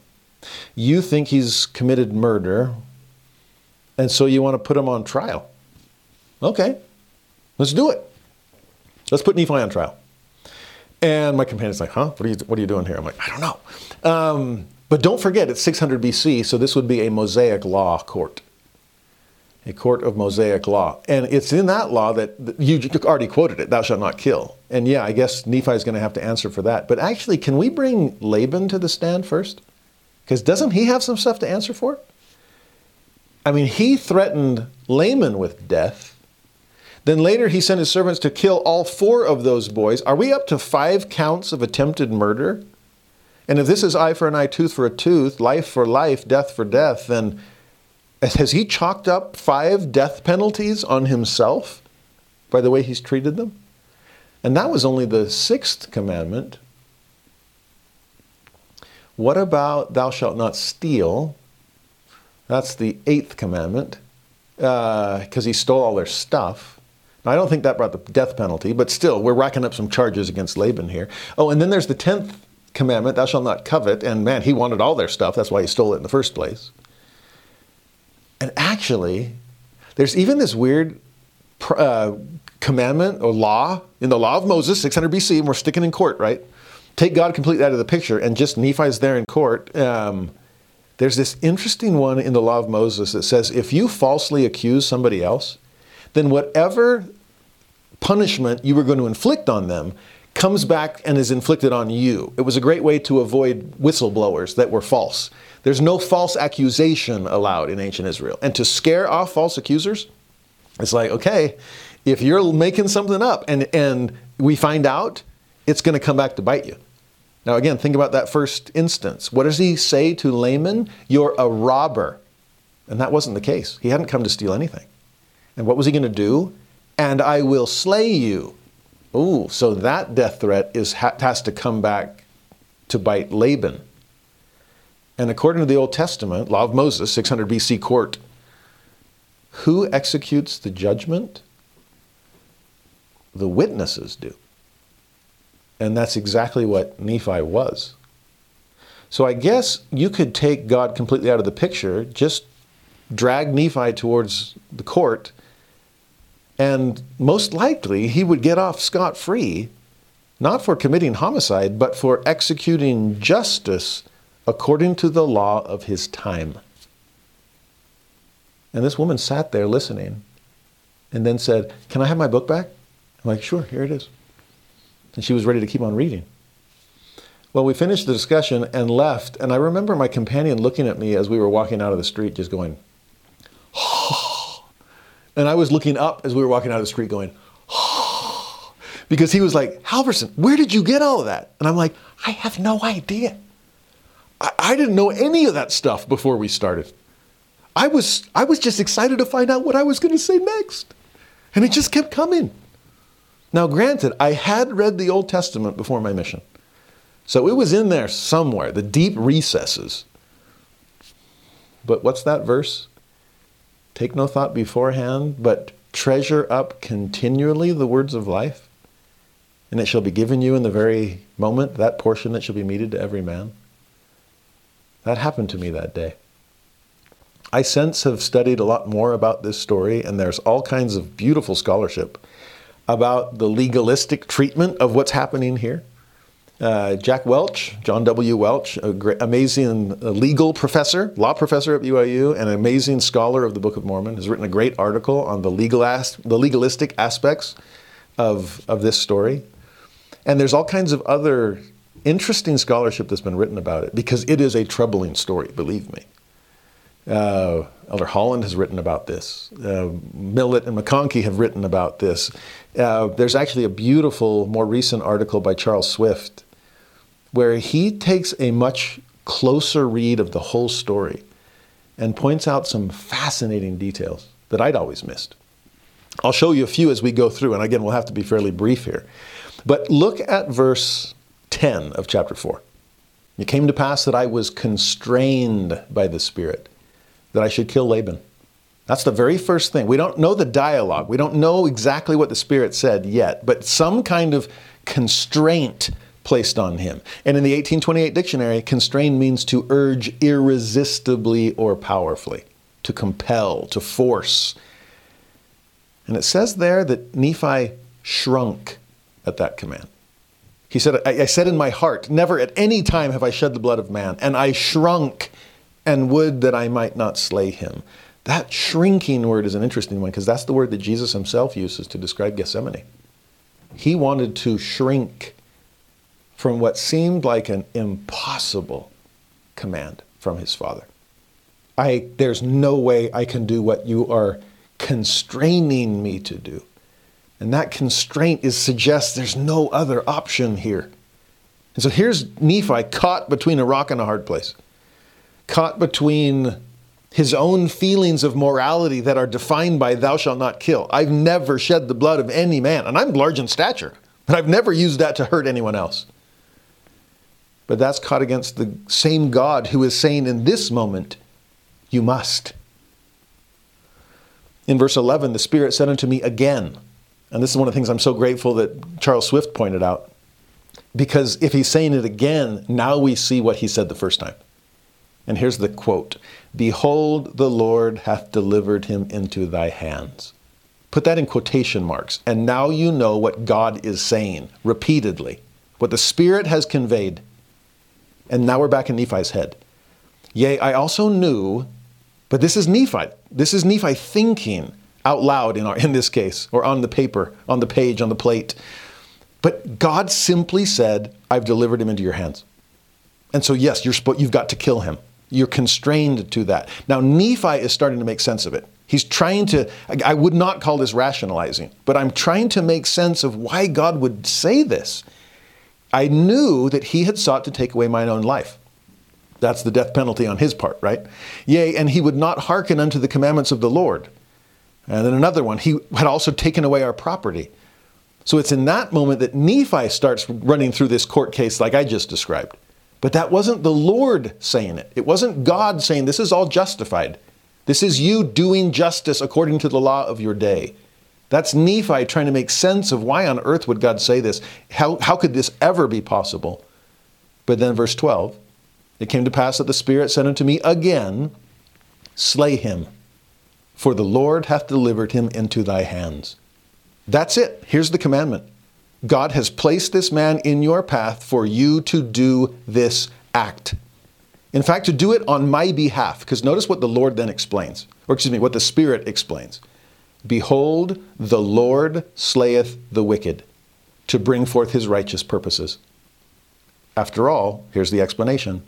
Speaker 1: You think he's committed murder and so you want to put him on trial. Okay, let's do it. Let's put Nephi on trial. And my companion's like, huh? What are you, what are you doing here? I'm like, I don't know. Um, but don't forget, it's 600 BC, so this would be a Mosaic law court. A court of Mosaic law. And it's in that law that you already quoted it, thou shalt not kill. And yeah, I guess Nephi is going to have to answer for that. But actually, can we bring Laban to the stand first? Because doesn't he have some stuff to answer for? I mean, he threatened Laman with death. Then later he sent his servants to kill all four of those boys. Are we up to five counts of attempted murder? And if this is eye for an eye, tooth for a tooth, life for life, death for death, then Has he chalked up five death penalties on himself by the way he's treated them? And that was only the sixth commandment. What about thou shalt not steal? That's the eighth commandment because uh, he stole all their stuff. Now, I don't think that brought the death penalty, but still, we're racking up some charges against Laban here. Oh, and then there's the tenth commandment, thou shalt not covet. And man, he wanted all their stuff. That's why he stole it in the first place. And actually, there's even this weird uh, commandment or law in the law of Moses, 600 BC, and we're sticking in court, right? Take God completely out of the picture, and just Nephi's there in court. Um, there's this interesting one in the law of Moses that says if you falsely accuse somebody else, then whatever punishment you were going to inflict on them comes back and is inflicted on you. It was a great way to avoid whistleblowers that were false. There's no false accusation allowed in ancient Israel. And to scare off false accusers, it's like, okay, if you're making something up and, and we find out, it's going to come back to bite you. Now, again, think about that first instance. What does he say to Laman? You're a robber. And that wasn't the case. He hadn't come to steal anything. And what was he going to do? And I will slay you. Ooh, so that death threat is, has to come back to bite Laban. And according to the Old Testament, Law of Moses, 600 BC court, who executes the judgment? The witnesses do. And that's exactly what Nephi was. So I guess you could take God completely out of the picture, just drag Nephi towards the court, and most likely he would get off scot free, not for committing homicide, but for executing justice according to the law of his time. And this woman sat there listening and then said, Can I have my book back? I'm like, Sure, here it is and she was ready to keep on reading. Well, we finished the discussion and left, and I remember my companion looking at me as we were walking out of the street, just going, oh. and I was looking up as we were walking out of the street, going, oh. because he was like, Halverson, where did you get all of that? And I'm like, I have no idea. I, I didn't know any of that stuff before we started. I was, I was just excited to find out what I was going to say next. And it just kept coming. Now, granted, I had read the Old Testament before my mission. So it was in there somewhere, the deep recesses. But what's that verse? Take no thought beforehand, but treasure up continually the words of life, and it shall be given you in the very moment, that portion that shall be meted to every man. That happened to me that day. I since have studied a lot more about this story, and there's all kinds of beautiful scholarship about the legalistic treatment of what's happening here. Uh, Jack Welch, John W. Welch, a great, amazing uh, legal professor, law professor at BYU, and an amazing scholar of the Book of Mormon, has written a great article on the legal as, the legalistic aspects of, of this story. And there's all kinds of other interesting scholarship that's been written about it because it is a troubling story, believe me. Uh, Elder Holland has written about this. Uh, Millet and McConkie have written about this. Uh, there's actually a beautiful, more recent article by Charles Swift where he takes a much closer read of the whole story and points out some fascinating details that I'd always missed. I'll show you a few as we go through, and again, we'll have to be fairly brief here. But look at verse 10 of chapter 4. It came to pass that I was constrained by the Spirit that I should kill Laban. That's the very first thing. We don't know the dialogue. We don't know exactly what the Spirit said yet, but some kind of constraint placed on him. And in the 1828 dictionary, constrain means to urge irresistibly or powerfully, to compel, to force. And it says there that Nephi shrunk at that command. He said, I, I said in my heart, never at any time have I shed the blood of man, and I shrunk and would that I might not slay him. That shrinking word is an interesting one because that's the word that Jesus himself uses to describe Gethsemane. He wanted to shrink from what seemed like an impossible command from his Father. I, there's no way I can do what you are constraining me to do. And that constraint is suggests there's no other option here. And so here's Nephi caught between a rock and a hard place caught between his own feelings of morality that are defined by thou shalt not kill. I've never shed the blood of any man, and I'm large in stature, but I've never used that to hurt anyone else. But that's caught against the same God who is saying in this moment, You must. In verse 11, the Spirit said unto me again, and this is one of the things I'm so grateful that Charles Swift pointed out, because if he's saying it again, now we see what he said the first time. And here's the quote Behold, the Lord hath delivered him into thy hands. Put that in quotation marks. And now you know what God is saying repeatedly, what the Spirit has conveyed. And now we're back in Nephi's head. Yea, I also knew, but this is Nephi. This is Nephi thinking out loud in, our, in this case, or on the paper, on the page, on the plate. But God simply said, I've delivered him into your hands. And so, yes, you're, you've got to kill him. You're constrained to that. Now, Nephi is starting to make sense of it. He's trying to, I would not call this rationalizing, but I'm trying to make sense of why God would say this. I knew that he had sought to take away mine own life. That's the death penalty on his part, right? Yea, and he would not hearken unto the commandments of the Lord. And then another one, he had also taken away our property. So it's in that moment that Nephi starts running through this court case like I just described. But that wasn't the Lord saying it. It wasn't God saying, This is all justified. This is you doing justice according to the law of your day. That's Nephi trying to make sense of why on earth would God say this? How, how could this ever be possible? But then, verse 12 it came to pass that the Spirit said unto me again, Slay him, for the Lord hath delivered him into thy hands. That's it. Here's the commandment God has placed this man in your path for you to do this act. In fact, to do it on my behalf, because notice what the Lord then explains, or excuse me, what the Spirit explains. Behold, the Lord slayeth the wicked to bring forth his righteous purposes. After all, here's the explanation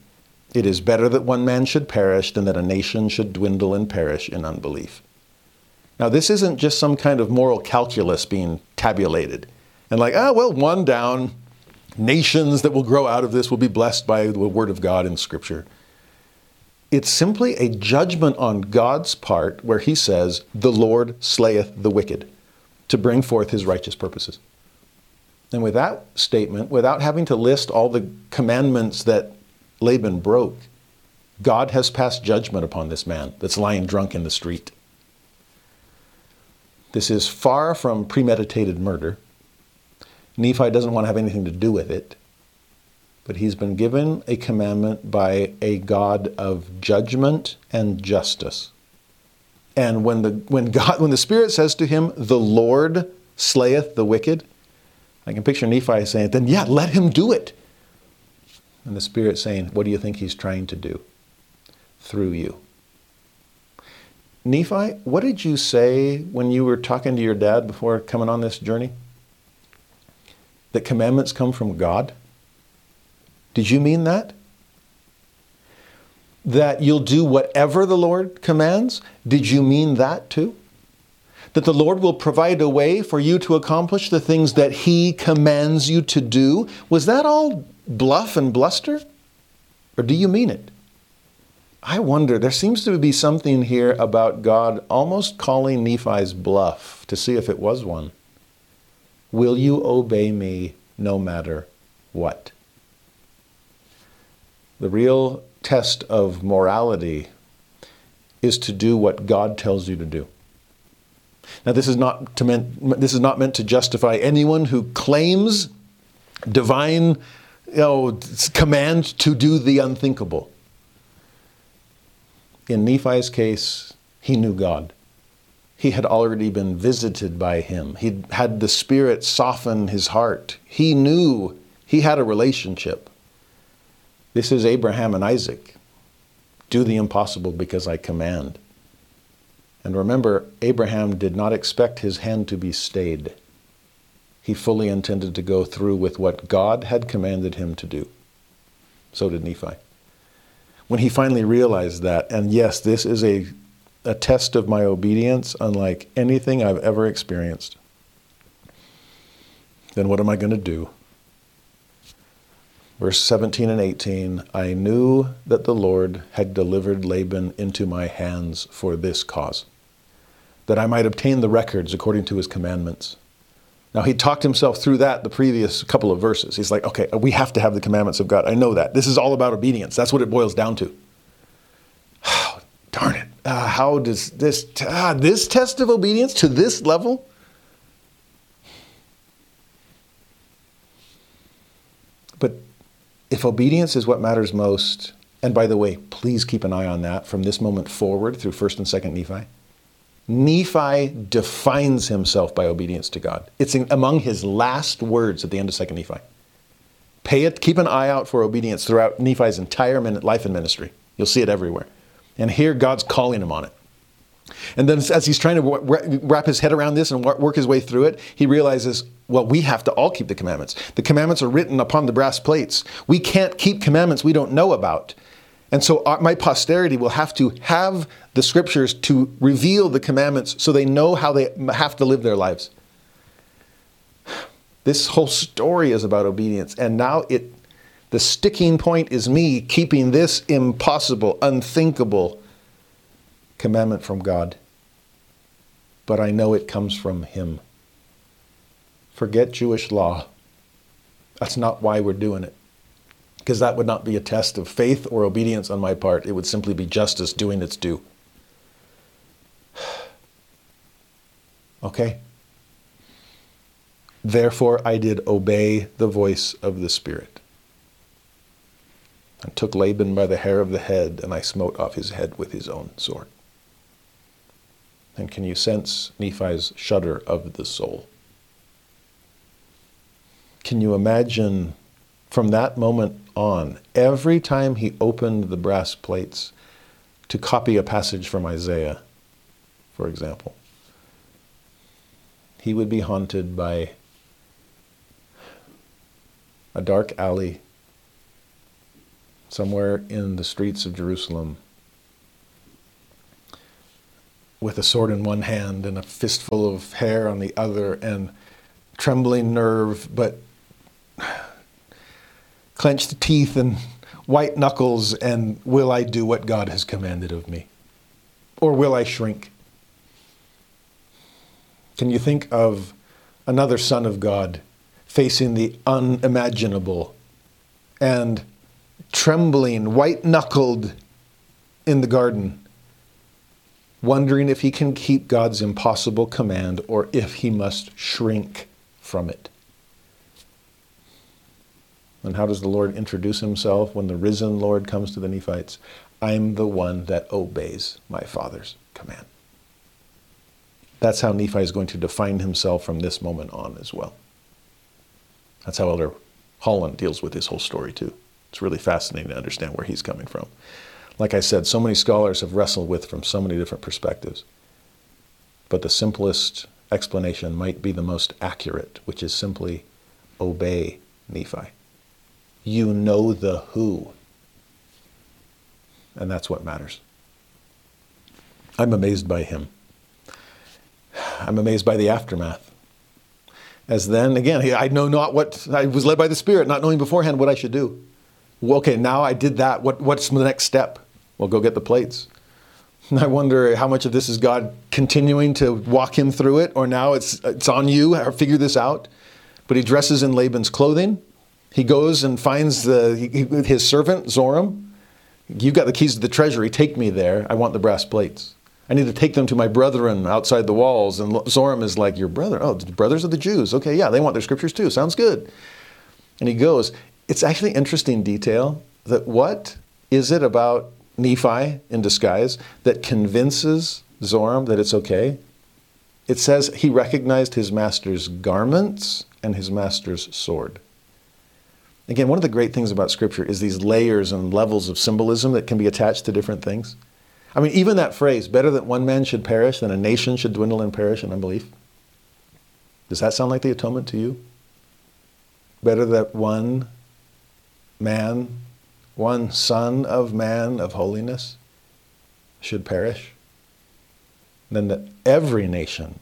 Speaker 1: it is better that one man should perish than that a nation should dwindle and perish in unbelief. Now, this isn't just some kind of moral calculus being tabulated and like, ah, well, one down. Nations that will grow out of this will be blessed by the word of God in Scripture. It's simply a judgment on God's part where he says, The Lord slayeth the wicked to bring forth his righteous purposes. And with that statement, without having to list all the commandments that Laban broke, God has passed judgment upon this man that's lying drunk in the street. This is far from premeditated murder. Nephi doesn't want to have anything to do with it. But he's been given a commandment by a God of judgment and justice. And when the, when God, when the Spirit says to him, the Lord slayeth the wicked, I can picture Nephi saying, then yeah, let him do it. And the Spirit saying, what do you think he's trying to do? Through you. Nephi, what did you say when you were talking to your dad before coming on this journey? That commandments come from God? Did you mean that? That you'll do whatever the Lord commands? Did you mean that too? That the Lord will provide a way for you to accomplish the things that He commands you to do? Was that all bluff and bluster? Or do you mean it? I wonder, there seems to be something here about God almost calling Nephi's bluff to see if it was one. Will you obey me no matter what? The real test of morality is to do what God tells you to do. Now, this is not to meant, this is not meant to justify anyone who claims divine you know, command to do the unthinkable. In Nephi's case, he knew God he had already been visited by him. He had the Spirit soften his heart. He knew he had a relationship. This is Abraham and Isaac. Do the impossible because I command. And remember, Abraham did not expect his hand to be stayed. He fully intended to go through with what God had commanded him to do. So did Nephi. When he finally realized that, and yes, this is a a test of my obedience unlike anything I've ever experienced, then what am I going to do? Verse 17 and 18 I knew that the Lord had delivered Laban into my hands for this cause, that I might obtain the records according to his commandments. Now, he talked himself through that the previous couple of verses. He's like, okay, we have to have the commandments of God. I know that. This is all about obedience. That's what it boils down to. Uh, how does this, uh, this test of obedience to this level? But if obedience is what matters most, and by the way, please keep an eye on that from this moment forward through 1st and 2nd Nephi. Nephi defines himself by obedience to God. It's in, among his last words at the end of 2nd Nephi. Pay it, keep an eye out for obedience throughout Nephi's entire life and ministry. You'll see it everywhere. And here God's calling him on it. And then as he's trying to wrap his head around this and work his way through it, he realizes, well, we have to all keep the commandments. The commandments are written upon the brass plates. We can't keep commandments we don't know about. And so uh, my posterity will have to have the scriptures to reveal the commandments so they know how they have to live their lives. This whole story is about obedience. And now it the sticking point is me keeping this impossible, unthinkable commandment from God. But I know it comes from Him. Forget Jewish law. That's not why we're doing it because that would not be a test of faith or obedience on my part. It would simply be justice doing its due. okay? Therefore, I did obey the voice of the Spirit. And took Laban by the hair of the head, and I smote off his head with his own sword. And can you sense Nephi's shudder of the soul? Can you imagine from that moment on, every time he opened the brass plates to copy a passage from Isaiah, for example, he would be haunted by a dark alley somewhere in the streets of Jerusalem with a sword in one hand and a fistful of hair on the other and trembling nerve, but clenched teeth and white knuckles and will I do what God has commanded of me? Or will I shrink? Can you think of another son of God facing the unimaginable and trembling, white knuckled in the garden, wondering if he can keep God's impossible command or if he must shrink from it? And how does the Lord introduce himself when the risen Lord comes to the Nephites? I'm the one that obeys my Father's command. That's how Nephi is going to define himself from this moment on as well. That's how Elder Holland deals with his whole story, too. It's really fascinating to understand where he's coming from. Like I said, so many scholars have wrestled with from so many different perspectives. But the simplest explanation might be the most accurate, which is simply obey Nephi you know the who. And that's what matters. I'm amazed by him. I'm amazed by the aftermath. As then, again, I know not what, I was led by the Spirit, not knowing beforehand what I should do. Okay, now I did that. What, what's the next step? Well, go get the plates. I wonder how much of this is God continuing to walk him through it, or now it's, it's on you, uh, figure this out. But he dresses in Laban's clothing. He goes and finds the, his servant, Zoram. You've got the keys to the treasury. Take me there. I want the brass plates. I need to take them to my brethren outside the walls. And Zoram is like, Your brother? Oh, the brothers of the Jews. Okay, yeah, they want their scriptures too. Sounds good. And he goes. It's actually interesting detail that what is it about Nephi in disguise that convinces Zoram that it's okay? It says he recognized his master's garments and his master's sword. Again, one of the great things about Scripture is these layers and levels of symbolism that can be attached to different things. I mean, even that phrase, better that one man should perish than a nation should dwindle and perish in unbelief. Does that sound like the atonement to you? Better that one man, one son of man of holiness should perish then that every nation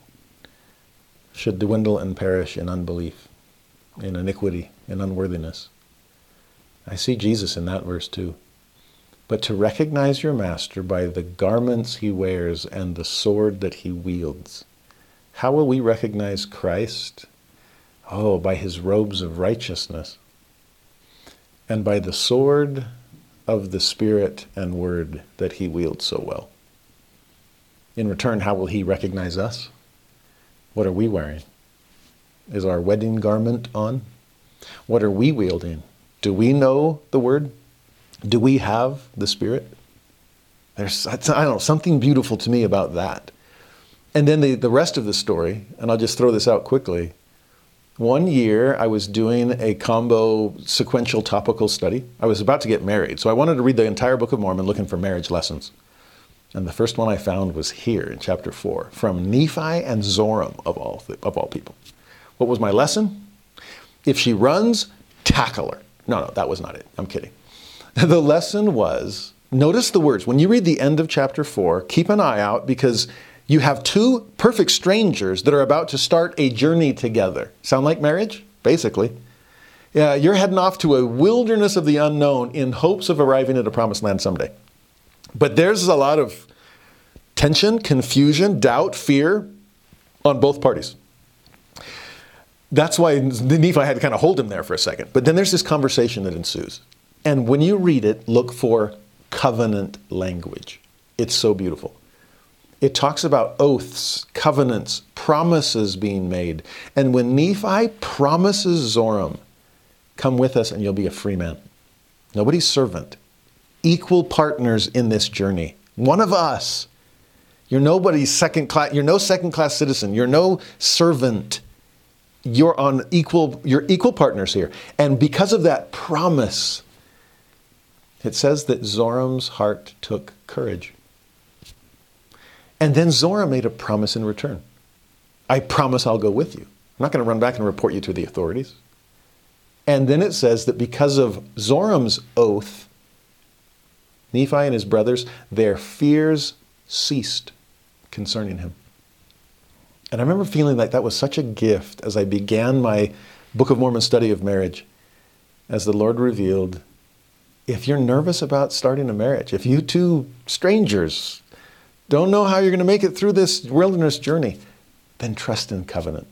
Speaker 1: should dwindle and perish in unbelief, in iniquity, in unworthiness. I see Jesus in that verse too. But to recognize your master by the garments he wears and the sword that he wields. How will we recognize Christ? Oh, by his robes of righteousness and by the sword of the Spirit and Word that he wields so well. In return, how will he recognize us? What are we wearing? Is our wedding garment on? What are we wielding? Do we know the Word? Do we have the Spirit? There's, I don't know, something beautiful to me about that. And then the, the rest of the story, and I'll just throw this out quickly. One year, I was doing a combo sequential topical study. I was about to get married, so I wanted to read the entire Book of Mormon looking for marriage lessons. And the first one I found was here in chapter 4 from Nephi and Zoram, of all, of all people. What was my lesson? If she runs, tackle her. No, no, that was not it. I'm kidding. The lesson was notice the words. When you read the end of chapter 4, keep an eye out because you have two perfect strangers that are about to start a journey together. Sound like marriage? Basically. Yeah, you're heading off to a wilderness of the unknown in hopes of arriving at a promised land someday. But there's a lot of tension, confusion, doubt, fear on both parties. That's why Nephi had to kind of hold him there for a second. But then there's this conversation that ensues. And when you read it, look for covenant language. It's so beautiful. It talks about oaths, covenants, promises being made. And when Nephi promises Zoram, come with us and you'll be a free man. Nobody's servant. Equal partners in this journey. One of us. You're nobody's second class, you're no second class citizen. You're no servant. You're on equal, you're equal partners here. And because of that promise, it says that Zoram's heart took courage. And then Zoram made a promise in return. I promise I'll go with you. I'm not going to run back and report you to the authorities. And then it says that because of Zoram's oath, Nephi and his brothers, their fears ceased concerning him. And I remember feeling like that was such a gift as I began my Book of Mormon study of marriage, as the Lord revealed if you're nervous about starting a marriage, if you two strangers don't know how you're going to make it through this wilderness journey, then trust in covenant.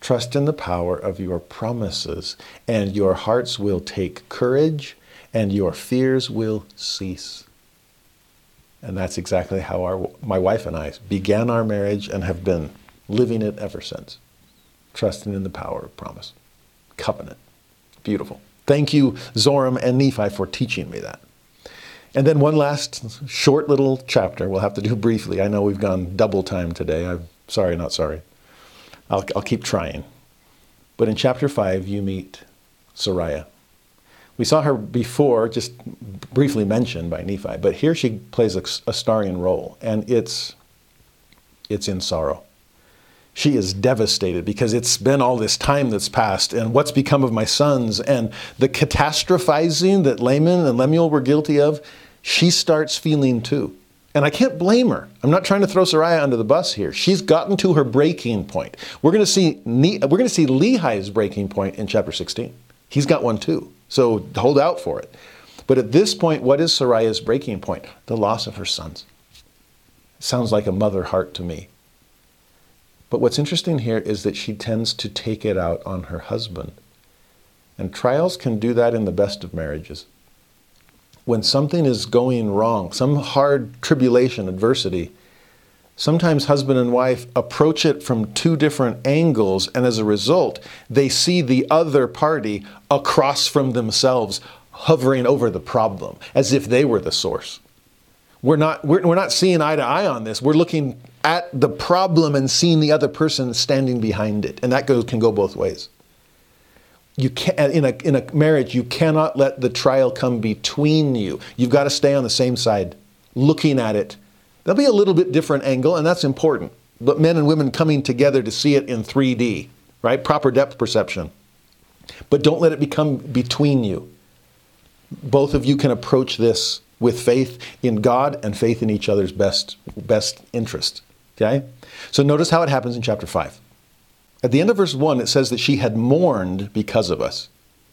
Speaker 1: Trust in the power of your promises, and your hearts will take courage, and your fears will cease. And that's exactly how our, my wife and I began our marriage and have been living it ever since. Trusting in the power of promise. Covenant. Beautiful. Thank you, Zoram and Nephi, for teaching me that. And then one last short little chapter we'll have to do briefly. I know we've gone double time today. I'm sorry, not sorry. I'll, I'll keep trying. But in chapter 5, you meet Sariah. We saw her before, just briefly mentioned by Nephi, but here she plays a, a starring role, and it's, it's in sorrow. She is devastated because it's been all this time that's passed, and what's become of my sons, and the catastrophizing that Laman and Lemuel were guilty of she starts feeling too. And I can't blame her. I'm not trying to throw Sariah under the bus here. She's gotten to her breaking point. We're going to see we're going to see Lehi's breaking point in chapter 16. He's got one too. So hold out for it. But at this point, what is Sariah's breaking point? The loss of her sons. Sounds like a mother heart to me. But what's interesting here is that she tends to take it out on her husband. And trials can do that in the best of marriages when something is going wrong, some hard tribulation, adversity, sometimes husband and wife approach it from two different angles, and as a result, they see the other party across from themselves hovering over the problem as if they were the source. We're not, we're, we're not seeing eye to eye on this. We're looking at the problem and seeing the other person standing behind it. And that goes, can go both ways. You can uh, in a in a marriage you cannot let the trial come between you. You've got to stay on the same side looking at it. There'll be a little bit different angle and that's important. But men and women coming together to see it in 3d right? Proper depth perception. But don't let it become between you. Both of you can approach this with faith in god and faith in each other's best best interest okay so notice how it happens in chapter 5 at the end of verse 1, it says that she had mourned because of us.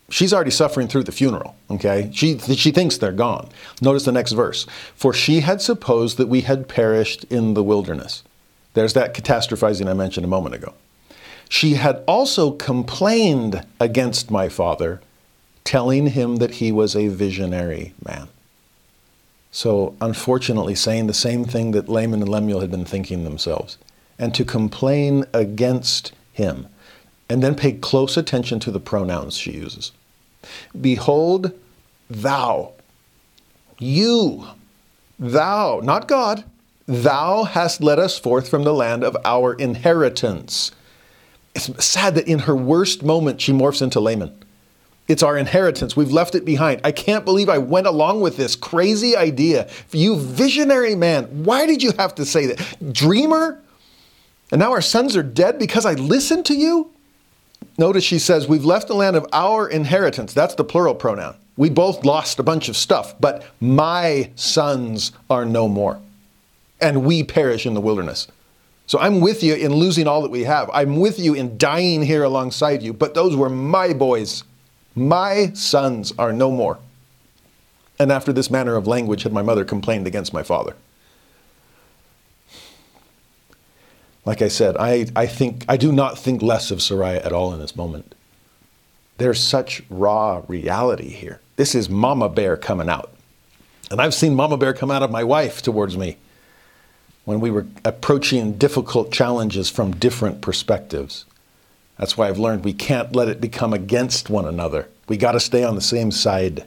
Speaker 1: she's already suffering through the funeral, okay? She, she thinks they're gone. Notice the next verse. For she had supposed that we had perished in the wilderness. There's that catastrophizing I mentioned a moment ago. She had also complained against my father, telling him that he was a visionary man. So, unfortunately, saying the same thing that Laman and Lemuel had been thinking themselves, and to complain against him. And then pay close attention to the pronouns she uses. Behold, thou, you, thou, not God, thou hast led us forth from the land of our inheritance. It's sad that in her worst moment she morphs into Laman. It's our inheritance. We've left it behind. I can't believe I went along with this crazy idea. You visionary man, why did you have to say that? Dreamer? And now our sons are dead because I listened to you? Notice she says, We've left the land of our inheritance. That's the plural pronoun. We both lost a bunch of stuff, but my sons are no more. And we perish in the wilderness. So I'm with you in losing all that we have. I'm with you in dying here alongside you, but those were my boys. My sons are no more. And after this manner of language had my mother complained against my father. Like I said, I, I think I do not think less of Sariah at all in this moment. There's such raw reality here. This is Mama Bear coming out. And I've seen Mama Bear come out of my wife towards me when we were approaching difficult challenges from different perspectives. That's why I've learned we can't let it become against one another. We got to stay on the same side.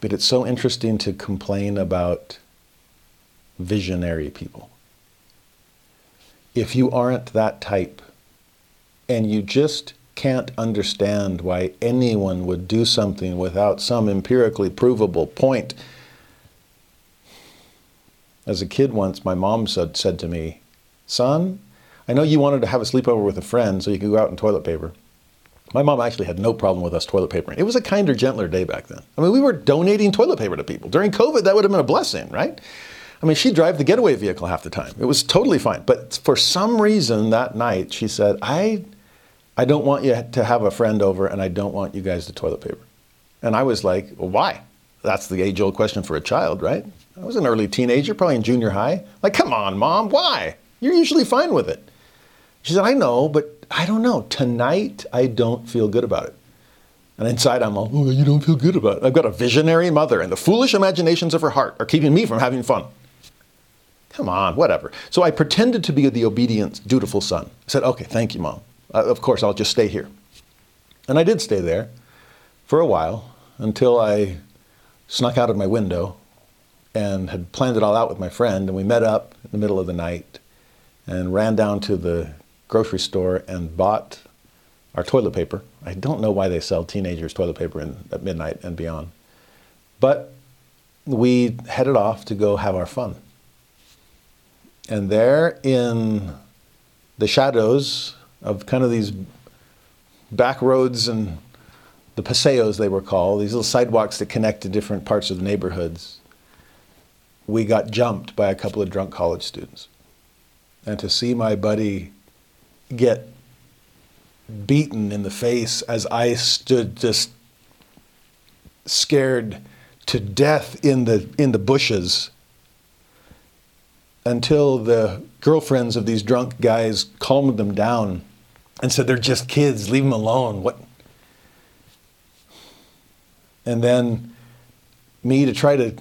Speaker 1: But it's so interesting to complain about visionary people if you aren't that type and you just can't understand why anyone would do something without some empirically provable point. As a kid once, my mom said, said to me, Son, I know you wanted to have a sleepover with a friend so you could go out in toilet paper. My mom actually had no problem with us toilet papering. It was a kinder, gentler day back then. I mean, we were donating toilet paper to people. During COVID, that would have been a blessing, right? I mean, she'd drive the getaway vehicle half the time. It was totally fine. But for some reason that night, she said, I, I don't want you to have a friend over and I don't want you guys to toilet paper. And I was like, well, why? That's the age old question for a child, right? I was an early teenager, probably in junior high. Like, come on, mom, why? You're usually fine with it. She said, I know, but I don't know. Tonight, I don't feel good about it. And inside, I'm all, oh, you don't feel good about it. I've got a visionary mother, and the foolish imaginations of her heart are keeping me from having fun. Come on, whatever. So I pretended to be the obedient, dutiful son. I said, okay, thank you, mom. Uh, of course, I'll just stay here. And I did stay there for a while until I snuck out of my window and had planned it all out with my friend. And we met up in the middle of the night and ran down to the grocery store and bought our toilet paper. I don't know why they sell teenagers toilet paper in, at midnight and beyond. But we headed off to go have our fun. And there in the shadows of kind of these back roads and the paseos, they were called, these little sidewalks that connect to different parts of the neighborhoods, we got jumped by a couple of drunk college students. And to see my buddy get beaten in the face as I stood just scared to death in the, in the bushes until the girlfriends of these drunk guys calmed them down and said, They're just kids, leave them alone. What? And then me to try to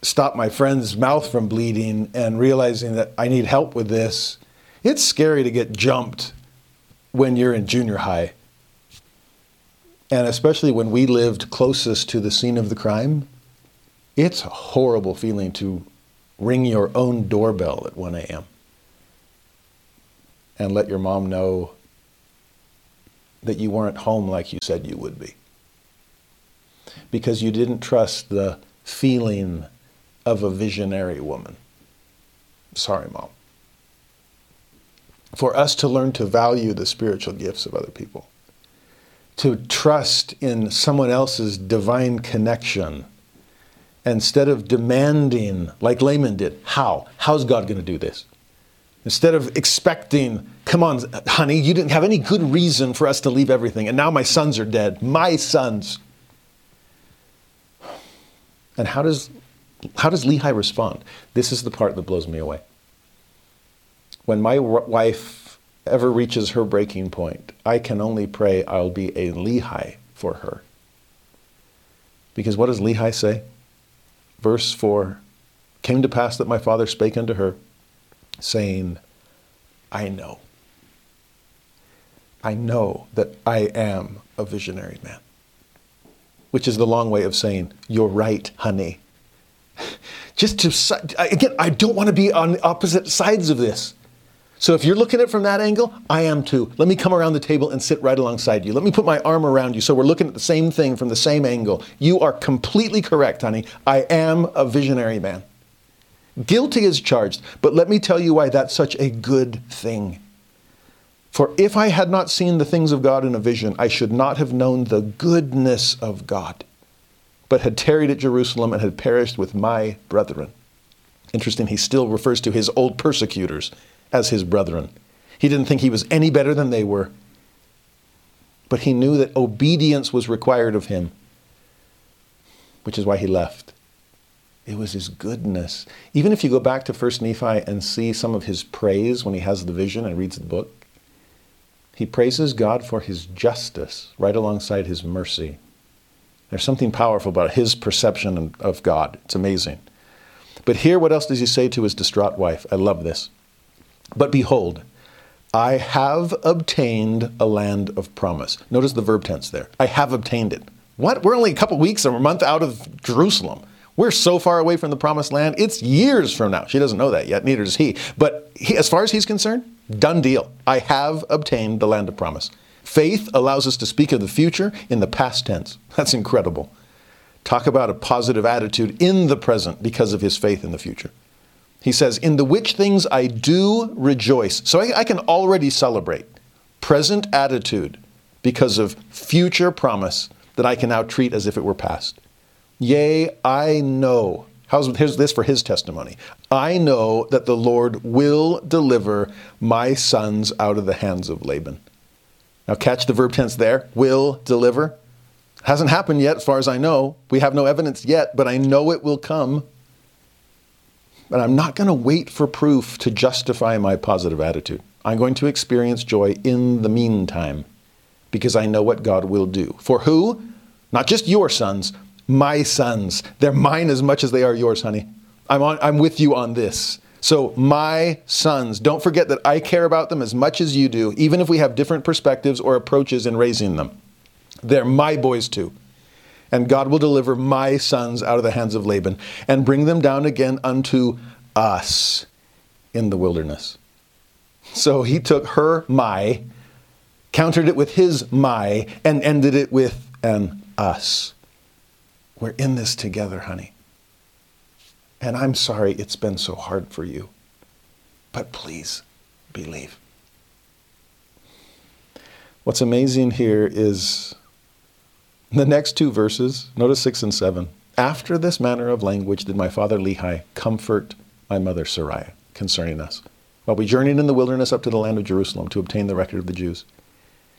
Speaker 1: stop my friend's mouth from bleeding and realizing that I need help with this. It's scary to get jumped when you're in junior high. And especially when we lived closest to the scene of the crime, it's a horrible feeling to ring your own doorbell at 1 a.m. and let your mom know that you weren't home like you said you would be. Because you didn't trust the feeling of a visionary woman. Sorry, mom. For us to learn to value the spiritual gifts of other people, to trust in someone else's divine connection instead of demanding, like Laman did, how? How's God going to do this? Instead of expecting, come on, honey, you didn't have any good reason for us to leave everything, and now my sons are dead. My sons. And how does, how does Lehi respond? This is the part that blows me away. When my wife ever reaches her breaking point, I can only pray I'll be a Lehi for her. Because what does Lehi say? Verse 4 Came to pass that my father spake unto her, saying, I know. I know that I am a visionary man. Which is the long way of saying, You're right, honey. Just to, again, I don't want to be on opposite sides of this. So if you're looking at it from that angle, I am too. Let me come around the table and sit right alongside you. Let me put my arm around you so we're looking at the same thing from the same angle. You are completely correct, honey. I am a visionary man. Guilty as charged, but let me tell you why that's such a good thing. For if I had not seen the things of God in a vision, I should not have known the goodness of God, but had tarried at Jerusalem and had perished with my brethren. Interesting, he still refers to his old persecutors as his brethren. He didn't think he was any better than they were. But he knew that obedience was required of him, which is why he left. It was his goodness. Even if you go back to 1 Nephi and see some of his praise when he has the vision and reads the book, he praises God for his justice right alongside his mercy. There's something powerful about his perception of God. It's amazing. But here, what else does he say to his distraught wife? I love this. But behold, I have obtained a land of promise. Notice the verb tense there. I have obtained it. What? We're only a couple weeks or a month out of Jerusalem. We're so far away from the promised land. It's years from now. She doesn't know that yet, neither does he. But he, as far as he's concerned, done deal. I have obtained the land of promise. Faith allows us to speak of the future in the past tense. That's incredible. Talk about a positive attitude in the present because of his faith in the future. He says, In the which things I do rejoice. So I, I can already celebrate present attitude because of future promise that I can now treat as if it were past. Yea, I know. How's, here's this for his testimony. I know that the Lord will deliver my sons out of the hands of Laban. Now, catch the verb tense there. Will deliver. Hasn't happened yet, as far as I know. We have no evidence yet, but I know it will come. But I'm not going to wait for proof to justify my positive attitude. I'm going to experience joy in the meantime because I know what God will do. For who? Not just your sons, my sons. They're mine as much as they are yours, honey. I'm, on, I'm with you on this. So, my sons, don't forget that I care about them as much as you do, even if we have different perspectives or approaches in raising them. They're my boys too and God will deliver my sons out of the hands of Laban and bring them down again unto us in the wilderness. So he took her my, countered it with his my, and ended it with an us. We're in this together, honey. And I'm sorry it's been so hard for you. But please believe. What's amazing here is the next two verses, notice 6 and 7. After this manner of language did my father Lehi comfort my mother Sariah concerning us, while we journeyed in the wilderness up to the land of Jerusalem to obtain the record of the Jews.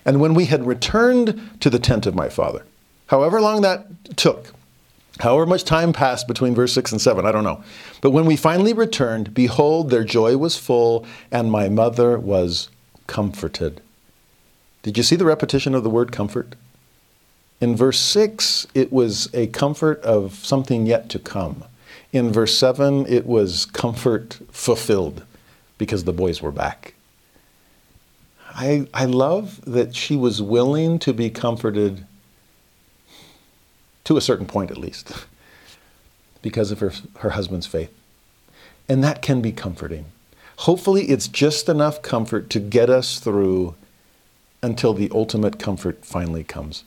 Speaker 1: And when we had returned to the tent of my father, however long that took, however much time passed between verse 6 and 7, I don't know. But when we finally returned, behold, their joy was full, and my mother was comforted. Did you see the repetition of the word comfort? In verse 6, it was a comfort of something yet to come. In verse 7, it was comfort fulfilled because the boys were back. I, I love that she was willing to be comforted to a certain point at least because of her, her husband's faith. And that can be comforting. Hopefully, it's just enough comfort to get us through until the ultimate comfort finally comes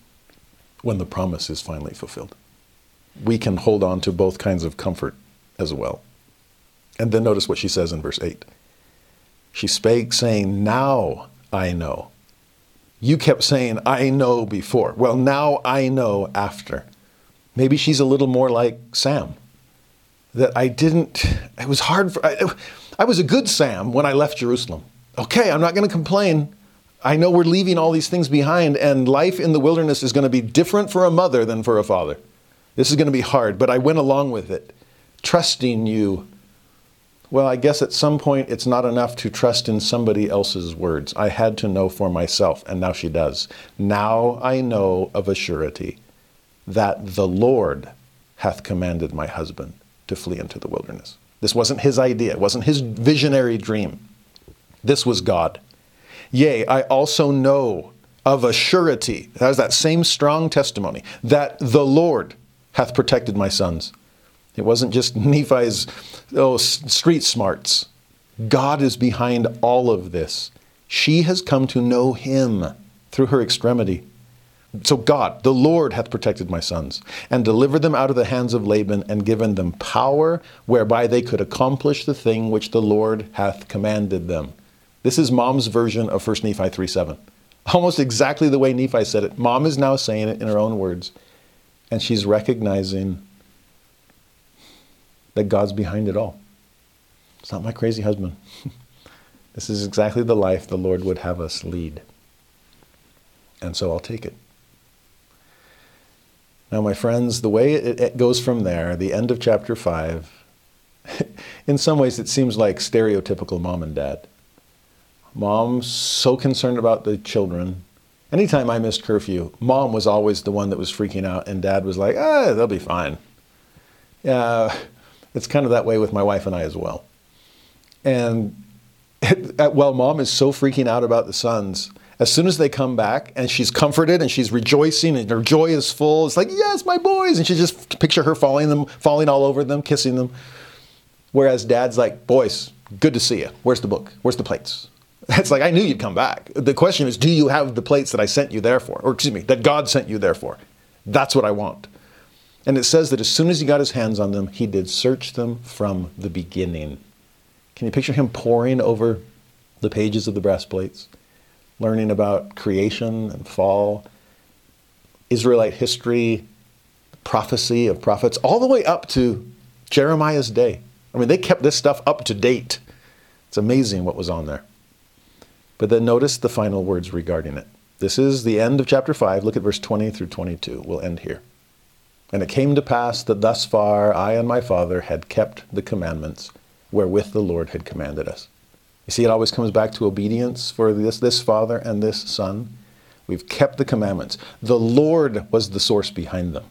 Speaker 1: when the promise is finally fulfilled. We can hold on to both kinds of comfort as well. And then notice what she says in verse 8. She spake, saying, Now I know. You kept saying, I know before. Well, now I know after. Maybe she's a little more like Sam. That I didn't, it was hard for, I, I was a good Sam when I left Jerusalem. Okay, I'm not going to complain. I know we're leaving all these things behind, and life in the wilderness is going to be different for a mother than for a father. This is going to be hard, but I went along with it, trusting you. Well, I guess at some point it's not enough to trust in somebody else's words. I had to know for myself, and now she does. Now I know of a surety that the Lord hath commanded my husband to flee into the wilderness. This wasn't his idea, it wasn't his visionary dream. This was God. Yea, I also know of a surety, that is that same strong testimony, that the Lord hath protected my sons. It wasn't just Nephi's oh, street smarts. God is behind all of this. She has come to know him through her extremity. So God, the Lord, hath protected my sons, and delivered them out of the hands of Laban, and given them power whereby they could accomplish the thing which the Lord hath commanded them. This is mom's version of 1 Nephi 3:7. Almost exactly the way Nephi said it. Mom is now saying it in her own words. And she's recognizing that God's behind it all. It's not my crazy husband. this is exactly the life the Lord would have us lead. And so I'll take it. Now, my friends, the way it, goes from there, the end of chapter 5, in some ways it seems like stereotypical mom and dad. Mom's so concerned about the children. Anytime I missed curfew, mom was always the one that was freaking out, and dad was like, ah, they'll be fine. Yeah, it's kind of that way with my wife and I as well. And while mom is so freaking out about the sons, as soon as they come back and she's comforted and she's rejoicing and her joy is full, it's like, yes, my boys. And she just picture her falling them, falling all over them, kissing them. Whereas dad's like, boys, good to see you. Where's the book? Where's the plates? It's like, I knew you'd come back. The question is, do you have the plates that I sent you there for? Or, excuse me, that God sent you there for? That's what I want. And it says that as soon as he got his hands on them, he did search them from the beginning. Can you picture him poring over the pages of the brass plates, learning about creation and fall, Israelite history, prophecy of prophets, all the way up to Jeremiah's day? I mean, they kept this stuff up to date. It's amazing what was on there. But then notice the final words regarding it. This is the end of chapter 5. Look at verse 20 through 22. We'll end here. And it came to pass that thus far I and my father had kept the commandments wherewith the Lord had commanded us. You see, it always comes back to obedience for this, this father and this son. We've kept the commandments. The Lord was the source behind them.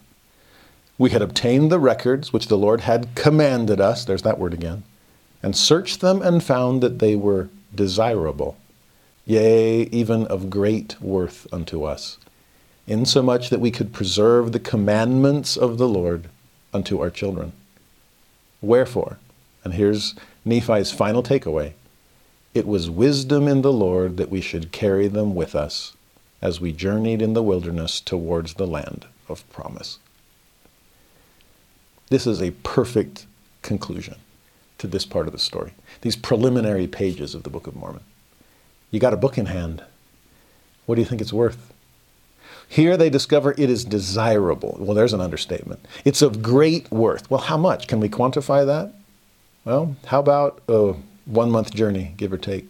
Speaker 1: We had obtained the records which the Lord had commanded us, there's that word again, and searched them and found that they were desirable yea, even of great worth unto us, insomuch that we could preserve the commandments of the Lord unto our children. Wherefore, and here's Nephi's final takeaway it was wisdom in the Lord that we should carry them with us as we journeyed in the wilderness towards the land of promise. This is a perfect conclusion to this part of the story, these preliminary pages of the Book of Mormon. You got a book in hand. What do you think it's worth? Here they discover it is desirable. Well, there's an understatement. It's of great worth. Well, how much? Can we quantify that? Well, how about a one month journey, give or take?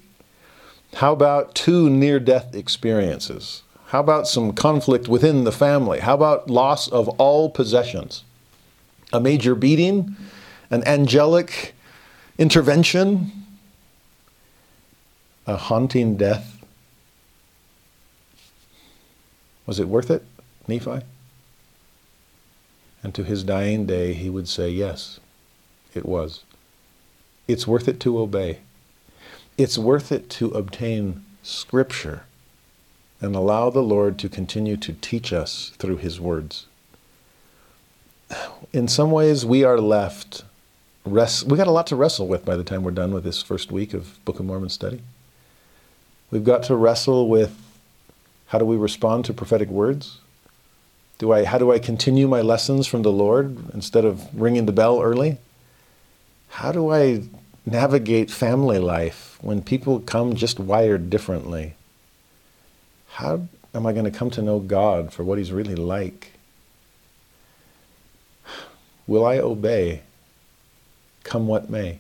Speaker 1: How about two near death experiences? How about some conflict within the family? How about loss of all possessions? A major beating? An angelic intervention? A haunting death? Was it worth it, Nephi? And to his dying day, he would say, Yes, it was. It's worth it to obey. It's worth it to obtain Scripture and allow the Lord to continue to teach us through His words. In some ways, we are left, rest, we got a lot to wrestle with by the time we're done with this first week of Book of Mormon study. We've got to wrestle with how do we respond to prophetic words? Do I, how do I continue my lessons from the Lord instead of ringing the bell early? How do I navigate family life when people come just wired differently? How am I going to come to know God for what He's really like? Will I obey, come what may?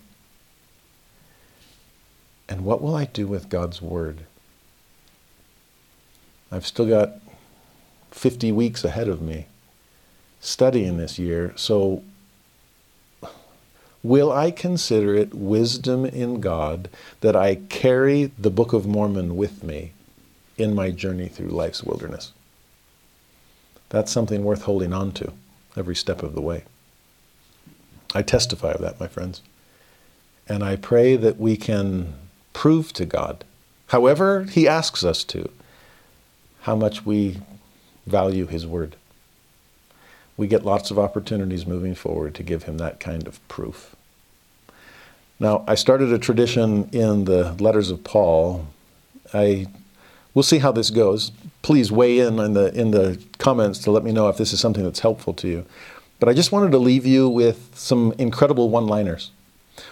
Speaker 1: And what will I do with God's Word? I've still got 50 weeks ahead of me studying this year, so will I consider it wisdom in God that I carry the Book of Mormon with me in my journey through life's wilderness? That's something worth holding on to every step of the way. I testify of that, my friends. And I pray that we can prove to God, however He asks us to, how much we value His Word. We get lots of opportunities moving forward to give Him that kind of proof. Now, I started a tradition in the letters of Paul. I we'll see how this goes. Please weigh in in the in the comments to let me know if this is something that's helpful to you. But I just wanted to leave you with some incredible one-liners.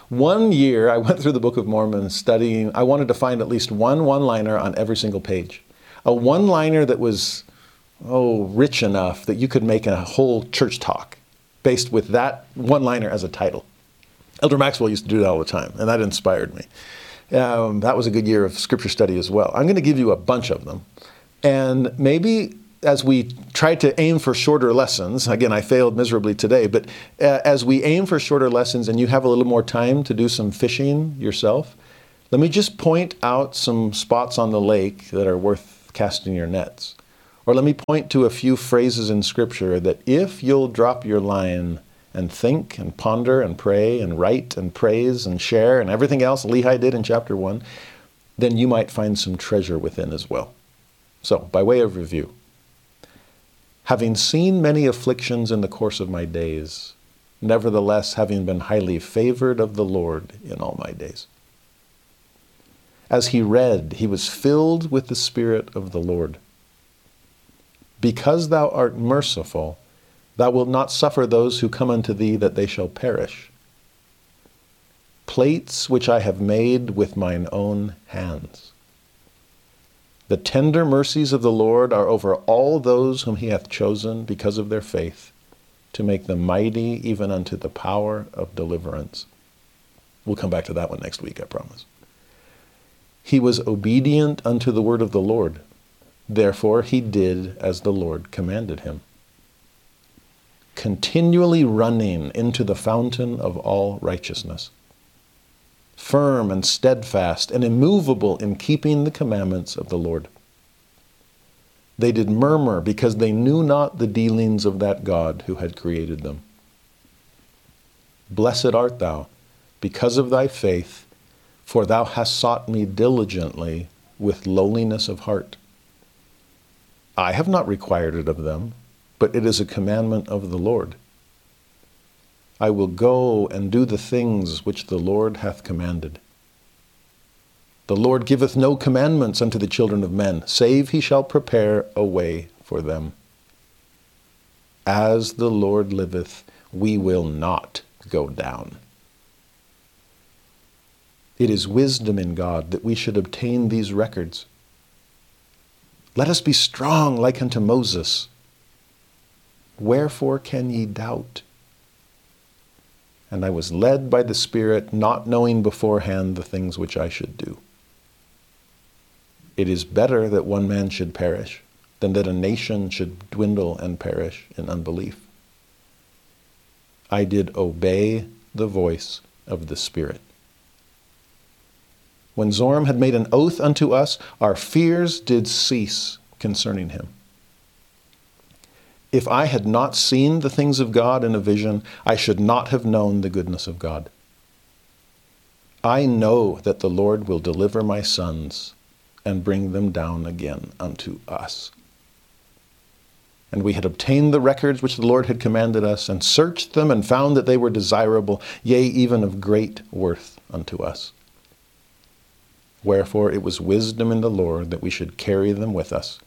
Speaker 1: One year, I went through the Book of Mormon studying. I wanted to find at least one one-liner on every single page, a one-liner that was oh rich enough that you could make a whole church talk based with that one-liner as a title. Elder Maxwell used to do that all the time, and that inspired me. Um, that was a good year of scripture study as well. I'm going to give you a bunch of them. And maybe as we try to aim for shorter lessons, again, I failed miserably today, but uh, as we aim for shorter lessons and you have a little more time to do some fishing yourself, let me just point out some spots on the lake that are worth casting your nets. Or let me point to a few phrases in Scripture that if you'll drop your line, and think and ponder and pray and write and praise and share and everything else Lehi did in chapter 1, then you might find some treasure within as well. So, by way of review, having seen many afflictions in the course of my days, nevertheless having been highly favored of the Lord in all my days. As he read, he was filled with the Spirit of the Lord. Because thou art merciful, Thou wilt not suffer those who come unto thee that they shall perish. Plates which I have made with mine own hands. The tender mercies of the Lord are over all those whom he hath chosen because of their faith, to make them mighty even unto the power of deliverance. We'll come back to that one next week, I promise. He was obedient unto the word of the Lord. Therefore he did as the Lord commanded him continually running into the fountain of all righteousness, firm and steadfast and immovable in keeping the commandments of the Lord. They did murmur because they knew not the dealings of that God who had created them. Blessed art thou because of thy faith, for thou hast sought me diligently with lowliness of heart. I have not required it of them but it is a commandment of the Lord. I will go and do the things which the Lord hath commanded. The Lord giveth no commandments unto the children of men, save he shall prepare a way for them. As the Lord liveth, we will not go down. It is wisdom in God that we should obtain these records. Let us be strong like unto Moses Wherefore can ye doubt? And I was led by the Spirit, not knowing beforehand the things which I should do. It is better that one man should perish than that a nation should dwindle and perish in unbelief. I did obey the voice of the Spirit. When Zoram had made an oath unto us, our fears did cease concerning him. If I had not seen the things of God in a vision, I should not have known the goodness of God. I know that the Lord will deliver my sons and bring them down again unto us. And we had obtained the records which the Lord had commanded us, and searched them, and found that they were desirable, yea, even of great worth unto us. Wherefore it was wisdom in the Lord that we should carry them with us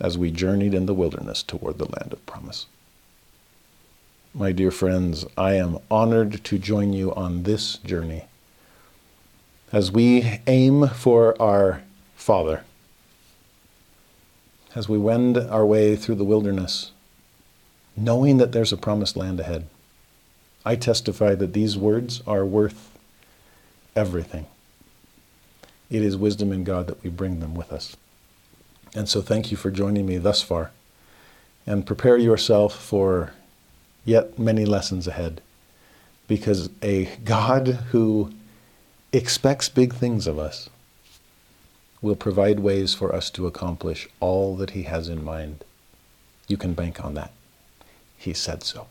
Speaker 1: as we journeyed in the wilderness toward the land of promise. My dear friends, I am honored to join you on this journey as we aim for our Father, as we wend our way through the wilderness, knowing that there's a promised land ahead. I testify that these words are worth everything. it is wisdom in God that we bring them with us. And so thank you for joining me thus far. And prepare yourself for yet many lessons ahead. Because a God who expects big things of us will provide ways for us to accomplish all that He has in mind. You can bank on that. He said so.